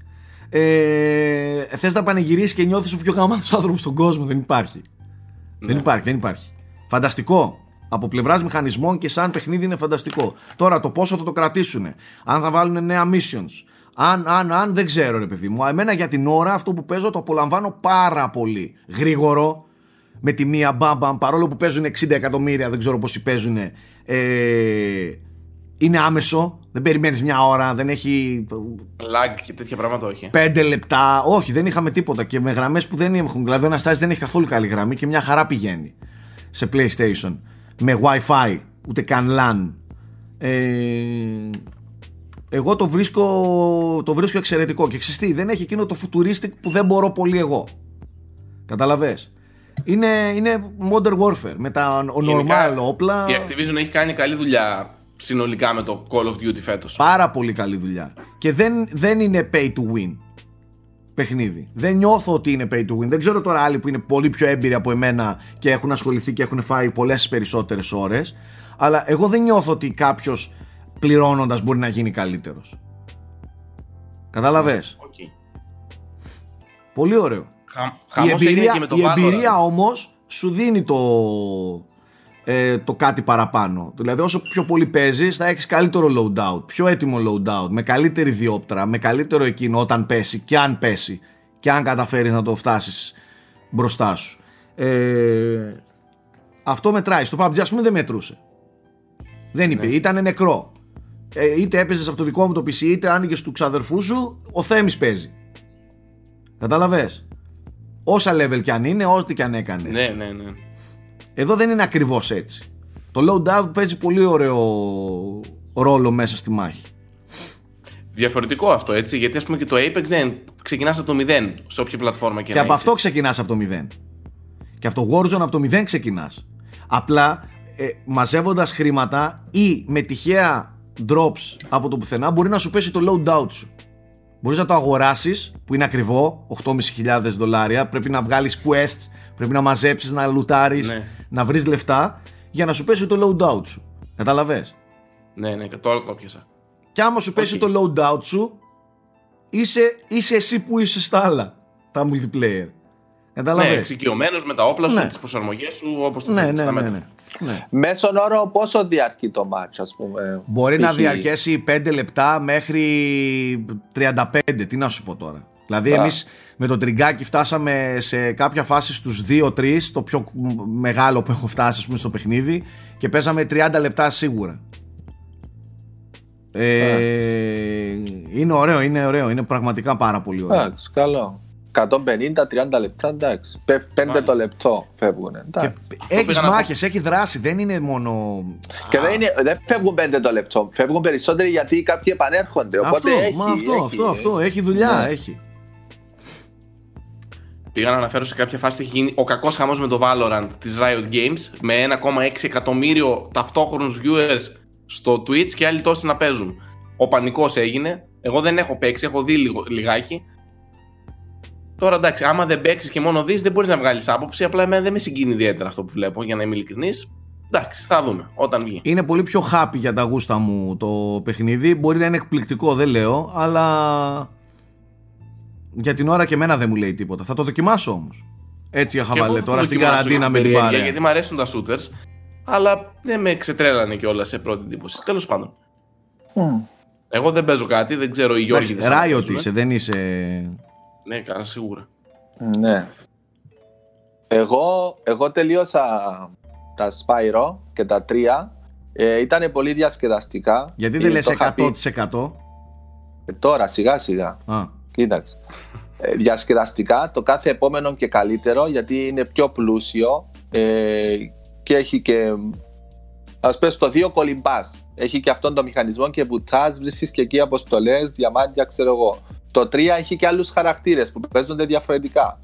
ε, θες να πανηγυρίσεις και νιώθεις ο πιο γαμάτος άνθρωπος στον κόσμο. Δεν υπάρχει. Δεν Ναι. υπάρχει, δεν υπάρχει. Φανταστικό. Από πλευράς μηχανισμών και σαν παιχνίδι είναι φανταστικό. Τώρα το πόσο θα το κρατήσουν. Αν θα βάλουν νέα missions. Αν, αν, αν, δεν ξέρω ρε παιδί μου. Εμένα για την ώρα αυτό που παίζω το απολαμβάνω πάρα πολύ. Γρήγορο. Με τη μία μπαμπαμ. Παρόλο που παίζουν 60 εκατομμύρια, δεν ξέρω πόσοι παίζουν. Ε, είναι άμεσο. Δεν περιμένεις μια ώρα. Δεν έχει Lag και τέτοια πράγματα όχι. 5 λεπτά. Όχι, δεν είχαμε τίποτα. Και με γραμμές που δεν έχουν. Δηλαδή, ο Αναστάση δεν έχει καθόλου καλή γραμμή και μια χαρά πηγαίνει σε PlayStation. Με WiFi, ούτε καν LAN. Ε, εγώ το βρίσκω, το βρίσκω εξαιρετικό. Και ξέρεις τι, δεν έχει εκείνο το futuristic που δεν μπορώ πολύ εγώ. Καταλαβες; Είναι, είναι Modern Warfare με τα Γενικά, normal όπλα. Η Activision έχει κάνει καλή δουλειά συνολικά με το Call of Duty φέτος. Πάρα πολύ καλή δουλειά. Και δεν, δεν είναι pay to win παιχνίδι. Δεν νιώθω ότι είναι pay to win. Δεν ξέρω τώρα άλλοι που είναι πολύ πιο έμπειροι από εμένα και έχουν ασχοληθεί και έχουν φάει πολλές περισσότερες ώρες. Αλλά εγώ δεν νιώθω ότι κάποιος πληρώνοντας μπορεί να γίνει καλύτερος. Κατάλαβε. Οκ. Πολύ ωραίο. Χα- Η χαμός έγινε εμπειρία, και με το η Valorant. εμπειρία όμως σου δίνει το, ε, το κάτι παραπάνω. Δηλαδή όσο πιο πολύ παίζεις θα έχεις καλύτερο loadout, πιο έτοιμο loadout, με καλύτερη διόπτρα, με καλύτερο εκείνο όταν πέσει και αν πέσει και αν καταφέρεις να το φτάσεις μπροστά σου. Ε, αυτό μετράει. Στο PUBG ας πούμε δεν μετρούσε. Δεν είπε, ήταν νεκρό. Ε, είτε έπαιζες από το δικό μου το PC, είτε άνοιγες του ξαδερφού σου, ο Θέμης παίζει. Κατάλαβες Όσα level κι αν είναι, ό,τι κι αν έκανες. Ναι, ναι, ναι. Εδώ δεν είναι ακριβώς έτσι. Το loadout παίζει πολύ ωραίο ρόλο μέσα στη μάχη. Διαφορετικό αυτό έτσι, γιατί ας πούμε και το Apex δεν ξεκινάς από το 0 σε όποια πλατφόρμα και, Και να από είσαι. αυτό ξεκινάς από το 0. Και από το Warzone από το 0 ξεκινάς. Απλά ε, μαζεύοντας χρήματα ή με τυχαία drops από το πουθενά μπορεί να σου πέσει το loadout σου. Μπορείς να το αγοράσεις που είναι ακριβό, 8.500 δολάρια. Πρέπει να βγάλεις quests, πρέπει να μαζέψεις, να λουτάρεις, Ναι. να βρεις λεφτά για να σου πέσει το loadout σου. Καταλαβες; Ναι, ναι, τώρα το πιάσα. Και άμα σου πέσει Οκ. το loadout σου, είσαι, είσαι εσύ που είσαι στα άλλα. Τα multiplayer. Ναι, Κατάλαβες; εξοικειωμένος με τα όπλα σου, Ναι. τις προσαρμογές σου, όπως το ναι, θέλεις ναι, στα ναι, μέτρα. ναι. Ναι. Μέσον όρο πόσο διαρκεί το match, ας πούμε. Μπορεί να π.χ. διαρκέσει 5 λεπτά μέχρι 35. Τι να σου πω τώρα. Δηλαδή, Α. εμείς με τον τριγκάκι φτάσαμε σε κάποια φάση στους 2-3, το πιο μεγάλο που έχω φτάσει ας πούμε, στο παιχνίδι, και παίζαμε 30 λεπτά σίγουρα. Ε, είναι ωραίο, είναι ωραίο, είναι πραγματικά πάρα πολύ ωραίο. Εντάξει, καλό. 150-30 λεπτά, εντάξει. 5 Μάλιστα. το λεπτό φεύγουν. Και εντάξει. έχεις πήγα να πω. μάχες, έχει δράση, δεν είναι μόνο... Και, δεν, είναι, δεν φεύγουν 5 το λεπτό. Φεύγουν περισσότεροι γιατί κάποιοι επανέρχονται. Οπότε αυτό, έχει, μα αυτό, έχει, αυτό, αυτό, έχει δουλειά, Ναι. έχει. Πήγα να αναφέρω σε κάποια φάση ότι έχει γίνει ο κακός χαμός με το Valorant της Riot Games με 1,6 εκατομμύριο ταυτόχρονους viewers στο Twitch και άλλοι τόσοι να παίζουν. Ο πανικός έγινε. Εγώ δεν έχω παίξει, έχω δει λίγο, λιγάκι. Τώρα εντάξει, άμα δεν παίξεις και μόνο δεις, δεν μπορείς να βγάλεις άποψη. Απλά εμένα δεν με συγκίνει ιδιαίτερα αυτό που βλέπω, για να είμαι ειλικρινής. Εντάξει, θα δούμε όταν βγει. Είναι πολύ πιο happy για τα γούστα μου το παιχνίδι. Μπορεί να είναι εκπληκτικό, δεν λέω, αλλά για την ώρα και εμένα δεν μου λέει τίποτα. Θα το δοκιμάσω όμως. Έτσι για Και εγώ χαβαλέ θα το τώρα στην δοκιμάσω καραντίνα για με την περιέργεια, παρέα. Γιατί μου αρέσουν τα shooters, αλλά δεν με ξετρέλανε κιόλας σε πρώτη εντύπωση. Τέλος πάντων. Μμ. Εγώ δεν παίζω κάτι, δεν ξέρω οι Γιώργοι Εντάξει, δεν Riot παίζουν. είσαι, δεν είσαι. Ναι, καλά, σίγουρα. Ναι. Εγώ, εγώ τελείωσα τα Spyro και τα τρία. Ε, ήταν πολύ διασκεδαστικά. Γιατί Ε, δεν λες το είχα πει. 100%. Ε, τώρα σιγά σιγά. Α, Κοίταξε. Ε, διασκεδαστικά το κάθε επόμενο και καλύτερο γιατί είναι πιο πλούσιο ε, και έχει και ας πες το δύο κολυμπάς Έχει και αυτόν τον μηχανισμό και βουτάς, βρίσκεις και εκεί αποστολές, διαμάντια, ξέρω εγώ. Το 3 έχει και άλλους χαρακτήρες που παίζονται διαφορετικά.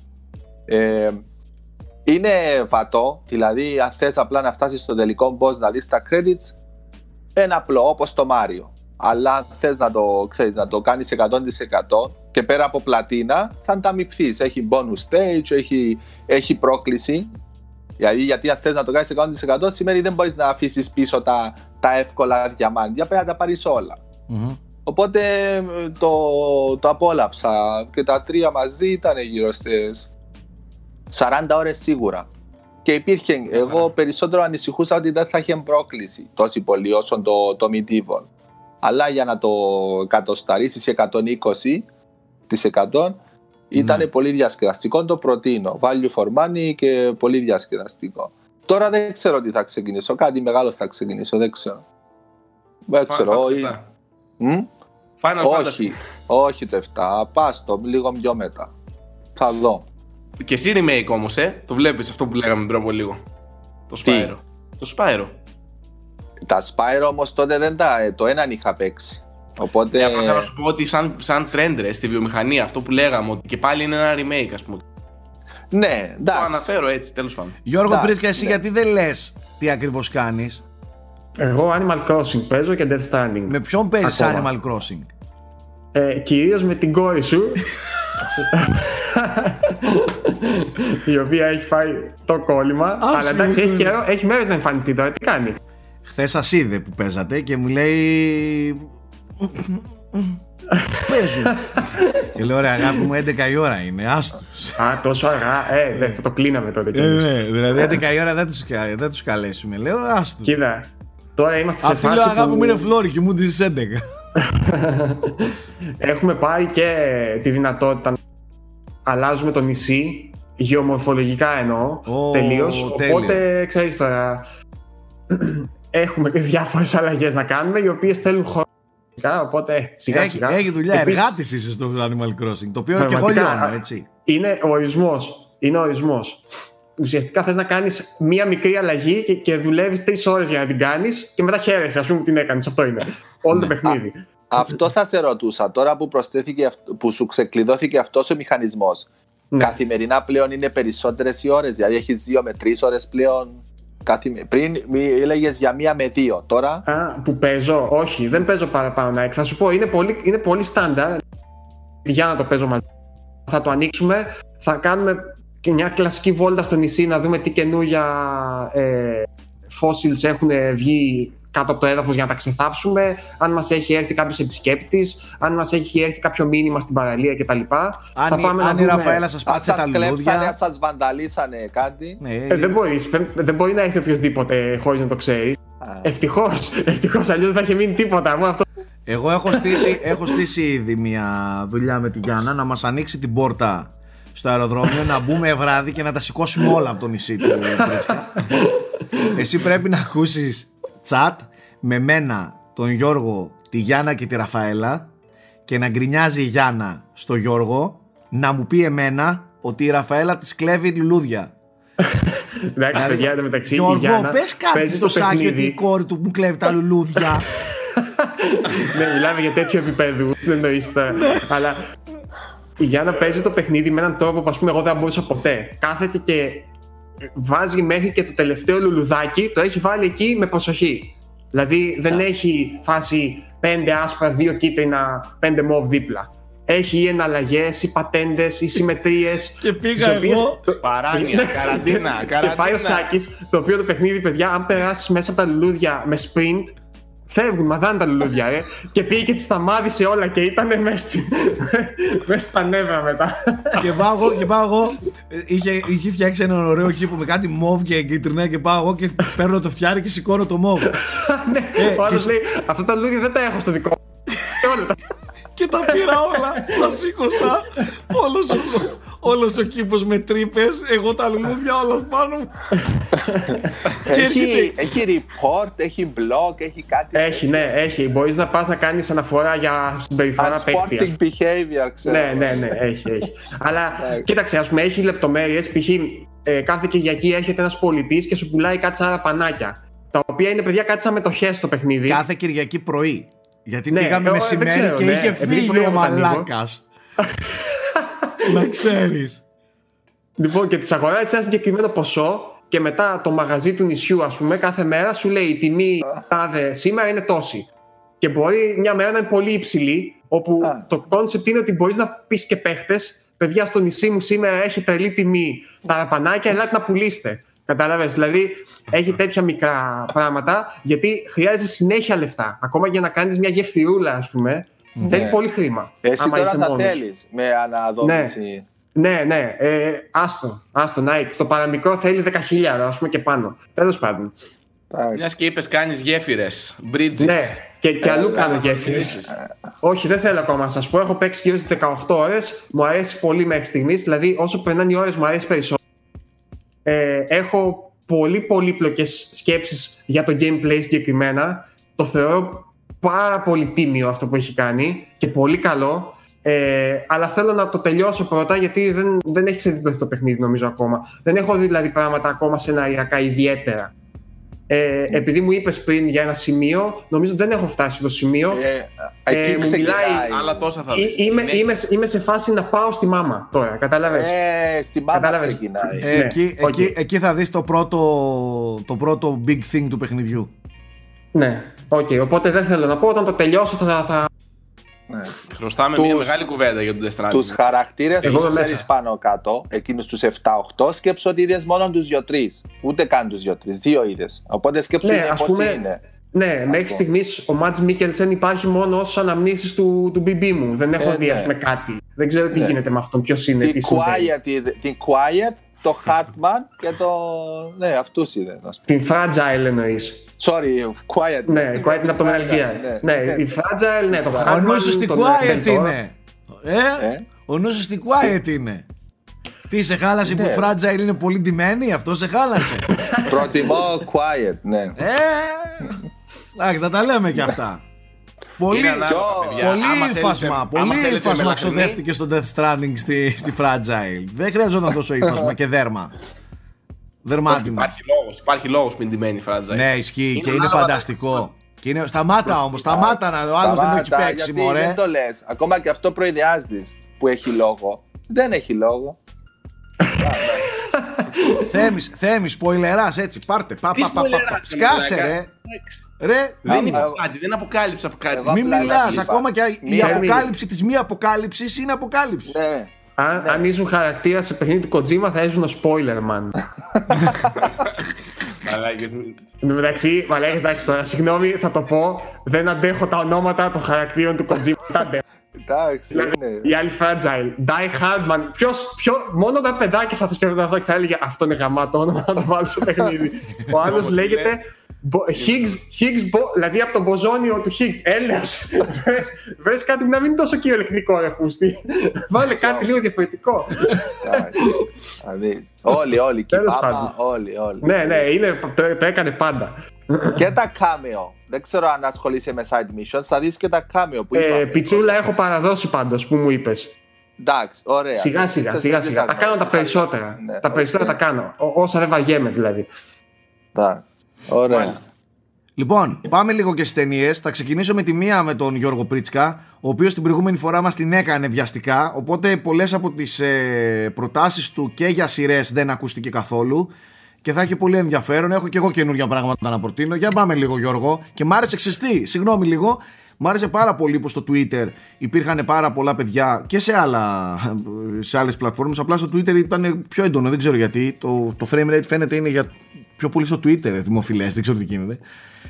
Ε, είναι βατό, δηλαδή αν θες απλά να φτάσεις στο τελικό boss να δεις τα credits, είναι απλό όπως το Mario. Αλλά αν θες να το, ξέρεις, να το κάνεις 100% και πέρα από πλατίνα, θα ανταμυφθείς. Έχει bonus stage, έχει, έχει πρόκληση. Δηλαδή, γιατί αν θες να το κάνεις 100% σημαίνει δεν μπορείς να αφήσεις πίσω τα, τα εύκολα διαμάντια, πρέπει να τα πάρεις όλα. Μμμ. Οπότε το, το απόλαυσα και τα τρία μαζί ήταν γύρω στις 40 ώρες σίγουρα. Και υπήρχε, εγώ περισσότερο ανησυχούσα ότι δεν θα είχε πρόκληση τόση πολύ όσο το, το Medieval. Αλλά για να το εκατοσταρίσεις σε 120% ήταν Ναι. πολύ διασκεδαστικό, το προτείνω. Value for money και πολύ διασκεδαστικό. Τώρα δεν ξέρω τι θα ξεκινήσω. Κάτι μεγάλο θα ξεκινήσω, δεν ξέρω. Δεν ξέρω. Final ή- Fantasy 7. Μμ; Final Fantasy. Όχι, όχι το 7. Πας το λίγο πιο μετά. Θα δω. Και εσύ remake όμως, ε. Το βλέπεις αυτό που λέγαμε πριν από λίγο. Το Τι; Spyro. Το Spyro. Τα Spyro όμως τότε δεν τα. ε, Το έναν είχα παίξει. Οπότε. Ε, απλά θέλω να σου πω ότι σαν, σαν trend ρε, στη βιομηχανία, αυτό που λέγαμε, ότι και πάλι είναι ένα remake, ας πούμε. Ναι, Το εντάξει. αναφέρω έτσι, τέλος πάντων. Γιώργο Εντάξει, Μπρίσκα, εσύ ναι. γιατί δεν λες τι ακριβώς κάνεις; Εγώ Animal Crossing παίζω και Death Stranding. Με ποιον παίζεις Ακόμα. Animal Crossing; Ε, κυρίως με την κόρη σου η οποία έχει φάει το κόλλημα αλλά εντάξει έχει, καιρό, έχει μέρες να εμφανιστεί τώρα τι κάνει; Χθες σας είδε που παίζατε και μου λέει. Παίζουν. και λέω ρε αγάπη μου 11 η ώρα είναι, άστος. Α τόσο αργά, ε δεν θα το κλείναμε τότε Ε, κιόλας. ναι, δηλαδή 11 η ώρα δεν τους, κα- δεν τους καλέσουμε. Λέω άστος. Κοίτα, τώρα είμαστε σε Αυτή φάση λέω αγάπη που μου είναι φλόρη και μου τις 11. έχουμε πάρει και τη δυνατότητα να αλλάζουμε το νησί γεωμορφολογικά εννοώ Ω, τελείως τέλεια. οπότε ξέρεις τώρα έχουμε και διάφορες αλλαγές να κάνουμε οι οποίες θέλουν χρόνο φυσικά, οπότε σιγά Έχει, σιγά έχει δουλειά, Επίσης, εργάτης είσαι στο Animal Crossing. Το οποίο και εγώ Πραγματικά. λιώνω, έτσι. είναι ο ορισμός. Είναι ο ορισμός. Ουσιαστικά θες να κάνεις μία μικρή αλλαγή και, και δουλεύεις τρεις ώρες για να την κάνεις και μετά χαίρεσαι, ας πούμε, που την έκανες. Αυτό είναι. Όλο το Ναι. παιχνίδι. Αυτό θα σε ρωτούσα. Τώρα που, προσθέθηκε, αυτ- που σου ξεκλειδώθηκε αυτός ο μηχανισμός, Ναι. καθημερινά πλέον είναι περισσότερες οι ώρες; Δηλαδή έχεις δύο με τρεις ώρες πλέον; Καθημε... Πριν έλεγες για μία με δύο. Τώρα; Α, που παίζω; Όχι, δεν παίζω παραπάνω να Θα σου πω, είναι πολύ, είναι πολύ στάνταρ. Για να το παίζω μαζί. Θα το ανοίξουμε, θα κάνουμε και μια κλασική βόλτα στο νησί να δούμε τι καινούργια ε, fossils έχουν βγει κάτω από το έδαφος για να τα ξεθάψουμε, αν μας έχει έρθει κάποιος επισκέπτης, αν μας έχει έρθει κάποιο μήνυμα στην παραλία κτλ. Αν, η- αν η Ραφαέλα σας αν πάτησε σας τα κλέψανε, αν λουλούδια... σας βανταλίσανε κάτι. Ναι, Ε, δεν, μπορείς, δεν μπορεί να έρθει οποιοδήποτε χωρίς να το ξέρεις. α, Ευτυχώς, ευτυχώς, αλλιώς δεν θα είχε μείνει τίποτα. Μόνο αυτό Εγώ έχω στήσει, έχω στήσει ήδη μια δουλειά με τη Γιάννα να μας ανοίξει την πόρτα στο αεροδρόμιο, να μπούμε βράδυ και να τα σηκώσουμε όλα από το νησί του Πρίτσκα. Εσύ πρέπει να ακούσεις chat με μένα, τον Γιώργο, τη Γιάννα και τη Ραφαέλα και να γκρινιάζει η Γιάννα στο Γιώργο να μου πει εμένα ότι η Ραφαέλα της κλέβει λουλούδια. Εντάξει, παιδιά, εν τω μεταξύ. η Γιώργο, Γιάννα πες κάτι παίζει στο το σάκι παιχνίδι. ότι η κόρη του μου κλέβει τα λουλούδια. ναι, μιλάμε για τέτοιο επίπεδο. Δεν εννοείς τώρα. Αλλά η Γιάννα παίζει το παιχνίδι με έναν τρόπο που ας πούμε εγώ δεν θα μπορούσα ποτέ. Κάθεται και βάζει μέχρι και το τελευταίο λουλουδάκι, το έχει βάλει εκεί με προσοχή. Δηλαδή δεν έχει φάση πέντε άσπρα, δύο κίτρινα, πέντε μοβ δίπλα. Έχει ή εναλλαγές, ή πατέντες, ή συμμετρίες. Και πήγα εγώ Παράνοια, καραντίνα, Και πάει ο καραντίνα. Σάκης, το οποίο το παιχνίδι, παιδιά, αν περάσεις μέσα από τα λουλούδια με sprint, φεύγουν, μαδάνε τα λουλούδια, ε. Και πήγε και τη σταμάτησε όλα και ήταν μέσα, στη... μέσα στα νεύρα μετά. και πάω εγώ, και πάω εγώ ε, είχε, είχε φτιάξει έναν ωραίο κήπο με κάτι μοβ και κίτρινα και πάω εγώ και παίρνω το φτιάρι και σηκώνω το μοβ. ναι, Ε, ο άλλος και- λέει, αυτά τα λουλούδια δεν τα έχω στο δικό μου. Και όλα τα- και τα πήρα όλα, τα σήκωσα. Όλος, ο- όλος ο κήπος με τρύπες, εγώ τα λουλούδια όλα πάνω μου. και έχει, έρχεται, έχει report, έχει blog, έχει κάτι. Έχει, ναι, έχει. Μπορείς να πας να κάνεις αναφορά για συμπεριφορά παίκτη. ας Unsporting behavior, ξέρω. Ναι, ναι, ναι, έχει, έχει. Αλλά Εντάξει. κοίταξε, ας πούμε, έχεις λεπτομέρειες. Π.χ. Ε, κάθε Κυριακή έρχεται ένας πολιτής και σου πουλάει κάτι σαν πανάκια. τα οποία είναι παιδιά κάτι σαν μετοχέ στο παιχνίδι. Κάθε Κυριακή πρωί. Γιατί Ναι, πήγαμε ε, μεσημέρι δεν ξέρω, και ναι. είχε Επειδή φύγει πρωί ο εγώ τα ανοίγω. μαλάκας. Να ξέρεις. Λοιπόν, και τις αγοράζεις ένα συγκεκριμένο ποσό και μετά το μαγαζί του νησιού, ας πούμε, κάθε μέρα σου λέει η τιμή τάδε σήμερα είναι τόση. Και μπορεί μια μέρα να είναι πολύ υψηλή, όπου Α. το concept είναι ότι μπορείς να πεις και παίχτες, παιδιά στο νησί μου σήμερα έχει τρελή τιμή στα ραπανάκια, ελάτε να πουλήσετε. Κατάλαβες; Δηλαδή έχει τέτοια μικρά πράγματα, γιατί χρειάζεται συνέχεια λεφτά. Ακόμα για να κάνεις μια γεφυρούλα, ας πούμε, θέλει πολύ χρήμα. Εσύ άμα τώρα είσαι θα μόνος. θέλεις με αναδόμηση. Ναι, ναι. Ε, άστο, άστο, Nike. Το παραμικρό θέλει 10.000, ας πούμε και πάνω. Τέλος πάντων. Εντάξει. Μιας και είπες, κάνεις γέφυρες, bridges. Ναι, και, και αλλού Ε, κάνω ε, γέφυρες. Όχι, δεν θέλω ακόμα να σας πω. Έχω παίξει γύρω στις 18 ώρες. Μου αρέσει πολύ μέχρι στιγμής. Δηλαδή, όσο περνάνε οι ώρες, μου αρέσει περισσότερο. Ε, έχω πολύ πολύπλοκες σκέψεις για το gameplay συγκεκριμένα. Το θεωρώ πάρα πολύ τίμιο αυτό που έχει κάνει και πολύ καλό. Ε, αλλά θέλω να το τελειώσω πρώτα γιατί δεν, δεν έχει ξεδίπλωθεί το παιχνίδι νομίζω ακόμα. Δεν έχω δει δηλαδή πράγματα ακόμα σεναριακά ιδιαίτερα. Ε, επειδή μου είπες πριν για ένα σημείο, νομίζω δεν έχω φτάσει στο σημείο. Ε, Ε, εκεί μου ξεκινάει. μιλάει- Άλλα τόσα θα Ε, δεις. είμαι, Συνέχεια. είμαι, είμαι σε φάση να πάω στη μάμα τώρα, κατάλαβες; Ε, στη μάμα Κατάλαβες; ξεκινάει. Ε, Ναι, εκεί, οκ. εκεί, εκεί θα δεις το πρώτο, το πρώτο big thing του παιχνιδιού. Ναι, οκ. οπότε δεν θέλω να πω. Όταν το τελειώσω θα. θα... Ναι. Χρωστάμε Τους- μια μεγάλη κουβέντα για τον Death Stranding. Τους χαρακτήρες Εγώ τους είμαι ξέρεις μέσα. πάνω κάτω, εκείνους τους 7-8, σκέψου ότι είδες μόνο τους 2-3. Ούτε καν τους 2-3, δύο είδες. Οπότε σκέψω Ναι, είναι ας πώς πούμε, είναι. Ναι, μέχρι πω. στιγμής ο Μάτζ Μίκελσεν υπάρχει μόνο ως αναμνήσεις του, του BB μου. Δεν έχω Ε, δει, ναι. ας πούμε, κάτι. Δεν ξέρω τι Ναι. γίνεται με αυτόν, ποιος είναι, τι Την συμβαίνει. Quiet, είδε- την Quiet, το Hartman και το. Ναι, αυτούς είδε. να σου πω. Την Fragile εννοείς. Sorry, Quiet. Ναι, Quiet είναι από το Metal Fragile, Gear. Ναι, η Fragile, ναι, το Ο Hartman, νους σου στην τον quiet Mentor. είναι. Ε, Ε; ο νους σου στην quiet είναι. Τι σε χάλασε που Ναι. fragile είναι πολύ ντυμένη, αυτό σε χάλασε; Προτιμώ Quiet, ναι. ε, εντάξει, θα τα λέμε κι αυτά. Πολύ, Είναι ανάλογα, Ποιο- παιδιά. πολύ Άμα θέλετε- ύφασμα, άμα πολύ θέλετε ύφασμα μελαχρινή, ξοδεύτηκε στο Death Stranding στη, στη Fragile. Δεν χρειαζόταν τόσο ύφασμα και δέρμα. Δερμάτιμα. Υπάρχει λόγος υπάρχει λόγος που είναι ντυμένη η Fragile. Ναι, ισχύει Είναι και είναι ανάλογα φανταστικό. Και είναι... Σταμάτα όμως, σταμάτα να ο άλλος δεν το έχει Σταμάτα, παίξει, γιατί μωρέ. Δεν το λες. Ακόμα και αυτό προειδιάζεις που έχει λόγο. Δεν έχει λόγο. Θέμης, θέμης, σποιλεράς έτσι. Πάρτε. Πα, Τι πα, πα, πα, σποιλεράς, πα. ρε Σκάσε, μαλάκα. ρε. Ρε, Δεν μην, είπα εγώ- κάτι, δεν αποκάλυψα από κάτι. Εγώ- μην απλά μιλάς. είπα. Ακόμα και η Μία- αποκάλυψη της μη αποκάλυψης είναι αποκάλυψη. Ναι. Αν, Ναι. αν ήσουν χαρακτήρας σε παιχνίδι του Kojima θα ήσουν ο spoiler man. Μαλάκες, μην- Εν τω μεταξύ, μα λέει εντάξει τώρα, συγγνώμη, θα το πω. Δεν αντέχω τα ονόματα των χαρακτήρων του Kojima. Τα αντέχω. Εντάξει, Δηλαδή, είναι. Η άλλη fragile. Die Hardman. Ποιος, ποιο, μόνο τα παιδάκια θα το σκέφτονται αυτό και θα έλεγε Αυτό είναι γαμάτο όνομα να το βάλω στο παιχνίδι. Ο άλλος Όμως λέγεται είναι- Bo- Higgs, Higgs Bo- δηλαδή από τον μποζόνιο του Higgs. Έλεος. Βρες κάτι που να μην είναι τόσο κυριολεκτικό ρε φούστη. Βάλε κάτι λίγο διαφορετικό. Εντάξει. Θα δεις. Όλοι, όλοι. Και Τέλος πάμα, πάντων. όλοι, όλοι. ναι, ναι, είναι, το, το έκανε πάντα. Και τα cameo. Δεν ξέρω αν ασχολείσαι με side missions. Θα δεις και τα cameo που Ε, είπαμε. πιτσούλα έχω παραδώσει πάντως που μου είπες. Εντάξει, ωραία. Σιγά σιγά, Τις σιγά τις σιγά. Τα τις κάνω τα τις περισσότερα. Ναι, Τα περισσότερα οκ. τα κάνω. Ό- Όσα δεν βαριέμαι δηλαδή. Εντάξει. Ωραία. Μάλιστα. Λοιπόν, πάμε λίγο και στις ταινίες. Θα ξεκινήσω με τη μία με τον Γιώργο Πρίτσκα, ο οποίος την προηγούμενη φορά μας την έκανε βιαστικά. Οπότε πολλές από τις ε, προτάσεις του και για σειρές δεν ακούστηκε καθόλου. Και θα έχει πολύ ενδιαφέρον. Έχω και εγώ καινούργια πράγματα να προτείνω. Για πάμε λίγο, Γιώργο. Και μ' άρεσε ξεστή. Συγγνώμη λίγο. Μ' άρεσε πάρα πολύ που στο Twitter υπήρχαν πάρα πολλά παιδιά και σε, άλλα, σε άλλες πλατφόρμες. Απλά στο Twitter ήταν πιο έντονο, δεν ξέρω γιατί. Το, το frame rate φαίνεται είναι για πιο πολύ στο Twitter δημοφιλές, δεν ξέρω τι γίνεται.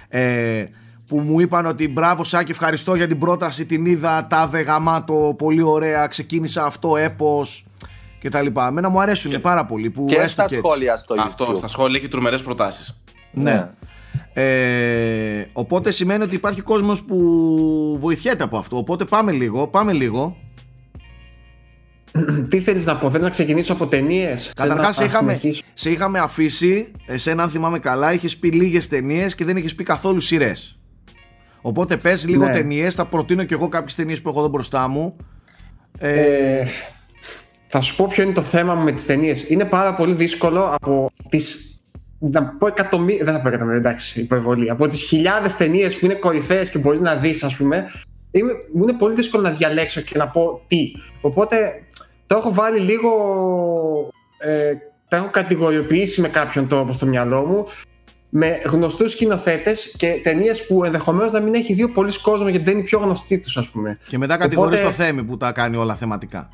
Ε, που μου είπαν ότι μπράβο Σάκη ευχαριστώ για την πρόταση, την είδα, τάδε γαμάτο, πολύ ωραία, ξεκίνησα αυτό, έπος και τα λοιπά. Εμένα μου αρέσουν πάρα πολύ που Και έστω στα και έτσι. σχόλια στο Αυτό, YouTube. στα σχόλια έχει τρομερές προτάσεις. Ναι. Ε, οπότε σημαίνει ότι υπάρχει κόσμος που βοηθιέται από αυτό. Οπότε πάμε λίγο, πάμε λίγο. Τι θέλεις να πω, θέλω να ξεκινήσω από ταινίες; Καταρχάς σε είχαμε, σε είχαμε αφήσει, εσένα αν θυμάμαι καλά, είχες πει λίγες ταινίες και δεν είχες πει καθόλου σειρές. Οπότε πες λίγο Ναι. ταινίες, θα προτείνω και εγώ κάποιες ταινίες που έχω εδώ μπροστά μου. Ε, Ε, θα σου πω ποιο είναι το θέμα μου με τις ταινίες. Είναι πάρα πολύ δύσκολο από τις να πω εκατομμύρια, δεν θα πω εκατομμύρια, εντάξει, υπερβολή. Από τις χιλιάδες ταινίες που είναι κορυφαίες και μπορείς να δεις, ας πούμε, είμαι, μου είναι πολύ δύσκολο να διαλέξω και να πω τι. Οπότε το έχω βάλει λίγο. Ε, τα έχω κατηγοριοποιήσει με κάποιον τρόπο στο μυαλό μου με γνωστούς σκηνοθέτες και ταινίες που ενδεχομένως να μην έχει δει πολλοί κόσμος γιατί δεν είναι οι πιο γνωστοί τους, ας πούμε. Και μετά κατηγορείς το Θέμη που τα κάνει όλα θεματικά.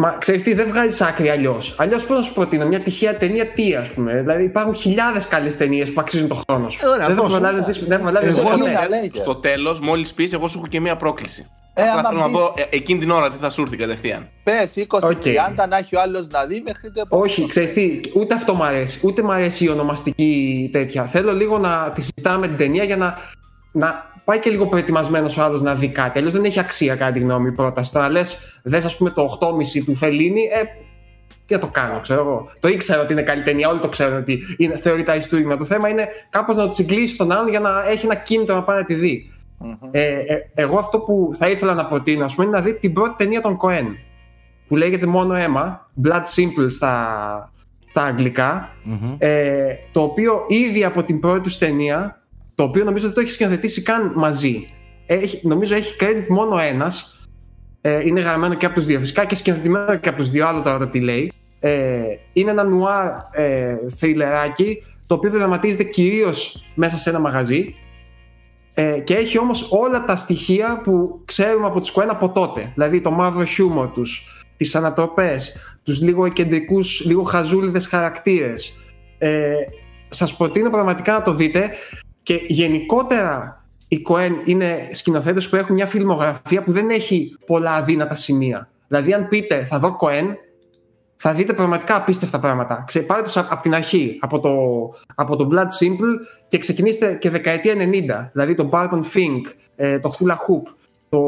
Μα ξέρεις τι, δεν βγάζεις άκρη αλλιώς. Αλλιώς πώς να σου προτείνω, μια τυχαία ταινία τι, ας πούμε. Δηλαδή υπάρχουν χιλιάδες καλές ταινίες που αξίζουν τον χρόνο σου. Ε, ωραία, δεν θα δώσε. προλάβει να τι Εγώ ποτέ. είναι αλέγε. Στο τέλος, μόλις πεις, εγώ σου έχω και μία πρόκληση. Ε, Απλά άμα θέλω να πεις- δω ε, εκείνη την ώρα τι θα σου έρθει κατευθείαν. Πες 20-30 Οκ. να έχει ο άλλος να δει μέχρι το επόμενο. Όχι, ξέρεις τι, ούτε αυτό μου αρέσει. Ούτε μου αρέσει η ονομαστική τέτοια. Θέλω λίγο να τη συζητάμε την ταινία για να, να πάει και λίγο προετοιμασμένος ο άλλος να δει κάτι. Αλλιώς δεν έχει αξία, κατά τη γνώμη, η πρόταση. Το να λες, δες ας πούμε το 8,5 του Φελίνι, ε, τι να το κάνω, ξέρω εγώ. Το ήξερα ότι είναι καλή ταινία, όλοι το ξέρουν ότι είναι, θεωρείται αριστούργημα. Το θέμα είναι κάπως να το τσιγκλίσει τον άλλον για να έχει ένα κίνητρο να πάει να τη δει. Μμμ. Ε, ε, εγώ αυτό που θα ήθελα να προτείνω ας πούμε, είναι να δει την πρώτη ταινία των Coen που λέγεται μόνο αίμα, Blood Simple στα, στα αγγλικα Μμμ. ε, το οποίο ήδη από την πρώτη τους ταινία το οποίο νομίζω δεν το έχεις σκηνοθετήσει καν μαζί. Έχει, νομίζω έχει credit μόνο ένας. Ε, είναι γραμμένο και από τους δύο. Φυσικά και σκηνοθετημένο και από τους δύο άλλο τώρα το τι λέει. Ε, είναι ένα νουάρ ε, θριλεράκι το οποίο δραματίζεται κυρίως μέσα σε ένα μαγαζί. Ε, και έχει όμως όλα τα στοιχεία που ξέρουμε από τους Coen από τότε. Δηλαδή το μαύρο χιούμορ τους, τις ανατροπές, τους λίγο εκεντρικούς, λίγο χαζούλιδες χαρακτήρες. Ε, σας προτείνω πραγματικά να το δείτε και γενικότερα οι Coen είναι σκηνοθέτες που έχουν μια φιλμογραφία που δεν έχει πολλά αδύνατα σημεία. Δηλαδή αν πείτε θα δω Coen, θα δείτε πραγματικά απίστευτα πράγματα. Ξε, πάρτε τους από την αρχή, από το, από το Blood Simple και ξεκινήστε και δεκαετία 90. Δηλαδή το Barton Fink, ε, το Hula Hoop, το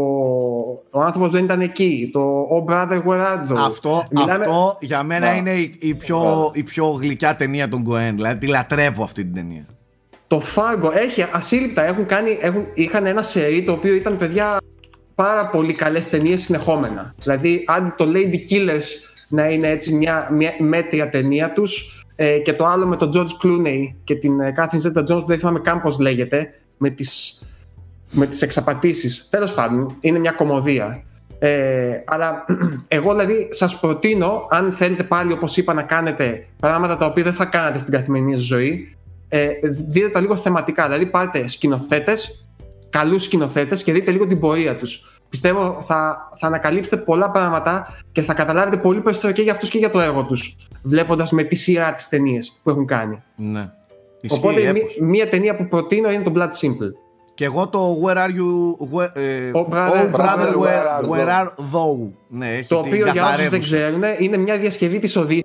Ο άνθρωπος δεν ήταν εκεί, το Oh Brother Where Art Thou; Αυτό, Μιλάμε- αυτό για μένα Ναι. είναι η, η πιο, η πιο γλυκιά ταινία των Coen. Δηλαδή τη λατρεύω αυτή την ταινία. Το Fargo έχει ασύλληπτα. Έχουν κάνει, έχουν, είχαν ένα σερί το οποίο ήταν παιδιά πάρα πολύ καλές ταινίες συνεχόμενα. Δηλαδή, αν το Lady Killers να είναι έτσι μια, μια μέτρια ταινία τους ε, και το άλλο με τον George Clooney και την ε, Catherine Zeta-Jones που δεν θυμάμαι καν πώς λέγεται με τις, με τις εξαπατήσεις. Τέλος πάντων, είναι μια κομμωδία. Ε, αλλά εγώ δηλαδή σας προτείνω αν θέλετε πάλι όπως είπα να κάνετε πράγματα τα οποία δεν θα κάνατε στην καθημερινή σας ζωή ε, δείτε τα λίγο θεματικά. Δηλαδή, πάρτε σκηνοθέτες, καλούς σκηνοθέτες και δείτε λίγο την πορεία τους. Πιστεύω θα, θα ανακαλύψετε πολλά πράγματα και θα καταλάβετε πολύ περισσότερο και για αυτούς και για το έργο τους, βλέποντας με τη σειρά τις ταινίες που έχουν κάνει. Ναι. Ισχύει, Οπότε, μη- έπως. μία ταινία που προτείνω είναι το Blood Simple. Και εγώ το Where are you. Where, ε, Oh, brother, oh, brother, where where, are where thou; are thou; Ναι, έχει Το την οποίο για όσους δεν καθαρεύουσα. ξέρουν είναι μια διασκευή της Οδύσσια.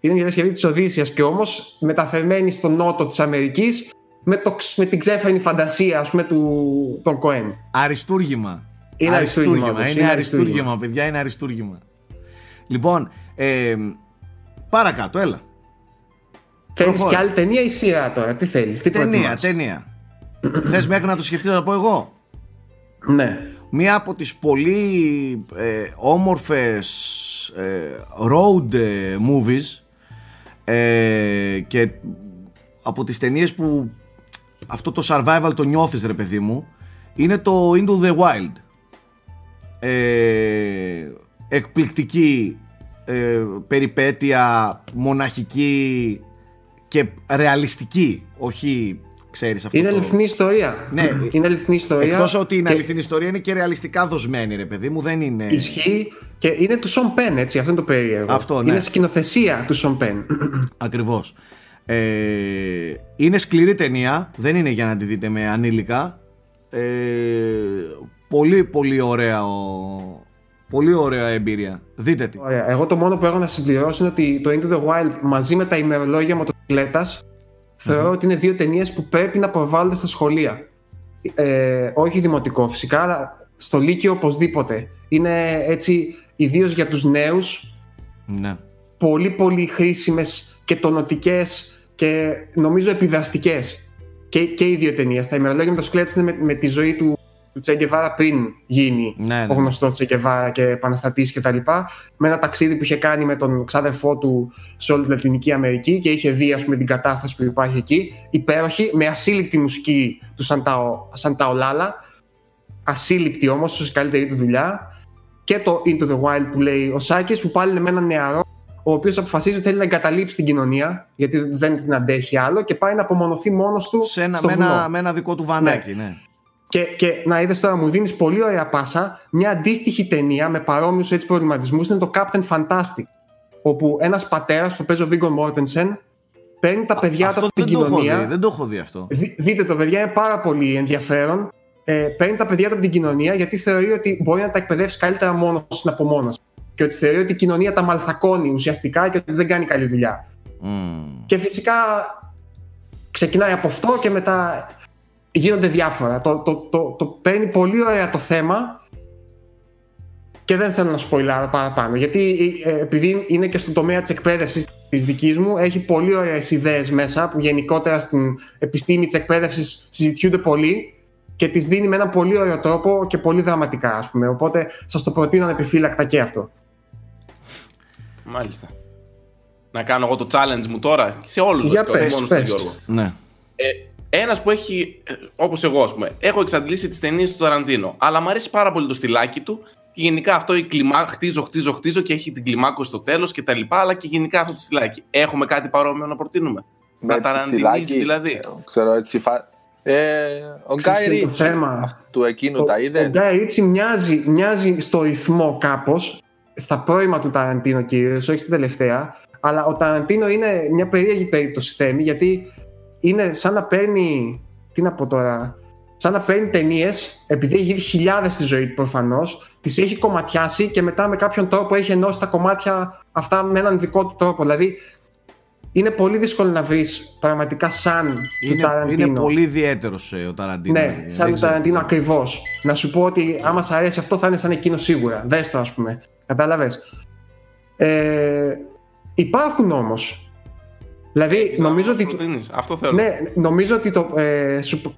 Είναι μια διασκευή της Οδύσσιας και όμως μεταφερμένη στο νότο της Αμερικής με, το, με την ξέφρενη φαντασία ας πούμε, του, των Κοέν. Αριστούργημα. Είναι αριστούργημα, όντως, Είναι, είναι αριστούργημα, αριστούργημα. παιδιά, είναι αριστούργημα. Λοιπόν, ε, παρακάτω, έλα. Θέλεις Προχώρα. και άλλη ταινία ή σειρά τώρα, τι θέλεις, τι Ταινία, προτιμάς; ταινία. Θες μέχρι να το σκεφτείς να πω εγώ. Ναι. Μία από τις πολύ ε, όμορφες ε, road ε, movies ε, και από τις ταινίες που αυτό το survival το νιώθεις ρε παιδί μου είναι το Into the Wild ε, εκπληκτική ε, περιπέτεια μοναχική και ρεαλιστική όχι ξέρεις αυτό Είναι το... αληθινή ιστορία. Ναι. Είναι αληθινή ιστορία. Εκτός ότι είναι και αληθινή ιστορία είναι και ρεαλιστικά δοσμένη ρε παιδί μου δεν είναι Ισχύει και είναι του Σον Πεν, έτσι, αυτό είναι το περίεργο. Αυτό, ναι. Είναι σκηνοθεσία του Σον Πεν. Ακριβώς. Ε, είναι σκληρή ταινία, δεν είναι για να τη δείτε με ανήλικα. Ε, πολύ πολύ ωραία, ο- πολύ ωραία εμπειρία. Δείτε τη. Ωραία. Εγώ το μόνο που έχω να συμπληρώσω είναι ότι το Into the Wild μαζί με τα ημερολόγια μοτοσυκλέτας θεωρώ ότι είναι δύο ταινίες που πρέπει να προβάλλονται στα σχολεία. Ε, όχι δημοτικό φυσικά, αλλά στο Λύκειο οπωσδήποτε. Είναι έτσι, ιδίως για τους νέους, Ναι. πολύ πολύ χρήσιμες και τονωτικές και νομίζω επιδραστικές. Και, και οι δύο ταινίες. Τα ημερολόγια με το Σκλέτς είναι με, με τη ζωή του του Τσέγκεβάρα πριν γίνει Ναι, ο ναι. γνωστό Τσέγκεβάρα και επαναστατής και τα λοιπά, με ένα ταξίδι που είχε κάνει με τον ξάδερφό του σε όλη τη Λατινική Αμερική και είχε δει ας πούμε, την κατάσταση που υπάρχει εκεί. Υπέροχη, με ασύλληπτη μουσική του Σαντάο, Σαντάο Λάλα. Ασύλληπτη όμως, ίσως η καλύτερη του δουλειά. Και το Into the Wild που λέει ο Σάκης, που πάλι είναι με έναν νεαρό, ο οποίος αποφασίζει ότι θέλει να εγκαταλείψει την κοινωνία, γιατί δεν την αντέχει άλλο, και πάει να απομονωθεί μόνος του Σε ένα, στο με, βουνό. ένα, με ένα δικό του βανάκι, ναι. Και, και να είδες τώρα, μου δίνεις πολύ ωραία πάσα. Μια αντίστοιχη ταινία με παρόμοιους έτσι προβληματισμούς είναι το Captain Fantastic. Όπου ένας πατέρας που παίζει ο Βίγκο Μόρτενσεν παίρνει τα παιδιά του αυτό από την δεν το έχω κοινωνία. δει, δεν το έχω δει αυτό. Δι- δείτε το, παιδιά, είναι πάρα πολύ ενδιαφέρον. Ε, παίρνει τα παιδιά του από την κοινωνία γιατί θεωρεί ότι μπορεί να τα εκπαιδεύσει καλύτερα μόνος στην απομόνωση. Και ότι θεωρεί ότι η κοινωνία τα μαλθακώνει ουσιαστικά και ότι δεν κάνει καλή δουλειά. Μμμ. Και φυσικά ξεκινάει από αυτό και μετά γίνονται διάφορα. Το, το, το, το παίρνει πολύ ωραία το θέμα και δεν θέλω να σποιλάρω παραπάνω. Γιατί ε, επειδή είναι και στον τομέα της εκπαίδευσης της δικής μου, έχει πολύ ωραίες ιδέες μέσα που γενικότερα στην επιστήμη της εκπαίδευσης συζητιούνται πολύ και τις δίνει με έναν πολύ ωραίο τρόπο και πολύ δραματικά ας πούμε. Οπότε σας το προτείνω ανεπιφύλακτα και αυτό. Μάλιστα. Να κάνω εγώ το challenge μου τώρα σε όλους Για βασικά, όχι πες, μόνο στον πες. Γιώργο. Ναι. Ε, ένας που έχει, όπως εγώ, ας πούμε, έχω εξαντλήσει τις ταινίες του Ταραντίνο, αλλά μου αρέσει πάρα πολύ το στυλάκι του. Και γενικά αυτό η κλιμά, χτίζω, χτίζω, χτίζω και έχει την κλιμάκωση στο τέλος και τα λοιπά, αλλά και γενικά αυτό το στυλάκι. Έχουμε κάτι παρόμοιο να προτείνουμε; Με να έτσι ταραντινίζει στυλάκι, δηλαδή. ε, Ξέρω έτσι. Φα... Ε, ο Ξέρεις Γκάι ποιο είναι το Ρίτσι θέμα; του εκείνου Ο- τα Ο είδε. Γκάι Ρίτσι μοιάζει, μοιάζει στο ρυθμό κάπως, στα πρώιμα του Ταραντίνο κυρίως, όχι στην τελευταία. Αλλά ο Ταραντίνο είναι μια περίεργη περίπτωση θέμη, γιατί είναι σαν να παίρνει. Τι να πω τώρα. Σαν να παίρνει ταινίες, επειδή έχει γίνει χιλιάδες στη ζωή του προφανώς, τις έχει κομματιάσει και μετά με κάποιον τρόπο έχει ενώσει τα κομμάτια αυτά με έναν δικό του τρόπο. Δηλαδή, είναι πολύ δύσκολο να βρεις πραγματικά σαν του Είναι, Ταραντίνο. είναι πολύ ιδιαίτερος ο Ταραντίνο. Ναι, Δεν σαν το ξέρω. Ταραντίνο ακριβώς. Να σου πω ότι άμα σ' αρέσει αυτό θα είναι σαν εκείνο σίγουρα. Δες το, ας πούμε. Κατάλαβες. Ε, υπάρχουν όμως. Δηλαδή, νομίζω ότι. Προτείνεις. Αυτό θέλω. Ναι, νομίζω ότι το. Ε, σου-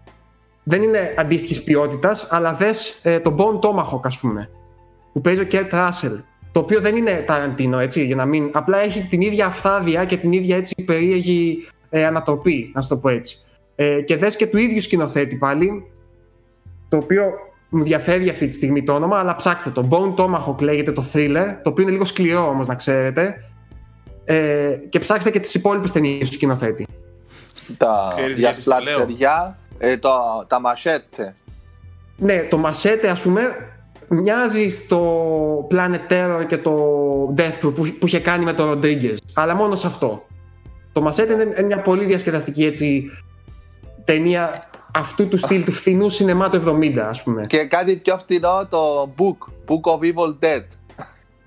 δεν είναι αντίστοιχης ποιότητας, αλλά δες ε, τον Bone Tomahawk, ας πούμε. Που παίζει ο Kurt Russell. Το οποίο δεν είναι Ταραντίνο, έτσι, για να μην. Απλά έχει την ίδια αυθάδεια και την ίδια έτσι περίεργη ε, ανατροπή, να σου το πω έτσι. Ε, και δες και του ίδιου σκηνοθέτη πάλι, το οποίο μου διαφεύγει αυτή τη στιγμή το όνομα, αλλά ψάξτε το. Bone Tomahawk λέγεται το thriller, το οποίο είναι λίγο σκληρό όμως να ξέρετε. Ε, και ψάξτε και τις υπόλοιπες ταινίες του σκηνοθέτη. Τα Ξέρεις γιας γιατί στο λέω. σπλατεριά, ε, το, τα μασέτε. Ναι, το Machete ας πούμε μοιάζεις στο Planet Terror και το Death Proof που, που είχε κάνει με τον Rodriguez. Αλλά μόνο σε αυτό. Το Machete είναι είναι μια πολύ διασκεδαστική έτσι ταινία αυτού του στυλ του φθηνού σινεμά του 70 ας πούμε. Και κάτι πιο φτηνό, το Book, Book of Evil Dead.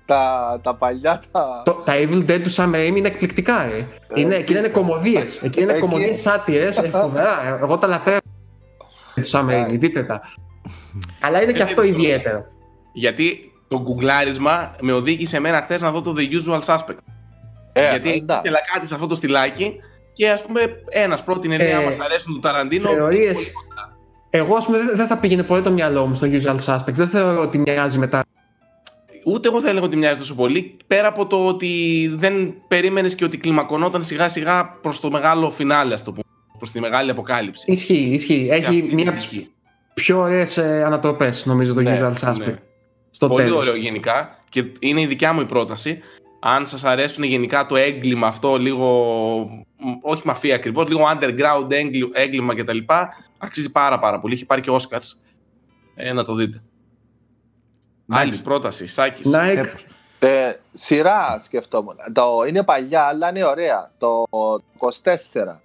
τα, τα παλιά τα... Το, τα Evil Dead του Sam Raimi είναι εκπληκτικά, ε. Είναι, εκείνα είναι κομμωδίες. Εκείνα είναι Εκεί- κομμωδίες σάτυρες, ε, φοβερά. Ε, Εγώ τα λατρεύω του Sam Raimi, δείτε τα. Αλλά είναι και Ε, αυτό δύσκολο. ιδιαίτερο. Γιατί το γκουγκλάρισμα με οδήγησε εμένα χθες να δω το The Usual Suspect. Ε, Γιατί εντάξει. ήθελα κάτι σε αυτό το στυλάκι και ας πούμε ένας πρότεινε λέει, Ε, άμα σ' αρέσουν το Ταραντίνο. θεωρίες- πολύ κοντά. Εγώ, ας πούμε, δεν δεν θα πήγαινε ποτέ το μυαλό μου στο Usual Suspects. Δεν θεωρώ ότι μοιάζει μετά. Ούτε εγώ θα έλεγα ότι μοιάζει τόσο πολύ. Πέρα από το ότι δεν περίμενες και ότι κλιμακωνόταν σιγά σιγά προς το μεγάλο φινάλε, ας το πούμε. Προς τη μεγάλη αποκάλυψη. Ισχύει, ισχύει. Σε Έχει αυτή την μία από τι τύχη. πιο ωραίες ανατροπές, νομίζω, το Ναι, Usual Suspect. ναι. Στο Πολύ τέλος. ωραίο γενικά και είναι η δικιά μου η πρόταση. Αν σας αρέσουν γενικά το έγκλημα αυτό, λίγο. μ, όχι μαφία ακριβώς, λίγο underground έγκλη- έγκλημα κτλ. Αξίζει πάρα πάρα πολύ. Έχει πάρει και Oscars. Ε, να το δείτε. Εντάξει. Άλλη πρόταση, Σάκης. Nike, Έπως. Ε, σειρά σκεφτόμουν. Το, είναι παλιά, αλλά είναι ωραία. Το 24.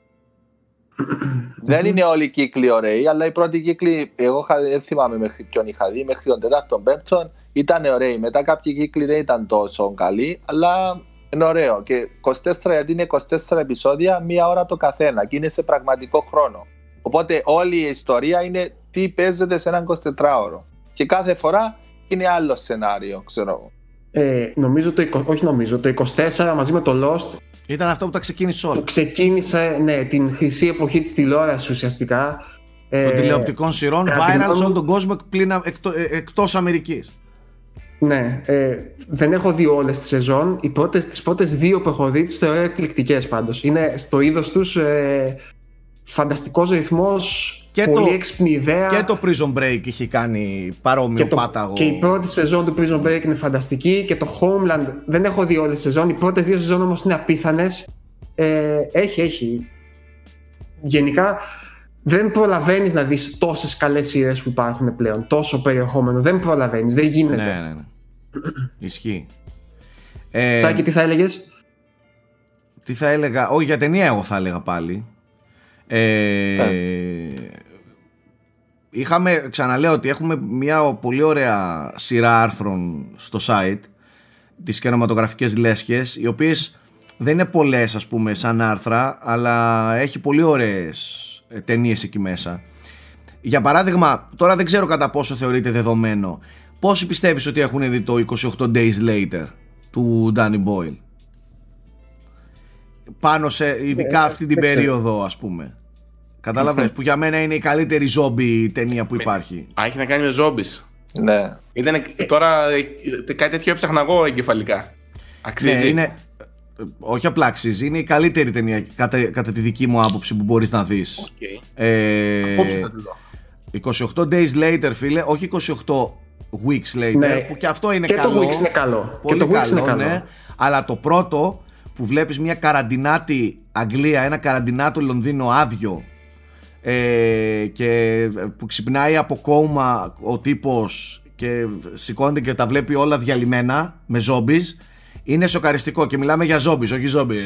Δεν είναι όλοι οι κύκλοι ωραίοι, αλλά οι πρώτοι κύκλοι, εγώ είχα- δεν θυμάμαι μέχρι ποιον είχα δει, μέχρι τον 4ο, 5ο, ήταν ωραίοι. Μετά κάποιοι κύκλοι δεν ήταν τόσο καλοί, αλλά είναι ωραίο. Και 24 γιατί είναι 24 επεισόδια, μία ώρα το καθένα και είναι σε πραγματικό χρόνο. Οπότε όλη η ιστορία είναι τι παίζεται σε έναν 24ωρο. Και κάθε φορά είναι άλλο σενάριο, ξέρω εγώ. ε, νομίζω το, 20 όχι νομίζω, το 24 μαζί με το Lost Ήταν αυτό που τα ξεκίνησε όλα. που ξεκίνησε ναι, την χρυσή εποχή της τηλεόρασης ουσιαστικά Ε, Των τηλεοπτικών σειρών κατά τη viral γνώμη σε όλο μου- τον κόσμο πλην, εκτό, ε, εκτός Αμερικής. Ναι, ε, δεν έχω δει όλες τις σεζόν. Οι πρώτες, τις πρώτες δύο που έχω δει τις θεωρώ εκπληκτικές πάντως. Είναι στο είδος τους ε, φανταστικός ρυθμός, Και πολύ το- έξυπνη ιδέα. Και το Prison Break είχε κάνει παρόμοιο και, το- πάταγο. και η πρώτη σεζόν του Prison Break είναι φανταστική και το Homeland δεν έχω δει όλες τις σεζόν. Οι πρώτες δύο σεζόν όμως είναι απίθανες. Ε, έχει, έχει. Γενικά δεν προλαβαίνεις να δεις τόσες καλές σειρές που υπάρχουν πλέον. Τόσο περιεχόμενο. Δεν προλαβαίνεις. Δεν γίνεται. Ναι, ναι, ναι. Ισχύει. Ε, Σάκη, τι θα έλεγες; Τι θα έλεγα, όχι για ταινία εγώ θα έλεγα πάλι. Ε, είχαμε, ξαναλέω ότι έχουμε μια πολύ ωραία σειρά άρθρων στο site τις κινηματογραφικές λέσχες οι οποίες δεν είναι πολλές ας πούμε σαν άρθρα αλλά έχει πολύ ωραίες ε, ταινίες εκεί μέσα. Για παράδειγμα, τώρα δεν ξέρω κατά πόσο θεωρείται δεδομένο. Πόσοι πιστεύεις ότι έχουν δει το 28 Days Later του Danny Boyle; Πάνω σε ειδικά Ε, αυτή την δεν ξέρω. περίοδο ας πούμε Κατάλαβες που για μένα είναι η καλύτερη ζόμπι ταινία που υπάρχει Α, έχει να κάνει με ζόμπις. Ναι. Ήταν τώρα ε, κάτι τέτοιο έψαχνα εγώ εγκεφαλικά. Αξίζει. Ναι, είναι, ε, όχι απλά αξίζει, είναι η καλύτερη ταινία κατά, κατά τη δική μου άποψη που μπορείς να δεις Οκ. ε, Απόψε θα τη δω. 28 days later φίλε, όχι 28 weeks later Ναι. που και αυτό είναι και καλό το Weeks είναι καλό. Πολύ και το Weeks καλό, είναι καλό. ναι. Αλλά το πρώτο που βλέπεις μια καραντινάτη Αγγλία, ένα καραντινάτο Λονδίνο άδειο ε, και που ξυπνάει από κώμα ο τύπος και σηκώνεται και τα βλέπει όλα διαλυμένα με ζόμπις είναι σοκαριστικό και μιλάμε για ζόμπις, όχι ζόμπι. Ε,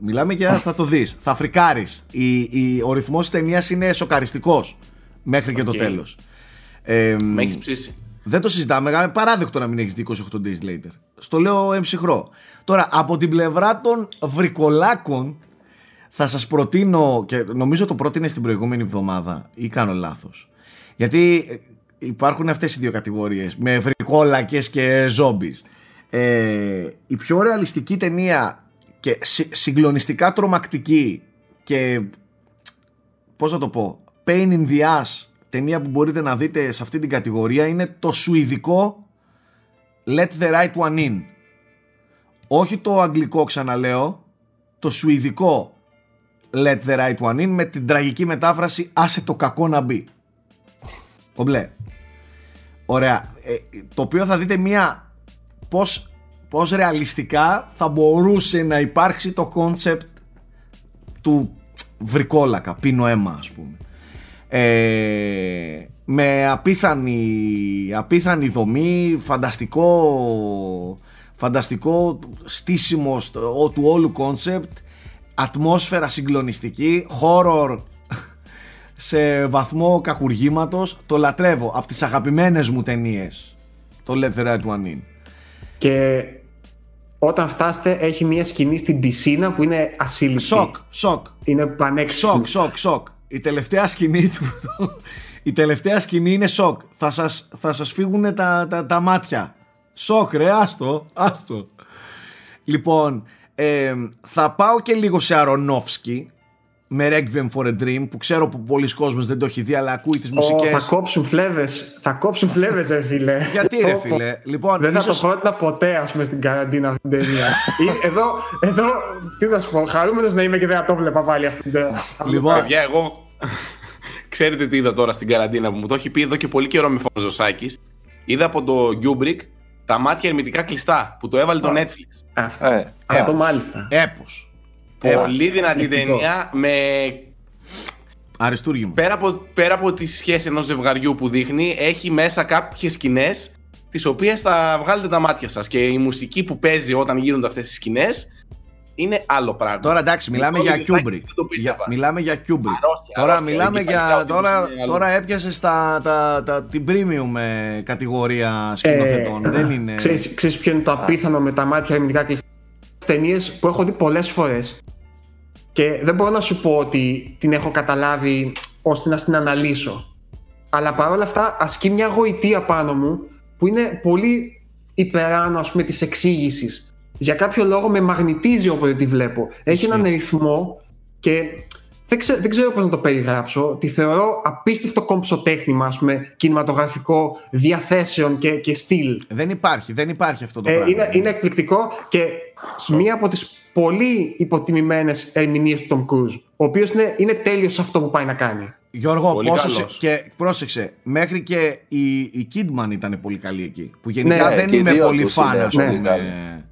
μιλάμε για θα το δεις, θα φρικάρεις. Η, η, ο ρυθμός της ταινίας είναι σοκαριστικός μέχρι και το Οκ. τέλος. Ε, Με έχεις ψήσει. δεν το συζητάμε. Είναι απαράδεκτο να μην έχεις δει 28 days later. Στο λέω εν ψυχρώ. Τώρα, από την πλευρά των βρικολάκων, θα σας προτείνω, και νομίζω το πρότεινε στην προηγούμενη εβδομάδα, ή κάνω λάθος. Γιατί ε, υπάρχουν αυτές οι δύο κατηγορίες, με βρικόλακες και ζόμπις. Ε, η πιο ρεαλιστική ταινία και συ- συγκλονιστικά τρομακτική και πώς να το πω, pain in the ass ταινία που μπορείτε να δείτε σε αυτή την κατηγορία είναι το σουηδικό Let the right one in. Όχι το αγγλικό ξαναλέω, το σουηδικό Let the right one in με την τραγική μετάφραση άσε το κακό να μπει. Κομπλέ. Ωραία. Ε, το οποίο θα δείτε μία πώς, πώς ρεαλιστικά θα μπορούσε να υπάρξει το κόνσεπτ του βρικόλακα, πίνω αίμα ας πούμε. Ε, με απίθανη, απίθανη δομή, φανταστικό, φανταστικό στήσιμο στο- του όλου κόνσεπτ, ατμόσφαιρα συγκλονιστική, horror σε βαθμό κακουργήματος, το λατρεύω, από τις αγαπημένες μου ταινίες, το Let the Right One In. Και όταν φτάσετε έχει μια σκηνή στην πισίνα που είναι ασύλληπτη. Σοκ, σοκ, Είναι πανέξυπνη. Σοκ, σοκ, σοκ. Η τελευταία σκηνή του. Η τελευταία σκηνή είναι σοκ. Θα σας, θα σας φύγουν τα, τα, τα μάτια. Σοκ, ρε, άστο, άστο. Λοιπόν, ε, θα πάω και λίγο σε Αρονόφσκι με Requiem for a Dream που ξέρω που πολλοί κόσμος δεν το έχει δει αλλά ακούει τις Ω, μουσικές. θα κόψουν φλέβες. Θα κόψουν φλέβες, ρε φίλε. Γιατί ρε Ω, φίλε, λοιπόν, Δεν θα ίσως- το πρότεινα ποτέ, ας πούμε, στην καραντίνα αυτή την ταινία. Ή- εδώ, εδώ, τι θα σου πω, χαρούμενος να είμαι και δεν θα το βλέπα πάλι αυτή την ταινία. Λοιπόν, Παιδιά, εγώ. Ξέρετε τι είδα τώρα στην καραντίνα που μου το έχει πει εδώ και πολύ καιρό με φώναζε ο Σάκης. Είδα από το Kubrick τα μάτια ερμητικά κλειστά που το έβαλε το Netflix. Αυτό, Ε, αυτό μάλιστα. έπος. Πολύ δυνατή εκπληκτικό. ταινία με Αριστούργημα. πέρα από, πέρα από τη σχέση ενός ζευγαριού που δείχνει, έχει μέσα κάποιες σκηνές τις οποίες θα βγάλετε τα μάτια σας και η μουσική που παίζει όταν γίνονται αυτές τις σκηνές είναι άλλο πράγμα. Τώρα εντάξει, μιλάμε Λοιπόν, για Γιωργάκη, Kubrick. δεν το πίστευα. Για- μιλάμε για Kubrick. Αρρώστια, τώρα αρρώστια, μιλάμε εγκεφαλικά, για. ότι Τώρα, είναι άλλο. τώρα έπιασες τα, τα, τα, την premium ε, κατηγορία σκηνοθετών. δεν είναι. Ε, Ξέρεις, ξέρεις ποιο είναι το απίθανο με τα μάτια ερμηνικά κλειστά; Ταινίες που έχω δει πολλές φορές και δεν μπορώ να σου πω ότι την έχω καταλάβει ώστε να την αναλύσω. Αλλά παρόλα αυτά ασκεί μια γοητεία πάνω μου που είναι πολύ υπεράνω ας πούμε της εξήγησης. Για κάποιο λόγο με μαγνητίζει όποτε τη βλέπω. Έχει Ισχύει. έναν ρυθμό και δεν, ξέ, δεν ξέρω πώς να το περιγράψω. Τη θεωρώ απίστευτο κόμψο τέχνημα, ας πούμε, κινηματογραφικό, διαθέσεων και, και στυλ. Δεν υπάρχει, δεν υπάρχει αυτό το Ε, πράγμα. είναι, είναι εκπληκτικό και μία από τις πολύ υποτιμημένες ερμηνείες του Tom Cruise, ο οποίος είναι, είναι τέλειος σε αυτό που πάει να κάνει. Γιώργο, Πολύ πόσο σε- καλός. και πρόσεξε, μέχρι και η, η Kidman ήταν πολύ καλή εκεί. Που γενικά Ναι, δεν και οι είμαι δύο πολύ τους φαν, είναι ας πολύ πούμε. καλοί.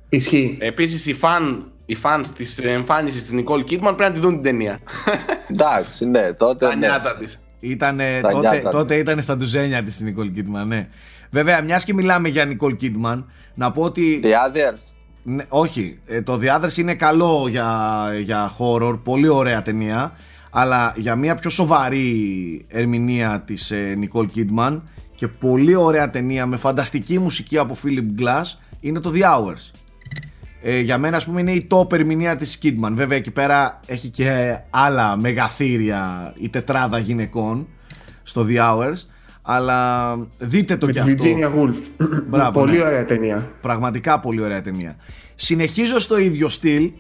Ισχύει. Επίσης, οι φαν οι fans της εμφάνισης της Nicole Kidman πρέπει να τη δουν την ταινία. Εντάξει, ναι, τότε. Τα ναι. νιάτα της. Ήτανε, Τα τότε, νιάτα, τότε ήταν στα ντουζένια της η Νικόλ Κίτμαν, ναι. Βέβαια, μιας και μιλάμε για Νικόλ Κίτμαν, να πω ότι... The others. Ναι, όχι, ε, το The Others είναι καλό για, για horror, πολύ ωραία ταινία, αλλά για μια πιο σοβαρή ερμηνεία της ε, Nicole Kidman και πολύ ωραία ταινία με φανταστική μουσική από Philip Glass είναι το The Hours. Ε, για μένα, ας πούμε, είναι η top ερμηνεία της Kidman. Βέβαια, εκεί πέρα έχει και άλλα μεγαθύρια η τετράδα γυναικών στο The Hours, αλλά δείτε το Με κι τη αυτό. Virginia Woolf. Μπράβο, πολύ ναι. ωραία ταινία. Πραγματικά πολύ ωραία ταινία. Συνεχίζω στο ίδιο στυλ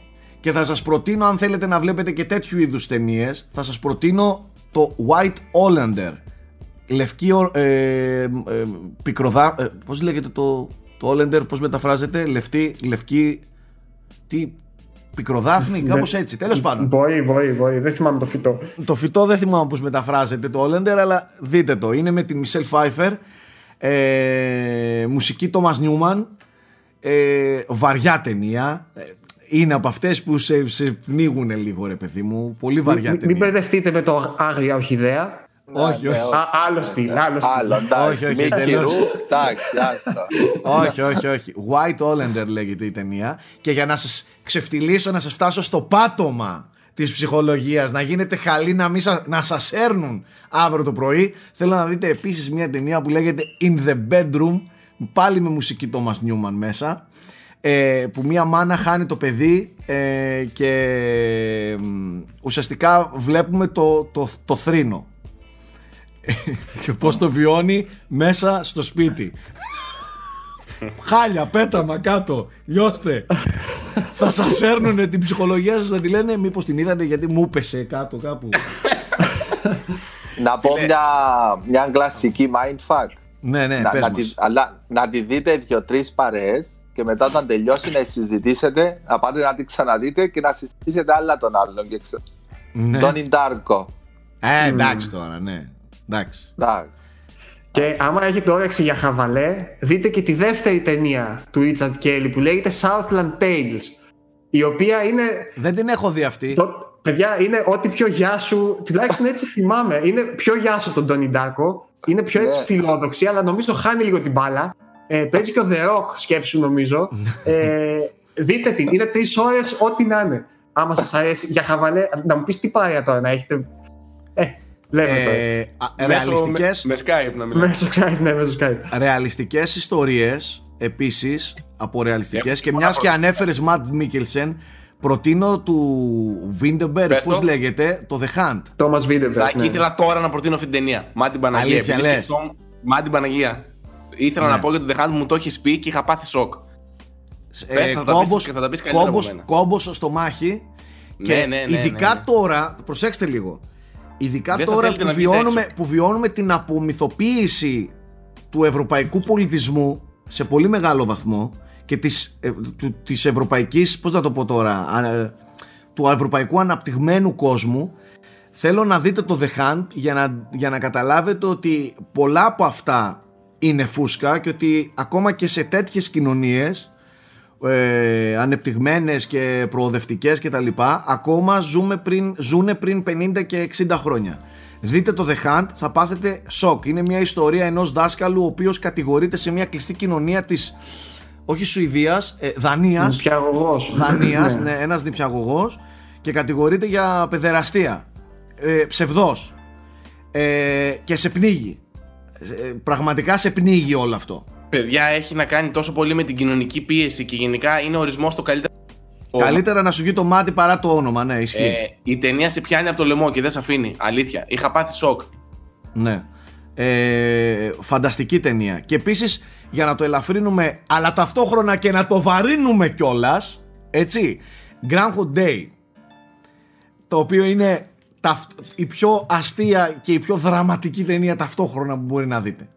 και θα σας προτείνω αν θέλετε να βλέπετε και τέτοιου είδους ταινίες, θα σας προτείνω το White Hollander. Λευκή ο- ε, ε, πικροδά... Ε, πώς λέγεται το, το Hollander, πώς μεταφράζεται, λευκή, λευκή... Τι... Πικροδάφνη, κάπως έτσι, τέλος πάντων. Μπορεί, μπορεί, μπορεί. Δεν θυμάμαι το φυτό. Το φυτό δεν θυμάμαι πώς μεταφράζεται το Hollander, αλλά δείτε το. Είναι με τη Μισελ Φάιφερ, ε, μουσική Thomas Newman, ε, βαριά ταινία. Ε, Είναι από αυτές που σε, σε πνίγουν λίγο ρε παιδί μου. Πολύ βαριά Μην- Μην ταινία. μπερδευτείτε με το Άγρια Ορχιδέα. Όχι, Ναι, όχι. Α, άλλο στυλ, άλλο στυλ. Άλλο, Όχι, όχι, εντάξει. Μη τελείως. χειρού, εντάξει, άστα. όχι, όχι, όχι. White Hollander λέγεται η ταινία. Και για να σας ξεφτυλίσω, να σας φτάσω στο πάτωμα της ψυχολογίας, να γίνετε χαλή, να, μην σα- να σας έρνουν αύριο το πρωί, θέλω να δείτε επίσης μια ταινία που λέγεται In the Bedroom, πάλι με μουσική Thomas Newman μέσα, ε, που μια μάνα χάνει το παιδί ε, και μ, ουσιαστικά βλέπουμε το, το, το θρήνο και πώς το βιώνει μέσα στο σπίτι. Χάλια, πέταμα κάτω, λιώστε. θα σας έρνουνε την ψυχολογία σας να τη λένε μήπως την είδατε γιατί μου πέσε κάτω κάπου. Να πω μια, μια κλασική mindfuck. ναι, ναι, να, πες να, μας. τη, αλλά να τη δείτε δύο-τρει παρέες και μετά όταν τελειώσει να συζητήσετε, να πάτε να τη ξαναδείτε και να συζητήσετε άλλα τον άλλον. Και ξε... Ναι. Τον Ιντάρκο. Ε, εντάξει τώρα, ναι. Εντάξει. Εντάξει. Και άμα έχετε όρεξη για χαβαλέ, δείτε και τη δεύτερη ταινία του Richard Kelly που λέγεται Southland Tales. Η οποία είναι. Δεν την έχω δει αυτή. Το, παιδιά, είναι ό,τι πιο γεια σου. Τουλάχιστον έτσι θυμάμαι. Είναι πιο γεια σου τον Τόνι Ντάρκο. Είναι πιο έτσι Ναι. φιλόδοξη, αλλά νομίζω χάνει λίγο την μπάλα. Ε, παίζει και ο The Rock, σκέψου νομίζω. ε, δείτε την. Είναι τρεις ώρες, ό,τι να είναι. Άμα σας αρέσει για χαβαλέ, να μου πεις τι πάρει τώρα να έχετε. Ε, λέμε τώρα. Ε, α, Μέσω- ρεαλιστικές, Με, με Skype να μιλάμε. Μέσω Skype, ναι, μέσω Skype. ρεαλιστικές ιστορίες επίσης από ρεαλιστικές Έχω και πολλά μιας και πρώτα. ανέφερες Ματ Μίκελσεν προτείνω του Βίντερμπεργκ Πες πώς το. λέγεται το The Hunt Τόμας Βίντερμπεργκ. Ζάκη, ναι. ήθελα τώρα να προτείνω αυτή την ταινία. Μα την Παναγία. Αλήθεια, Επειδή λες. σκεφτόμουν- Μα την Παναγία. Ήθελα Ναι. να πω για το The Hunt μου το έχεις πει και είχα πάθει σοκ. Πες, θα τα πεις- κόμπος, θα τα πεις καλύτερα από κόμπος, μένα. κόμπος στο στομάχι και Ναι, ναι, ναι, ειδικά ναι, ναι. τώρα, προσέξτε λίγο, ειδικά Δεν θα τώρα θέλετε που να βγείτε βιώνουμε, έξω. που βιώνουμε την απομυθοποίηση του ευρωπαϊκού πολιτισμού σε πολύ μεγάλο βαθμό και της, ε, του, της ευρωπαϊκής, πώς να το πω τώρα, α, ε, του ευρωπαϊκού αναπτυγμένου κόσμου θέλω να δείτε το The Hunt για να, για να καταλάβετε ότι πολλά από αυτά είναι φούσκα και ότι ακόμα και σε τέτοιες κοινωνίες ε, ανεπτυγμένες και προοδευτικές και τα λοιπά ακόμα ζούμε πριν, ζούνε πριν 50 και 60 χρόνια. Δείτε το The Hunt θα πάθετε σοκ. Είναι μια ιστορία ενός δάσκαλου ο οποίος κατηγορείται σε μια κλειστή κοινωνία της όχι Σουηδίας, ε, Δανίας. Νηπιαγωγός. Δανίας, Ναι. ναι, ένας νηπιαγωγός και κατηγορείται για παιδεραστία. Ε, ψευδός. Ε, και σε πνίγει. Ε, πραγματικά σε πνίγει όλο αυτό Παιδιά, έχει να κάνει τόσο πολύ με την κοινωνική πίεση και γενικά είναι ορισμός το καλύτερο. Καλύτερα να σου βγει το μάτι παρά το όνομα, ναι, ισχύει. Ε, η ταινία σε πιάνει από το λαιμό και δεν σε αφήνει. Αλήθεια. Είχα πάθει σοκ. Ναι. Ε, φανταστική ταινία. Και επίσης για να το ελαφρύνουμε, αλλά ταυτόχρονα και να το βαρύνουμε κιόλας. έτσι. Groundhog Day. Το οποίο είναι ταυτ- η πιο αστεία και η πιο δραματική ταινία ταυτόχρονα που μπορεί να δείτε.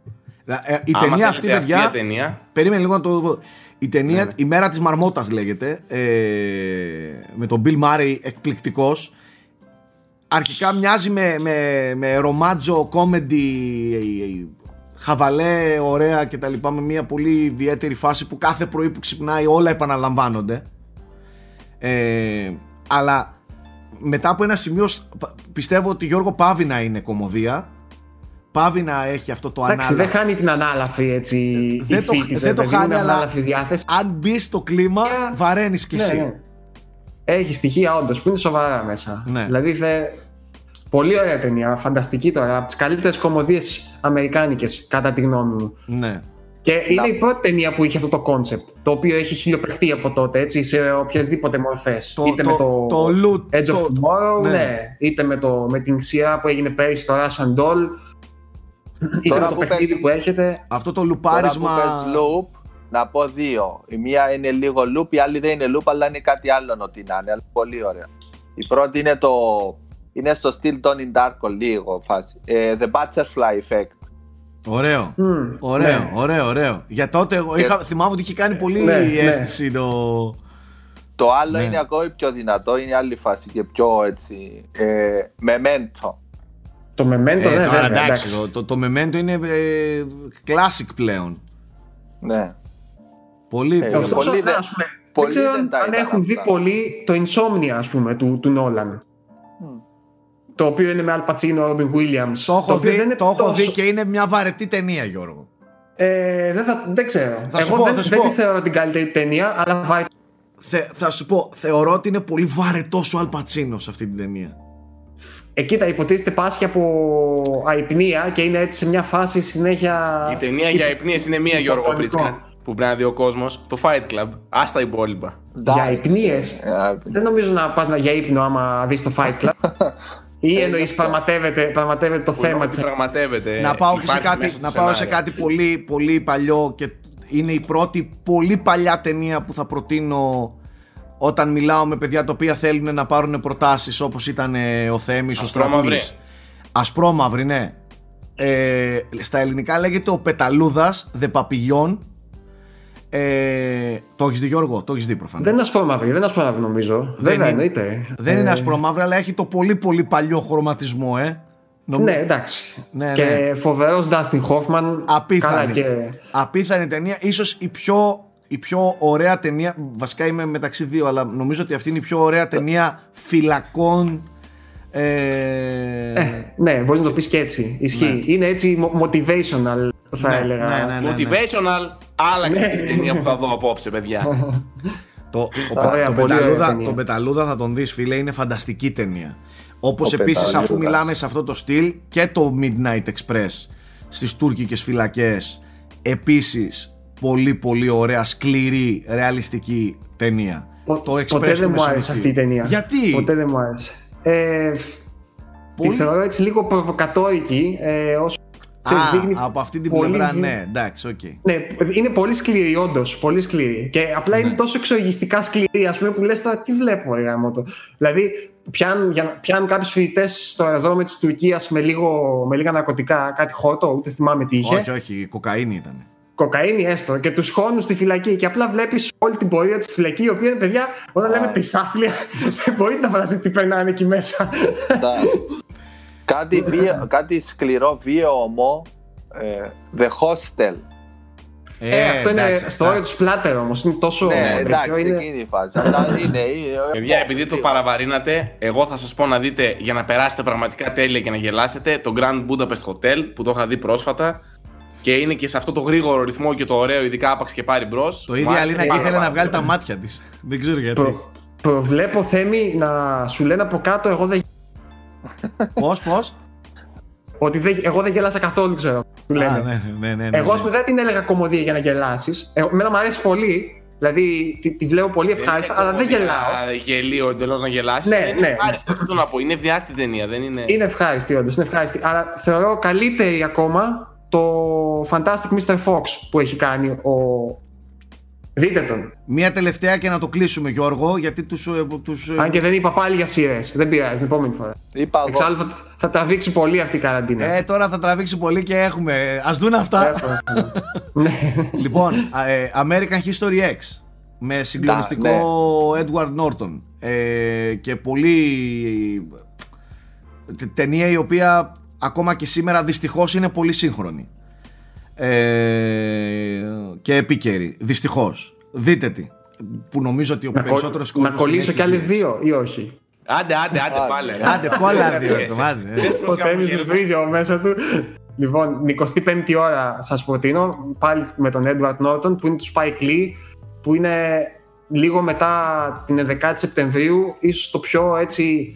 Ε, Η Άμα ταινία αυτή, θέλετε παιδιά. αστεία ταινία, Περίμενε λίγο να το. Η ταινία Ναι. Η μέρα της Μαρμότας λέγεται. Ε, με τον Bill Murray εκπληκτικός. Αρχικά μοιάζει με, με, με ρομάτζο κόμεντι χαβαλέ, ωραία και τα λοιπά με μια πολύ ιδιαίτερη φάση που κάθε πρωί που ξυπνάει όλα επαναλαμβάνονται. Ε, αλλά μετά από ένα σημείο σ- π- πιστεύω ότι Γιώργο πάβει να είναι κομμωδία. Πάβει να έχει αυτό το Εντάξει, ανάλαφη. δεν χάνει την ανάλαφη έτσι. Δεν η το- φύτη, δεν το παιδί μου, χάνει, είναι αλλά- ανάλαφη διάθεση. Αν μπει στο κλίμα, Yeah. βαραίνεις κι εσύ. Ναι, ναι. Έχει στοιχεία όντως που είναι σοβαρά μέσα. Ναι. Δηλαδή θε... Πολύ ωραία ταινία, φανταστική τώρα. Από τις καλύτερες κωμωδίες αμερικάνικες, κατά τη γνώμη μου. Ναι. Και είναι Να- η πρώτη ταινία που είχε αυτό το κόνσεπτ. Το οποίο έχει χιλιοπαιχτεί από τότε, έτσι, σε οποιασδήποτε μορφές. Το, Είτε το, με το, το loop. Edge of το- Tomorrow, ναι. ναι. Είτε με, το, με την σειρά που έγινε πέρυσι στο Russian Doll. Είτε Τώρα με το που παιχνίδι παίζει- που έχετε. Αυτό το Τώρα που λουπάρισμα. πες loop, να πω δύο. Η μία είναι λίγο loop, η άλλη δεν είναι loop, αλλά είναι κάτι άλλο ό,τι να είναι. Αλλά πολύ ωραία. Η πρώτη είναι το. Είναι στο Still Done in Dark λίγο φάση. Ε, the Butterfly Effect. Ωραίο. Μμμ, Ωραίο, ναι. ωραίο, ωραίο. Για τότε εγώ Και- είχα, θυμάμαι ότι είχε κάνει πολύ Ναι, ναι. αίσθηση το. Το άλλο Ναι. είναι ακόμη πιο δυνατό, είναι άλλη φάση και πιο έτσι. Ε, Memento. Το Memento, Ε, ναι, τώρα βέβαια, εντάξει, εντάξει. το, το, το Memento είναι ε, classic πλέον. Ναι. Πολύ. Ε, πολύ. Ωστόσο, Πολλοί δεν- ας πούμε, πολλοί δεν ξέρω δεν τα αν είδαν έχουν δει αυτά. πολύ το Insomnia, ας πούμε, του, του Nolan. Το οποίο είναι με Al Pacino, Robin Williams. Το έχω, οποίο δει, δεν είναι το έχω δει τόσο- και είναι μια βαρετή ταινία, Γιώργο. Ε, δεν, θα, δεν ξέρω. Θα σου Εγώ πω, δεν, θα σου δεν πω. τη θεωρώ την καλύτερη ταινία, αλλά βάρη. Θε, θα σου πω, θεωρώ ότι είναι πολύ βαρετός ο Αλπατσίνο σε αυτή την ταινία. Εκεί τα υποτίθεται πάσχει από αϊπνία και είναι έτσι σε μια φάση συνέχεια. η ταινία για υπνίες είναι μία Γιώργο υποκριτικό. Πρίτσκα που πρέπει να δει ο κόσμος. Το Fight Club. Άστα τα υπόλοιπα. Για υπνίες. Ε, Δεν νομίζω να πας για ύπνο άμα δεις το Fight Club. Ή Ε, εννοείς γι' αυτό. πραγματεύεται, πραγματεύεται το Που θέμα ότι τη. πραγματεύεται. να πάω, και σε υπάρχει κάτι, μέσα στο να πάω σε σενάριο. κάτι πολύ, πολύ παλιό και είναι η πρώτη πολύ παλιά ταινία που θα προτείνω όταν μιλάω με παιδιά τα οποία θέλουν να πάρουν προτάσεις όπως ήταν ε, ο Θέμης, ο Ασπρόμαυρη. Στρατούλης. Ασπρόμαυρη, ναι. Ε, στα ελληνικά λέγεται ο Πεταλούδας, The Papillon. Ε, το έχεις δει Γιώργο, το έχεις δει προφανώς. Δεν είναι ασπρόμαυρη, δεν είναι ασπρόμαυρη νομίζω. Δεν Βέβαια, είναι. εννοείται. Δεν Ε, είναι ασπρόμαυρη, αλλά έχει το πολύ πολύ παλιό χρωματισμό, ε. Νομ- Ναι, εντάξει. Ναι, και ναι. φοβερός Dustin Hoffman. Απίθανη. Καλά και. Απίθανη ταινία. Ίσως η πιο, η πιο ωραία ταινία. Βασικά είμαι μεταξύ δύο, αλλά νομίζω ότι αυτή είναι η πιο ωραία ταινία φυλακών. Ε, Ε, ναι, μπορείς να το πεις και έτσι. Ισχύει. Είναι έτσι mo- motivational, θα Ναι, έλεγα. ναι, ναι, ναι. Motivational, άλλαξε Ναι. την ταινία που θα δω απόψε, παιδιά. το, ο, Ωραία, το, πολύ ωραία Πεταλούδα, ταινία. το Πεταλούδα θα τον δεις φίλε, είναι φανταστική ταινία. Όπως Ο επίσης αφού Πεταλούδας. μιλάμε σε αυτό το στυλ και το Midnight Express στις τουρκικές φυλακές επίσης πολύ πολύ ωραία, σκληρή, ρεαλιστική ταινία. Πο- το Εξπρές Ποτέ του δεν μου άρεσε Μεσονυχτίου. αυτή η ταινία. Γιατί; Ποτέ δεν μου άρεσε. Ε, Πολύ- Τη θεωρώ έτσι λίγο προβοκατόρικη. Ε, όσο, ξέρεις, Α, δείχνει από αυτή την πολύ πλευρά, βι- ναι, εντάξει, οκ. Ναι, είναι πολύ σκληρή, όντως. Πολύ σκληρή. Και απλά Ναι. είναι τόσο εξοργιστικά σκληρή, ας πούμε, που λες τώρα τι βλέπω, ρε γαμώτο. Δηλαδή, πιάνουν, για- πιάνουν κάποιους φοιτητές στο αεροδρόμιο της Τουρκίας με, λίγο, με λίγα ναρκωτικά, κάτι χόρτο, ούτε θυμάμαι τι είχε. Όχι, όχι, η κοκαΐνη ήταν. Κοκαίνη έστω. Και τους χώνουν στη φυλακή. Και απλά βλέπεις όλη την πορεία του στη φυλακή, η οποία είναι παιδιά, όταν λέμε Α. τρισάφλια, δεν μπορείτε να φανταστείτε τι περνάνε εκεί μέσα. Τα- κάτι, βίαιο, κάτι σκληρό βίαιο ε, The Hostel. Ε, αυτό είναι εντάξει, στο αυτά. όριο του πλάτερ όμως. Είναι τόσο. ναι, τέτοιο, εντάξει, είναι- εκείνη η φάση. Αλλά είναι, είναι, Παιδιά, επειδή το παραβαρύνατε, εγώ θα σας πω να δείτε για να περάσετε πραγματικά τέλεια και να γελάσετε το Grand Budapest Hotel που το είχα δει πρόσφατα και είναι και σε αυτό το γρήγορο ρυθμό και το ωραίο, ειδικά άπαξ και πάρει μπρος. Το ίδιο η Αλίνα και ήθελε να βγάλει τα μάτια της. Δεν ξέρω γιατί. Προ, προβλέπω θέμη να σου λένε από κάτω, εγώ δεν, Πώς, πώς; ότι δεν, εγώ δεν γέλασα καθόλου, ξέρω. Του λένε. ναι, ναι, ναι, ναι, Εγώ, ας ναι. πούμε, δεν την έλεγα κομμωδία για να γελάσεις. Εμένα μου αρέσει πολύ. Δηλαδή, τη, τη βλέπω πολύ ευχάριστα, αλλά δεν γελάω. Γελίο εντελώς να γελάσεις. Ναι, είναι ναι. ευχάριστο, αυτό να πω. Είναι διάρκεια ταινία, δεν είναι. Είναι ευχάριστη, όντως. Είναι ευχάριστη. Αλλά θεωρώ καλύτερη ακόμα το Fantastic Mr. Fox που έχει κάνει ο. Δείτε τον. Μία τελευταία και να το κλείσουμε Γιώργο γιατί τους... ε, τους ε, Αν και δεν είπα πάλι για σειρές. Δεν πειράζει, την επόμενη φορά. Είπα εγώ. Εξάλλου θα, θα τραβήξει πολύ αυτή η καραντίνα. ε, τώρα θα τραβήξει πολύ και έχουμε. Ας δουν αυτά. ναι. λοιπόν, α, ε, American History X με συγκλονιστικό ναι. Edward Norton ε, και πολύ τε- ταινία η οποία ακόμα και σήμερα δυστυχώς είναι πολύ σύγχρονη ε, και επίκαιρη δυστυχώς δείτε τη που νομίζω ότι ο να, κο- περισσότερος να κόσμος την κολλήσω έχει κι άλλες δει. δύο ή όχι; Άντε, άντε, άντε Άντε. πάλι. άντε πολλά δύο εβδομάδες, ε. Ο Θέμης βρίζει από μέσα του. Λοιπόν, 25η ώρα σας προτείνω, πάλι με τον Edward Norton, που είναι του Spike Lee, που είναι λίγο μετά την 11η Σεπτεμβρίου, ίσως το πιο έτσι,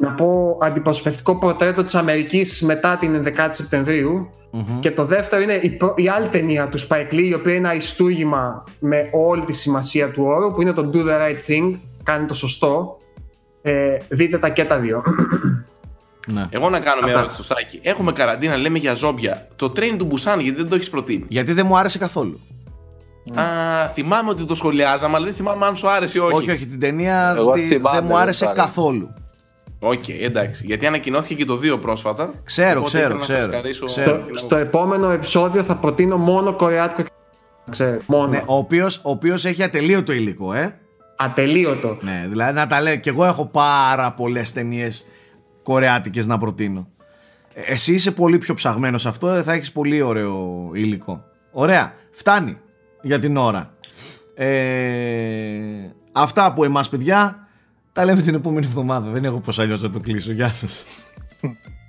να πω, αντιπροσωπευτικό πορτρέτο της Αμερικής μετά την 11η Σεπτεμβρίου. Μμμ. Και το δεύτερο είναι η, πρω- η άλλη ταινία του Spike Lee, η οποία είναι αριστούργημα με όλη τη σημασία του όρου, που είναι το Do the Right Thing, κάνει το σωστό. Ε, δείτε τα και τα δύο. Ναι. Εγώ να κάνω μια Αυτά. ερώτηση στο Σάκη. Έχουμε καραντίνα, λέμε για ζόμπια. Το train του Μπουσάν, γιατί δεν το έχεις προτείνει. γιατί δεν μου άρεσε καθόλου Α, θυμάμαι ότι το σχολιάζαμε, αλλά δεν θυμάμαι αν σου άρεσε ή όχι. όχι όχι την ταινία Εγώ τη- θυμάμαι, δεν μου δεν άρεσε μου άρεσε. καθόλου Οκ, εντάξει. Γιατί ανακοινώθηκε και το 2 πρόσφατα. Ξέρω, Οπότε ξέρω, ήθελα να ξέρω. φρεσκαρίσω Ξέρω. στο, στο επόμενο επεισόδιο θα προτείνω μόνο κορεάτικο και ξέρω, μόνο. Ναι, ο οποίος, ο οποίος έχει ατελείωτο υλικό, ε. Ατελείωτο. Ναι, δηλαδή να τα λέω. Και εγώ έχω πάρα πολλές ταινίες κορεάτικες να προτείνω. Ε, Εσύ είσαι πολύ πιο ψαγμένος σε αυτό, ε, θα έχεις πολύ ωραίο υλικό. Ωραία, φτάνει για την ώρα. Ε, αυτά από εμάς παιδιά, τα λέμε την επόμενη εβδομάδα. Δεν έχω πώς αλλιώς να το κλείσω. Γεια σας.